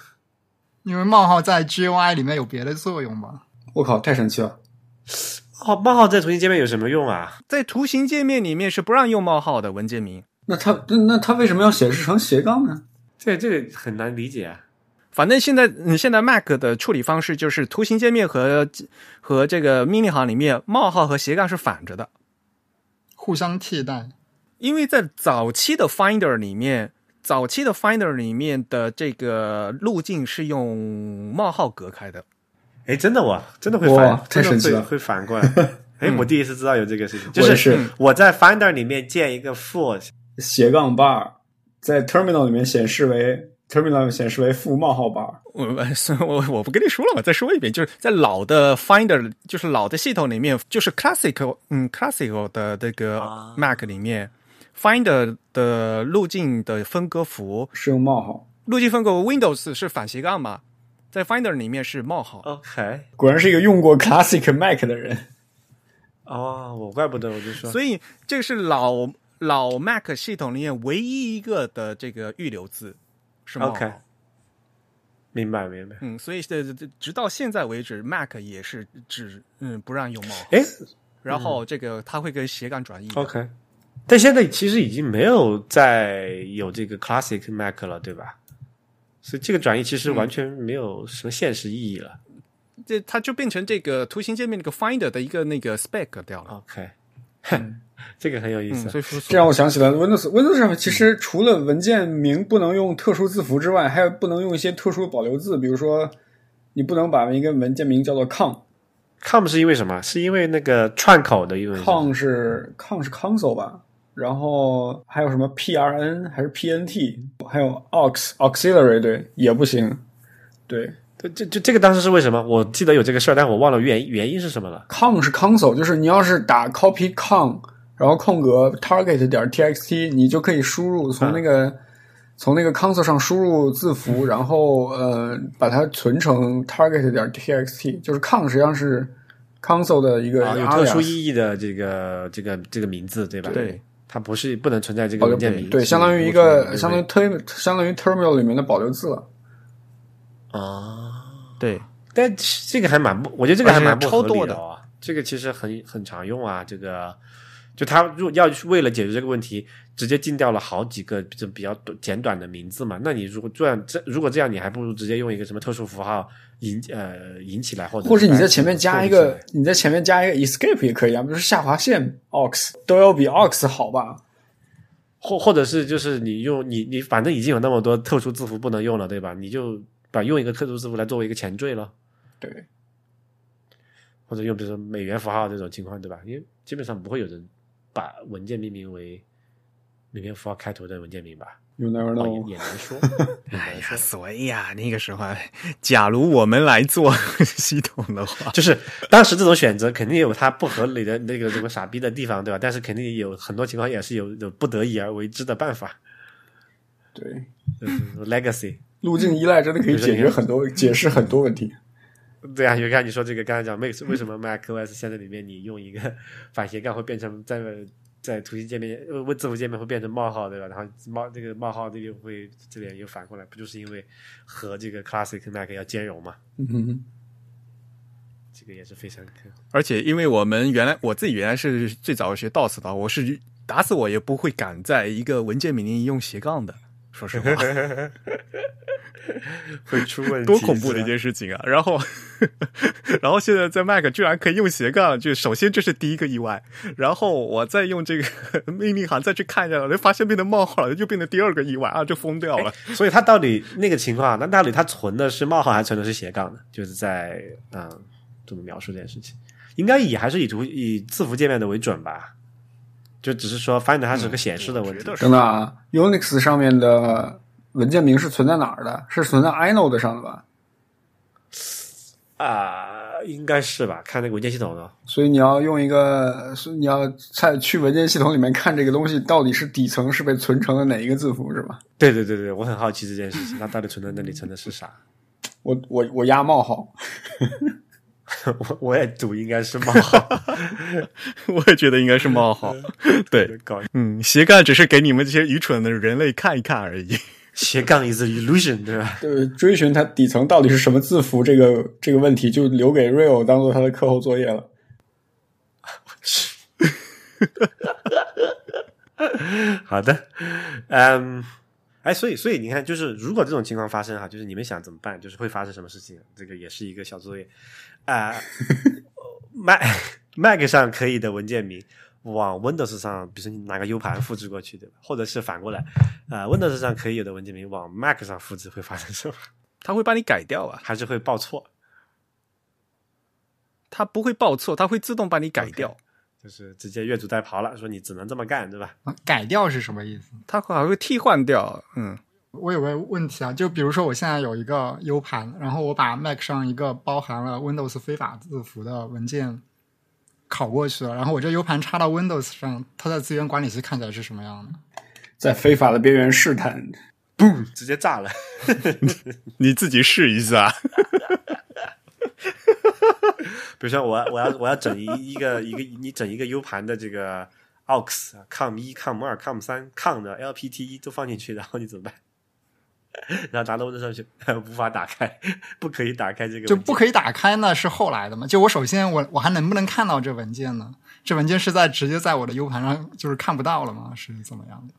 因为冒号在 GUI 里面有别的作用吗？我靠，太神奇了！哦，冒号在图形界面有什么用啊？在图形界面里面是不让用冒号的文件名。那它那那它为什么要显示成斜杠呢？这这个很难理解啊。反正现在，你，现在 Mac 的处理方式就是图形界面和和这个命令行里面冒号和斜杠是反着的。互相替代。因为在早期的 Finder 里面，早期的 Finder 里面的这个路径是用冒号隔开的。哎，真的哇，真的会哇反，真的太神奇了会会反过来。哎，我第一次知道有这个事情，就我也是是我在 Finder 里面建一个 for，斜杠 bar 在 terminal 里面显示为 terminal 显示为负冒号 bar。我我我不跟你说了嘛，再说一遍，就是在老的 Finder，就是老的系统里面，就是 Classical，嗯，Classical 的这个啊 Mac 里面、Finder 的路径的分割符，是用冒号，路径分割 Windows 是反斜杠嘛，在 Finder 里面是冒号。OK，果然是一个用过 Classic Mac 的人。哦，我怪不得我就说，所以这个是老老 Mac 系统里面唯一一个的这个预留字是冒号。OK 明白明白。嗯，所以这这直到现在为止，Mac 也是只嗯不让用冒号。哎然后这个它会跟斜杠转译的。，OK，但现在其实已经没有再有这个 Classic Mac 了，对吧？所以这个转移其实完全没有什么现实意义了。这它就变成这个图形界面那个 Finder 的一个那个 spec 掉了。OK，这个很有意嗯，思。这让我想起了 Windows Windows 上其实除了文件名不能用特殊字符之外，还有不能用一些特殊的保留字，比如说你不能把一个文件名叫做 com。com 是因为什么？是因为那个串口的因为 con 是 com 是 console 吧，然后还有什么 prn 还是 pnt，还有 aux auxiliary 对也不行，对这这这这个当时是为什么？我记得有这个事儿，但我忘了原原因是什么了。con 是 console，就是你要是打 copy con，然后空格 target 点 txt，你就可以输入从那个、从那个 console 上输入字符，然后呃把它存成 target 点 txt，就是 con 实际上是 console 的一个啊，有特殊意义的这个这个这个名字，对吧？对，它不是不能存在这个文件名，对，相当于一个相当于 term 相当于 terminal 里面的保留字了。啊。对，但这个还蛮不，我觉得这个还蛮不合而且超多的理哦。这个其实很很常用啊，这个就他如果要去为了解决这个问题，直接禁掉了好几个就比较短简短的名字嘛。那你如果这样这如果这样，你还不如直接用一个什么特殊符号引呃引起来，或者或者你在前面加一个，你在前面加一个 escape 也可以啊，比如说下划线 aux 都要比 aux 好吧？或或者是就是你用你你反正已经有那么多特殊字符不能用了，对吧？你就把用一个特殊字符来作为一个前缀了，对，或者用比如说美元符号这种情况，对吧？因为基本上不会有人把文件命名为美元符号开头的文件名吧？You never 哦，know。也也难说，也哎呀。所以呀、那个时候，假如我们来做系统的话，就是当时这种选择肯定有它不合理的那个什么傻逼的地方，对吧？但是肯定有很多情况也是有有不得已而为之的办法。对，就是 legacy，路径依赖真的可以解决很多、解释很多问题。对啊，就看你说这个，刚才讲为为什么 Mac OS 现在里面你用一个反斜杠会变成在在图形界面呃字符界面会变成冒号，对吧？然后冒这个冒号这个会这边又反过来，不就是因为和这个 Classic Mac 要兼容嘛？嗯哼，这个也是非常可而且因为我们原来我自己原来是最早学 DOS 的，我是打死我也不会敢在一个文件名里用斜杠的。说实话，会出问题，多恐怖的一件事情啊！然后，然后现在在 Mac 居然可以用斜杠，就首先这是第一个意外。然后我再用这个 命令行再去看一下，就发现变成冒号了，就变成第二个意外啊，就疯掉了。所以它到底那个情况，那到底它存的是冒号还是存的是斜杠呢？就是在嗯，怎么描述这件事情？应该以还是以图以字符界面的为准吧？就只是说 Find 它是个显示的问题。我觉得是等等啊，Unix 上面的文件名是存在哪儿的？是存在 inode 上的吧？啊、应该是吧？看那个文件系统的。所以你要用一个，是你要在去文件系统里面看这个东西到底是底层是被存成了哪一个字符，是吧？对对对对，我很好奇这件事情，它到底存在那里存的是啥？我我我压冒号，我我也赌应该是冒号，我也觉得应该是冒号。对，搞嗯，斜杠只是给你们这些愚蠢的人类看一看而已。斜杠 is illusion，对吧？对，追寻它底层到底是什么字符这个这个问题，就留给 Real 当做他的课后作业了。好的，嗯，哎，所以所以你看，就是如果这种情况发生哈，就是你们想怎么办？就是会发生什么事情？这个也是一个小作业啊、Mac Mac 上可以的文件名往 Windows 上，比如说你拿个 U 盘复制过去，对吧？或者是反过来，啊、w i n d o w s 上可以有的文件名往 Mac 上复制，会发生什么？它会帮你改掉啊，还是会报错？它不会报错，它会自动帮你改掉。就是直接越俎代庖了，说你只能这么干，对吧？啊改掉是什么意思？它还会替换掉，嗯，我有个问题啊，就比如说我现在有一个 U 盘，然后我把 Mac 上一个包含了 Windows 非法字符的文件拷过去了，然后我这 U 盘插到 Windows 上，它在资源管理器看起来是什么样的？在非法的边缘试探，直接炸了。你自己试一下。比如说我我要我要整一一个一个你整一个 U 盘的这个 aux com 一 com 二 com 三 com 的 LPT 一都放进去，然后你怎么办？然后拿到 Windows 上去，无法打开，不可以打开这个，就不可以打开呢？是后来的嘛？就我首先我我还能不能看到这文件呢？这文件是在直接在我的 U 盘上就是看不到了吗？是怎么样的？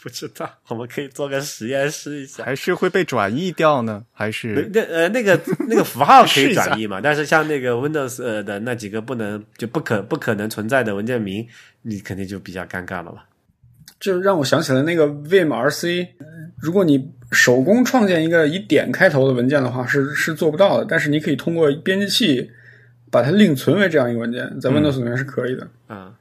不知道，我们可以做个实验试一下。还是会被转译掉呢？还是那呃那个那个符号可以转译嘛？但是像那个 Windows 呃的那几个不能就不可不可能存在的文件名，你肯定就比较尴尬了吧？这让我想起了那个 Vim RC。如果你手工创建一个以点开头的文件的话，是是做不到的。但是你可以通过编辑器把它另存为这样一个文件，在 Windows 里面是可以的。啊，嗯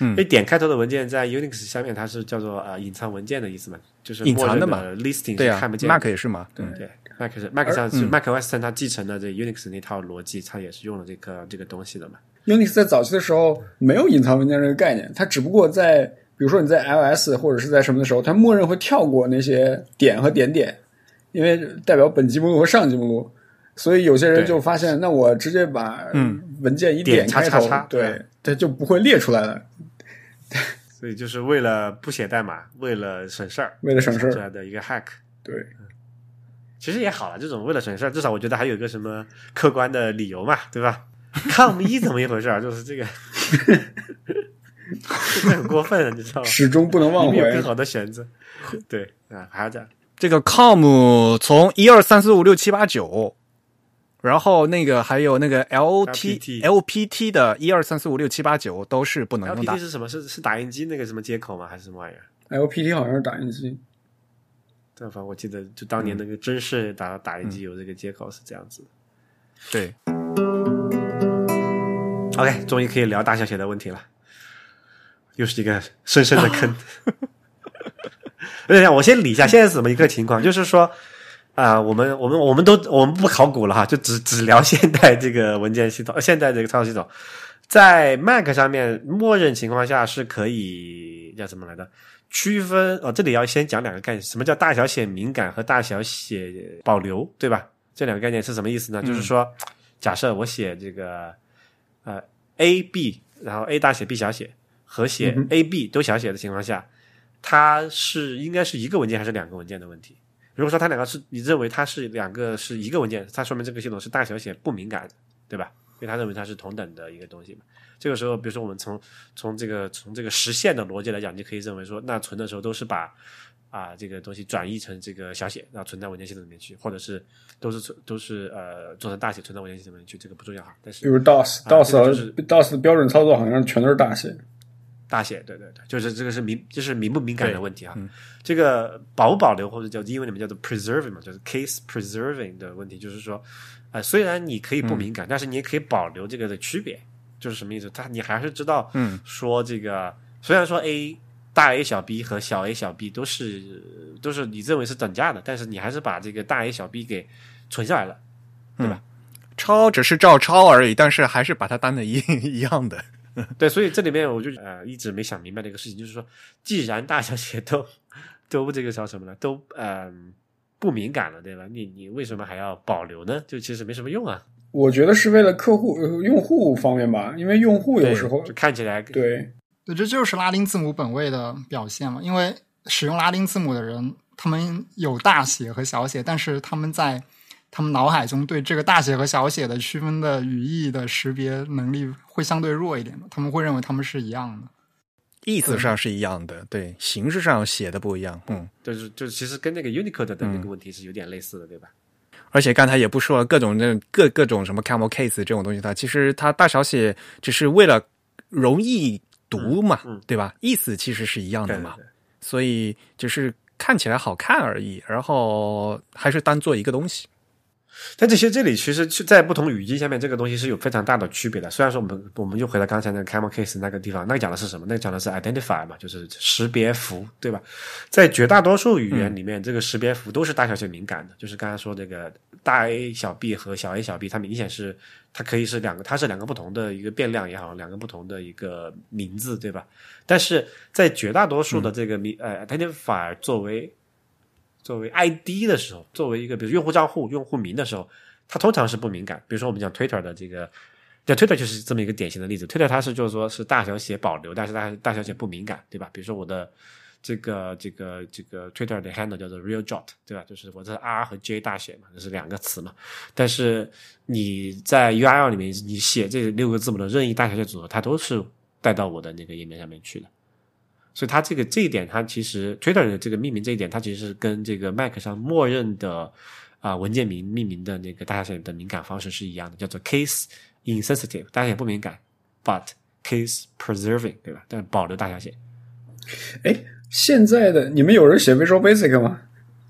因为点开头的文件在 Unix 下面它是叫做呃隐藏文件的意思嘛，就是隐藏的嘛 listing 对啊是看不见。？Mac 也是嘛？对，对，Mac 是 Mac 上是嗯 Mac OS 10它继承了这 Unix 那套逻辑，它也是用了这个这个东西的嘛。Unix 在早期的时候没有隐藏文件这个概念，它只不过在比如说你在 iOS 或者是在什么的时候，它默认会跳过那些点和点点，因为代表本级目录和上级目录。所以有些人就发现，那我直接把嗯文件一点开头，对，它就不会列出来了。所以就是为了不写代码，为了省事儿，为了省事儿出来的一个 hack。对，其实也好了，这种为了省事儿，至少我觉得还有一个什么客观的理由嘛，对吧？com 一怎么一回事儿？就是这个，这个很过分，你知道吗？始终不能忘怀有更。好的选择，对啊，还要这样。这个 com 从一二三四五六七八九，然后那个还有那个 lt LPT LPT 的一二三四五六七八九都是不能用的 LPT。是什么？是是打印机那个什么接口吗？还是什么玩意儿？LPT 好像是打印机，对，反正我记得就当年那个真是打打印机有这个接口是这样子的。对，OK，终于可以聊大小写的问题了，又是一个深深的坑。等一下，我先理一下，现在是怎么一个情况？就是说，啊、我们我们我们都我们不考古了哈，就只只聊现代这个文件系统，呃现代这个操作系统，在 Mac 上面，默认情况下是可以叫什么来着？区分哦，这里要先讲两个概念，什么叫大小写敏感和大小写保留，对吧？这两个概念是什么意思呢？就是说，假设我写这个呃 A B，然后 A 大写 B 小写和写 A B 都小写的情况下，它是应该是一个文件还是两个文件的问题？如果说它两个是你认为它是两个是一个文件，它说明这个系统是大小写不敏感，对吧？因为它认为它是同等的一个东西嘛。这个时候，比如说我们从从这个从这个实现的逻辑来讲，你可以认为说，那存的时候都是把啊这个东西转译成这个小写，然后存在文件系统里面去，或者是都是存都是呃做成大写存在文件系统里面去，这个不重要哈。但是比如 DOS 啊 DOS 就是 DOS 的标准操作好像全都是大写。大写，对对对，就是这个是敏，就是敏不敏感的问题啊。嗯这个保不保留或者叫英文里面叫做 preserving 嘛，就是 case preserving 的问题，就是说，呃，虽然你可以不敏感，但是你也可以保留这个的区别，就是什么意思？它你还是知道，嗯，说这个虽然说 A 大 A 小 B 和小 a 小 b 都是都是你认为是等价的，但是你还是把这个大 A 小 b 给存下来了，对吧？抄只是照抄而已，但是还是把它当的一一样的。对，所以这里面我就呃一直没想明白的一个事情，就是说，既然大小写都都这个叫什么呢？都嗯、不敏感了，对吧？你你为什么还要保留呢？就其实没什么用啊。我觉得是为了客户、呃用户方面吧，因为用户有时候就看起来对对，这就是拉丁字母本位的表现嘛。因为使用拉丁字母的人，他们有大写和小写，但是他们在他们脑海中对这个大写和小写的区分的语义的识别能力会相对弱一点的，他们会认为他们是一样的。意思上是一样的，对，形式上写的不一样，嗯。就是就是其实跟那个 Unicode 的那个问题是有点类似的，对吧？而且刚才也不说了，各种那各各种什么 camel case 这种东西，它其实它大小写只是为了容易读嘛，嗯嗯对吧？意思其实是一样的嘛，对对对。所以只是看起来好看而已，然后还是当做一个东西。但这些这里其实是在不同语境下面，这个东西是有非常大的区别的。虽然说我们我们又回到刚才那个 camel case 那个地方，那个讲的是什么？那个讲的是 identifier 嘛，就是识别符，对吧？在绝大多数语言里面，这个识别符都是大小写敏感的。就是刚才说这个大 A 小 b 和小 a 小 b，它明显是它可以是两个，它是两个不同的一个变量也好，两个不同的一个名字，对吧？但是在绝大多数的这个名、呃 identifier 作为作为 ID 的时候，作为一个比如用户账户、用户名的时候，它通常是不敏感。比如说我们讲 Twitter 的这个，对 Twitter 就是这么一个典型的例子。Twitter 它是就是说是大小写保留，但是大大小写不敏感，对吧？比如说我的这个这个这个 Twitter 的 handle 叫做 Real Jot，对吧？就是我这 R 和 J 大写嘛，这是两个词嘛。但是你在 URL 里面你写这六个字母的任意大小写组合，它都是带到我的那个页面上面去的。所以它这个这一点，它其实 Twitter 的这个命名这一点，它其实是跟这个 Mac 上默认的啊、文件名命名的那个大小写的敏感方式是一样的，叫做 case insensitive，大家也不敏感，but case preserving，对吧？但保留大小写。哎，现在的你们有人写 Visual Basic 吗？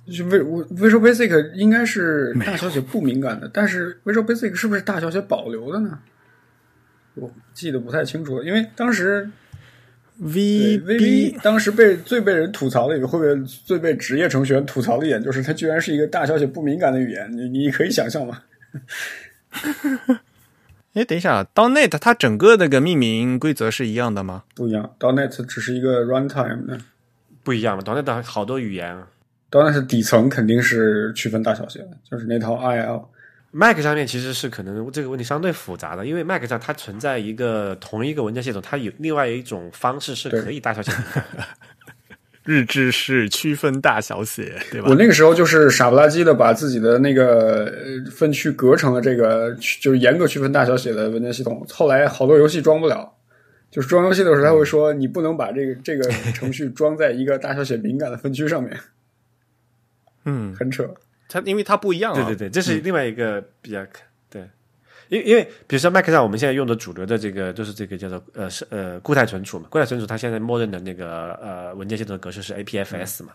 就 V Visual Basic 应该是大小写不敏感的，但是 Visual Basic 是不是大小写保留的呢？我记得不太清楚了，因为当时对 VB VB 当时被最被人吐槽的一个，会被最被职业程序员吐槽的一点，就是它居然是一个大小写不敏感的语言，你你可以想象吗？哎，等一下，.NET 它整个那个命名规则是一样的吗？不一样，.NET 只是一个 runtime 的不一样嘛，.NET 好多语言啊，.NET 底层肯定是区分大小写的，就是那套 IL。Mac 上面其实是可能这个问题相对复杂的，因为 Mac 上它存在一个同一个文件系统，它有另外一种方式是可以大小写的。日志是区分大小写，对吧我？那个时候就是傻不拉几的把自己的那个呃分区隔成了这个就是严格区分大小写的文件系统。后来好多游戏装不了，就是装游戏的时候他会说你不能把这个这个程序装在一个大小写敏感的分区上面，嗯，很扯。它因为它不一样啊。对对对，这是另外一个比较、对，因因为比如说 Mac 上我们现在用的主流的这个就是这个叫做呃是呃固态存储嘛，固态存储它现在默认的那个呃文件系统的格式是 APFS 嘛，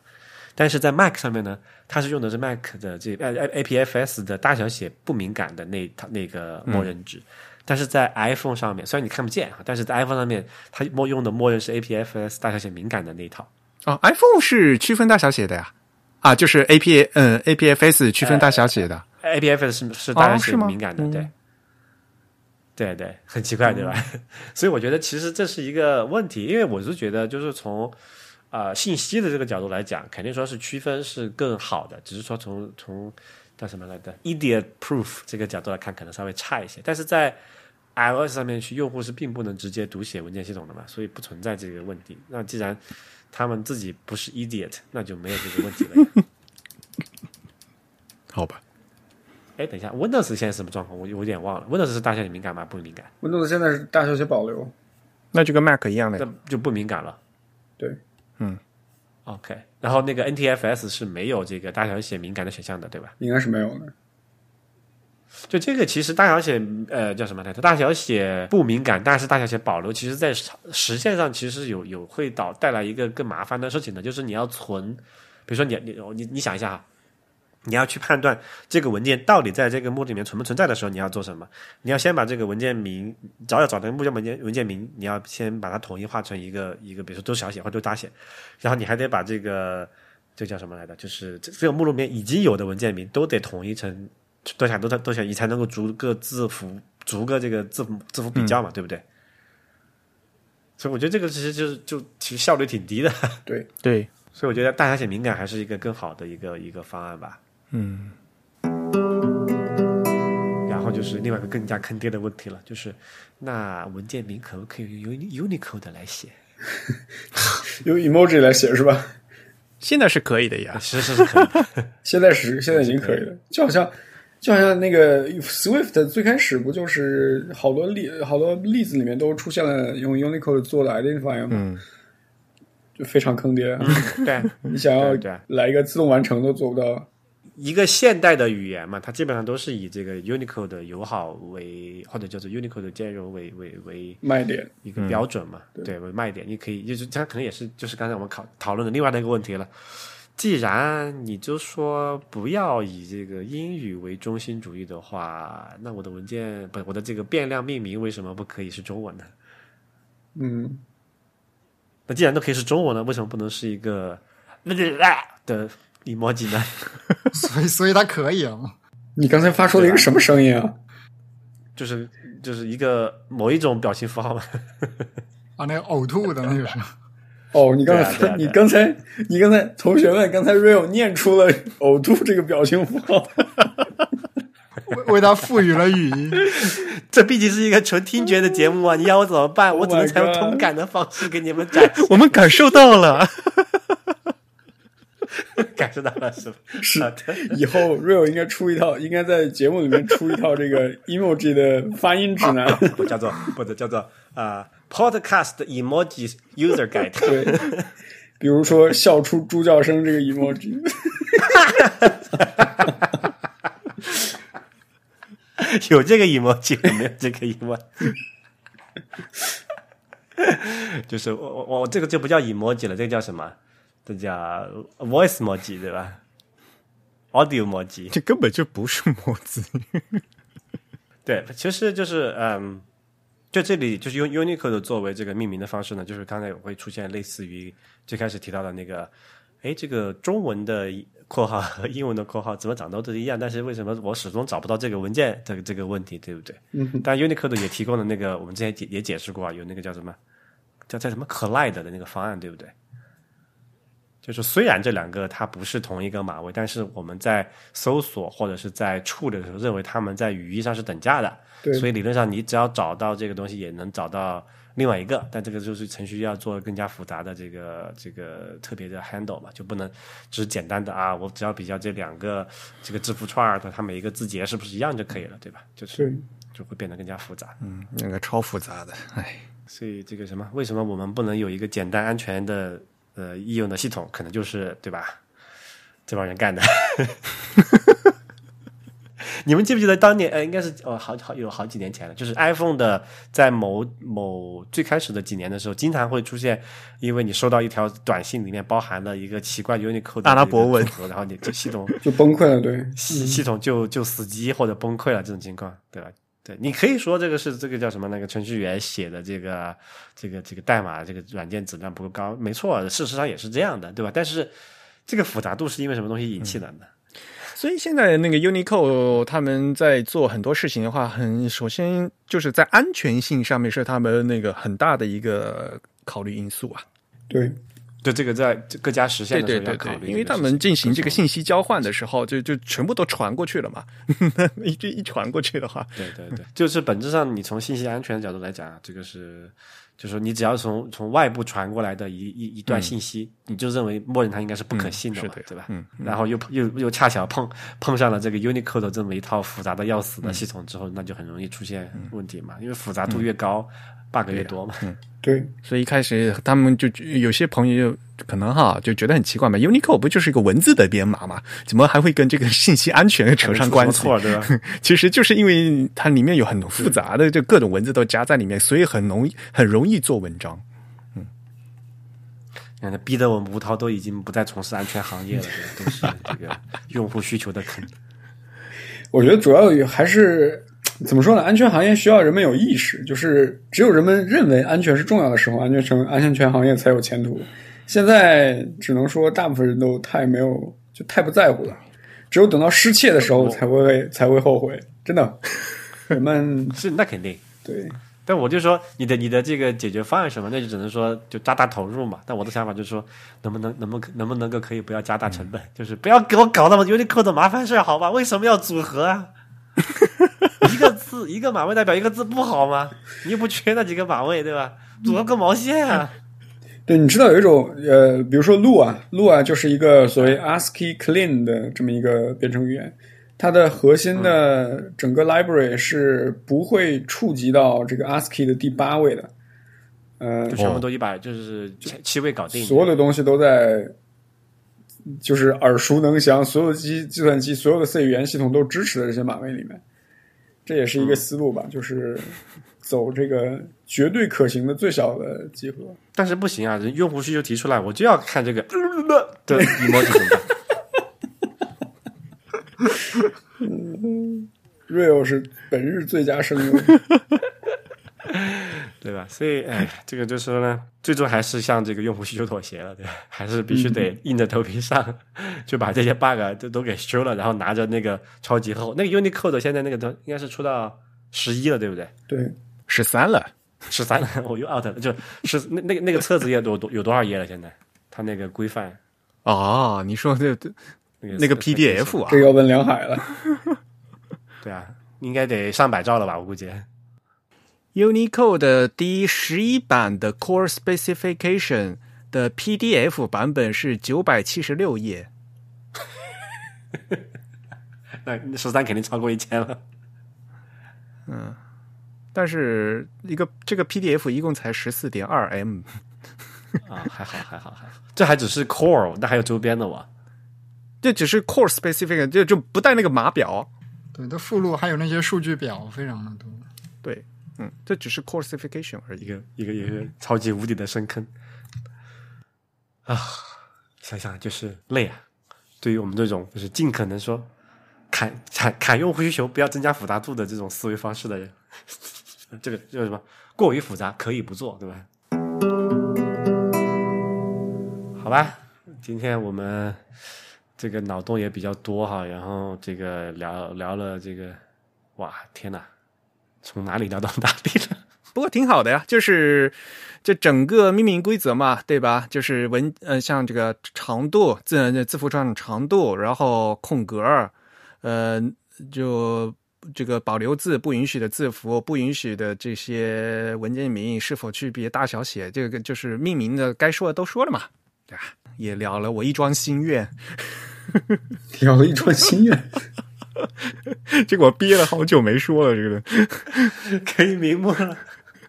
但是在 Mac 上面呢，它是用的是 Mac 的这呃 APFS 的大小写不敏感的那套那个默认值。但是在 iPhone 上面，虽然你看不见啊，但是在 iPhone 上面，它默用的默认是 APFS 大小写敏感的那一套。哦，iPhone 是区分大小写的呀，啊，就是 A P 嗯 A P F S 区分大小写的。APFS 是是大小写敏感的，嗯对，对对，很奇怪，对吧？所以我觉得其实这是一个问题，因为我是觉得就是从呃信息的这个角度来讲，肯定说是区分是更好的，只是说从从叫什么来的 idiot proof 这个角度来看，可能稍微差一些，但是在 iOS 上面去，用户是并不能直接读写文件系统的嘛，所以不存在这个问题。那既然他们自己不是 idiot，那就没有这个问题了呀。好吧，哎，等一下，Windows 现在什么状况？我我有点忘了。Windows 是大小写敏感吗？不敏感，Windows 现在是大小写保留，那就跟 Mac 一样的这就不敏感了。对，嗯 OK，然后那个 NTFS 是没有这个大小写敏感的选项的，对吧？应该是没有的。就这个其实大小写呃叫什么来着？大小写不敏感，但是大小写保留，其实在实实现上其实有有会导带来一个更麻烦的事情的，就是你要存，比如说你你你你想一下哈。你要去判断这个文件到底在这个目录里面存不存在的时候，你要做什么？你要先把这个文件名找要找的目标文件文件名，你要先把它统一化成一个一个，比如说都小写或者都大写，然后你还得把这个这叫什么来着？就是这这个目录里面已经有的文件名都得统一成多想多小多想，你才能够逐个字符逐个这个字符字符比较嘛，对不对？所以我觉得这个其实就是就其实效率挺低的，对，对，所以我觉得大小写敏感还是一个更好的一个一个方案吧。嗯，然后就是另外一个更加坑爹的问题了，就是那文件名可不可以用 Unicode 来写？用 emoji 来写是吧？现在是可以的呀。是是是可以的，现在是现在已经可以了，就好像就好像那个 Swift 最开始不就是好多例好多例子里面都出现了用 Unicode 做的 identifier 吗？嗯，就非常坑爹。对。你想要对对来一个自动完成都做不到。一个现代的语言嘛，它基本上都是以这个 Unicode 的友好为，或者叫做 Unicode 兼容为为为卖点，一个标准嘛，对为卖点。你可以就是它可能也是就是刚才我们考讨论的另外的一个问题了。既然你就说不要以这个英语为中心主义的话，那我的文件不，我的这个变量命名为什么不可以是中文呢？嗯，那既然都可以是中文了，为什么不能是一个的 emoji 呢？所以所以它可以啊。你刚才发出了一个什么声音啊？就是就是一个某一种表情符号嘛。啊，那个呕吐的那个是，哦，你刚才、啊啊啊你刚才你刚才同学们刚才 real 念出了呕吐这个表情符号，为为他赋予了语音。这毕竟是一个纯听觉的节目啊，你要我怎么办？Oh 我只能采用通感的方式给你们展示。我们感受到了。感受到了是吧？是的以后 real 应该出一套，应该在节目里面出一套这个 emoji 的发音指南。不叫做或者叫做啊、Podcast Emoji User Guide。对，比如说笑出猪叫声这个 emoji，有这个 emoji 没有这个 emoji？就是我我我这个就不叫 emoji 了，这个叫什么？这叫 voice emoji 对吧？audio emoji 这根本就不是墨字。对，其实就是嗯，就这里就是用 Unicode 作为这个命名的方式呢，就是刚才会出现类似于最开始提到的那个，哎，这个中文的括号和英文的括号怎么长得都一样，但是为什么我始终找不到这个文件这个这个问题，对不对？嗯，但 Unicode 也提供了那个我们之前解也解释过啊，有那个叫什么叫叫什么 Collide 的那个方案，对不对？就是虽然这两个它不是同一个码位，但是我们在搜索或者是在处理的时候，认为它们在语义上是等价的。对所以理论上你只要找到这个东西，也能找到另外一个。但这个就是程序要做更加复杂的这个这个特别的 handle 嘛，就不能只是简单的啊，我只要比较这两个这个字符串儿的它每一个字节是不是一样就可以了，对吧？就是，就会变得更加复杂。嗯，那个超复杂的，哎，所以这个什么，为什么我们不能有一个简单安全的呃应用的系统？可能就是对吧？这帮人干的。你们记不记得当年？呃，应该是哦，好好有好几年前了，就是 iPhone 的在某某最开始的几年的时候，经常会出现，因为你收到一条短信，里面包含了一个奇怪 Unicode 的阿拉伯文然后你这系统 就崩溃了。对，系系统就就死机或者崩溃了这种情况，对吧？对你可以说这个是这个叫什么？那个程序员写的这个这个这个代码，这个软件质量不够高，没错，事实上也是这样的，对吧？但是这个复杂度是因为什么东西引起的呢？所以现在那个 Unicode 他们在做很多事情的话，很首先就是在安全性上面是他们那个很大的一个考虑因素啊。对，就这个在各家实现的时候要考虑因为他们进行这个信息交换的时候，就就全部都传过去了嘛。一一传过去的话，对对对，就是本质上你从信息安全的角度来讲，这个是就是你只要从从外部传过来的一一一段信息，你就认为默认它应该是不可信的嘛，对吧？嗯然后又又又恰巧碰碰上了这个 Unicode 这么一套复杂的要死的系统之后，那就很容易出现问题嘛，因为复杂度越高、b u g 越多嘛。对，所以一开始他们就有些朋友就可能哈就觉得很奇怪嘛，Unicode 不就是一个文字的编码嘛，怎么还会跟这个信息安全扯上关系？错对吧？其实就是因为它里面有很多复杂的，就各种文字都夹在里面，所以很容易很容易做文章。你看，逼得我们吴涛都已经不再从事安全行业了，对 吧都是这个用户需求的坑。我觉得主要还是怎么说呢？安全行业需要人们有意识，就是只有人们认为安全是重要的时候，安全成安全全行业才有前途。现在只能说大部分人都太没有，就太不在乎了。只有等到失窃的时候才会才会后悔，真的。人们 是那肯定，对但我就说你的你的这个解决方案什么？那就只能说就加大投入嘛。但我的想法就是说，能不能能不能能不能够可以不要加大成本，就是不要给我搞那么 Unicode 的麻烦事儿，好吧？为什么要组合啊？一个字一个码位代表一个字不好吗？你又不缺那几个码位，对吧？组合个毛线啊！对，你知道有一种呃，比如说 Lua Lua 就是一个所谓 ASCII clean 的这么一个编程语言，它的核心的整个 library 是不会触及到这个 ASCII 的第八位的。呃就，全部都一百，就是七七位搞定。所有的东西都在，就是耳熟能详，所有的机计算机、所有的 C 语言系统都支持的这些码位里面，这也是一个思路吧，就是走这个绝对可行的最小的集合。但是不行啊，人用户需求提出来，我就要看这个的 emoji 怎么办？Real 是本日最佳声优，对吧？所以，哎，这个就是说呢，最终还是向这个用户需求妥协了，对吧？还是必须得硬着头皮上，就把这些 bug 都都给修了，然后拿着那个超级厚，那个 Unicode 现在那个都应该是出到十一了，对不对？对，十三了，十三了，我又 out 了，就是那那个那个册子页多多有多少页了？现在它那个规范哦，你说的那个那个 PDF 啊这，要问梁海了。对啊，应该得上百兆了吧？我估计。Unicode 的第十一版的 Core Specification 的 PDF 版本是九百七十六页，那十三肯定超过一千了。嗯但是一个这个 PDF 一共才十四点二 M，啊，还好，还好，还好，这还只是 core，那还有周边的哇。这只是 Core Specification，就就不带那个码表。对，它附录还有那些数据表非常的多。对，嗯，这只是 Core Specification 而已。一个一个一个超级无敌的深坑啊！想想就是累啊。对于我们这种就是尽可能说砍砍砍用户需求，不要增加复杂度的这种思维方式的人，这个叫什么过于复杂可以不做，对吧？好吧，今天我们这个脑洞也比较多哈，然后这个聊聊了这个，哇，天哪，从哪里聊到哪里了？不过挺好的呀，就是这整个命名规则嘛，对吧？就是文呃，像这个长度字字符串长度，然后空格，呃，就这个保留字不允许的字符，不允许的这些文件名是否区别大小写，这个就是命名的该说的都说了嘛，对吧？也了了我一桩心愿，了了一桩心愿。结果憋了好久没说了，这个 可以瞑目了。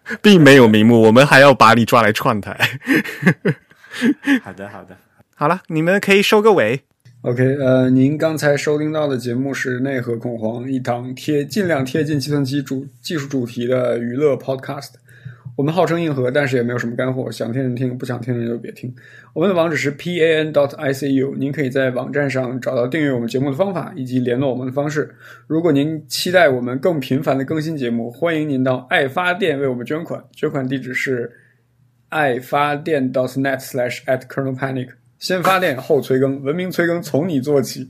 并没有瞑目，我们还要把你抓来串台。好的，好的。好了，你们可以收个尾。OK，呃，您刚才收听到的节目是《内核恐慌》，一档贴尽量贴近计算机主技术主题的娱乐 Podcast。我们号称硬核，但是也没有什么干货，想听人听，不想听人就别听。我们的网址是 p a n dot i c u，您可以在网站上找到订阅我们节目的方法以及联络我们的方式。如果您期待我们更频繁的更新节目，欢迎您到爱发电为我们捐款，捐款地址是爱发电 dot net slash at kernel panic。先发电后催更，文明催更从你做起。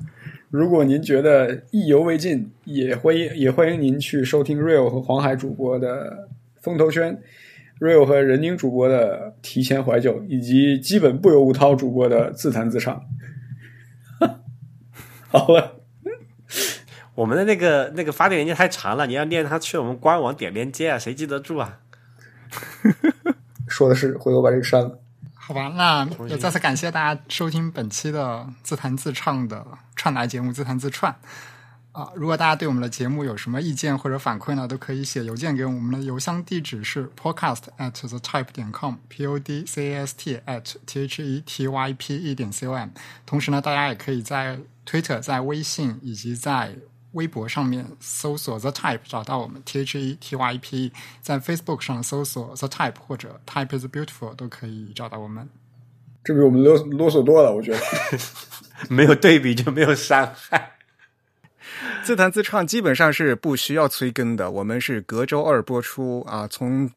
如果您觉得意犹未尽，也欢迎也欢迎您去收听 Real 和黄海主播的风头圈，Real 和任宁主播的提前怀旧，以及基本不由吴涛主播的自弹自唱。好了，我们的那个那个发电链接太长了，你要念他去我们官网点链接啊，谁记得住啊？说的是，回头把这个删了。好吧，那也再次感谢大家收听本期的自弹自唱的串台节目《自弹自串》啊！如果大家对我们的节目有什么意见或者反馈呢，都可以写邮件给我们。我们的邮箱地址是 podcast at the type 点 com，p o d c a s t at t h e t y p e 点 c o m。同时呢，大家也可以在 Twitter、在微信以及在微博上面搜索 The Type 找到我们 T H E T Y P E，在 Facebook 上搜索 The Type 或者 Type is Beautiful 都可以找到我们。这比我们啰啰嗦多了，我觉得。没有对比就没有伤害。自弹自唱基本上是不需要催更的，我们是隔周二播出啊，从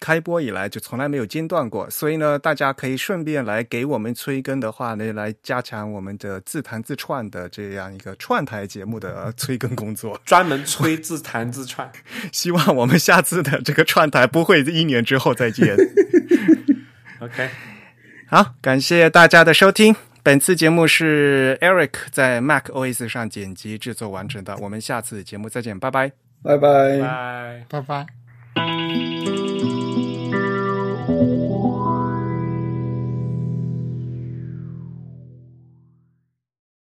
开播以来就从来没有间断过，所以呢，大家可以顺便来给我们催更的话呢，来加强我们的自弹自串的这样一个串台节目的 催更工作。专门催自弹自串。希望我们下次的这个串台不会一年之后再见。OK，好，感谢大家的收听。本次节目是 Eric 在 Mac OS 上剪辑制作完成的。我们下次节目再见，拜拜。拜拜。拜。拜拜。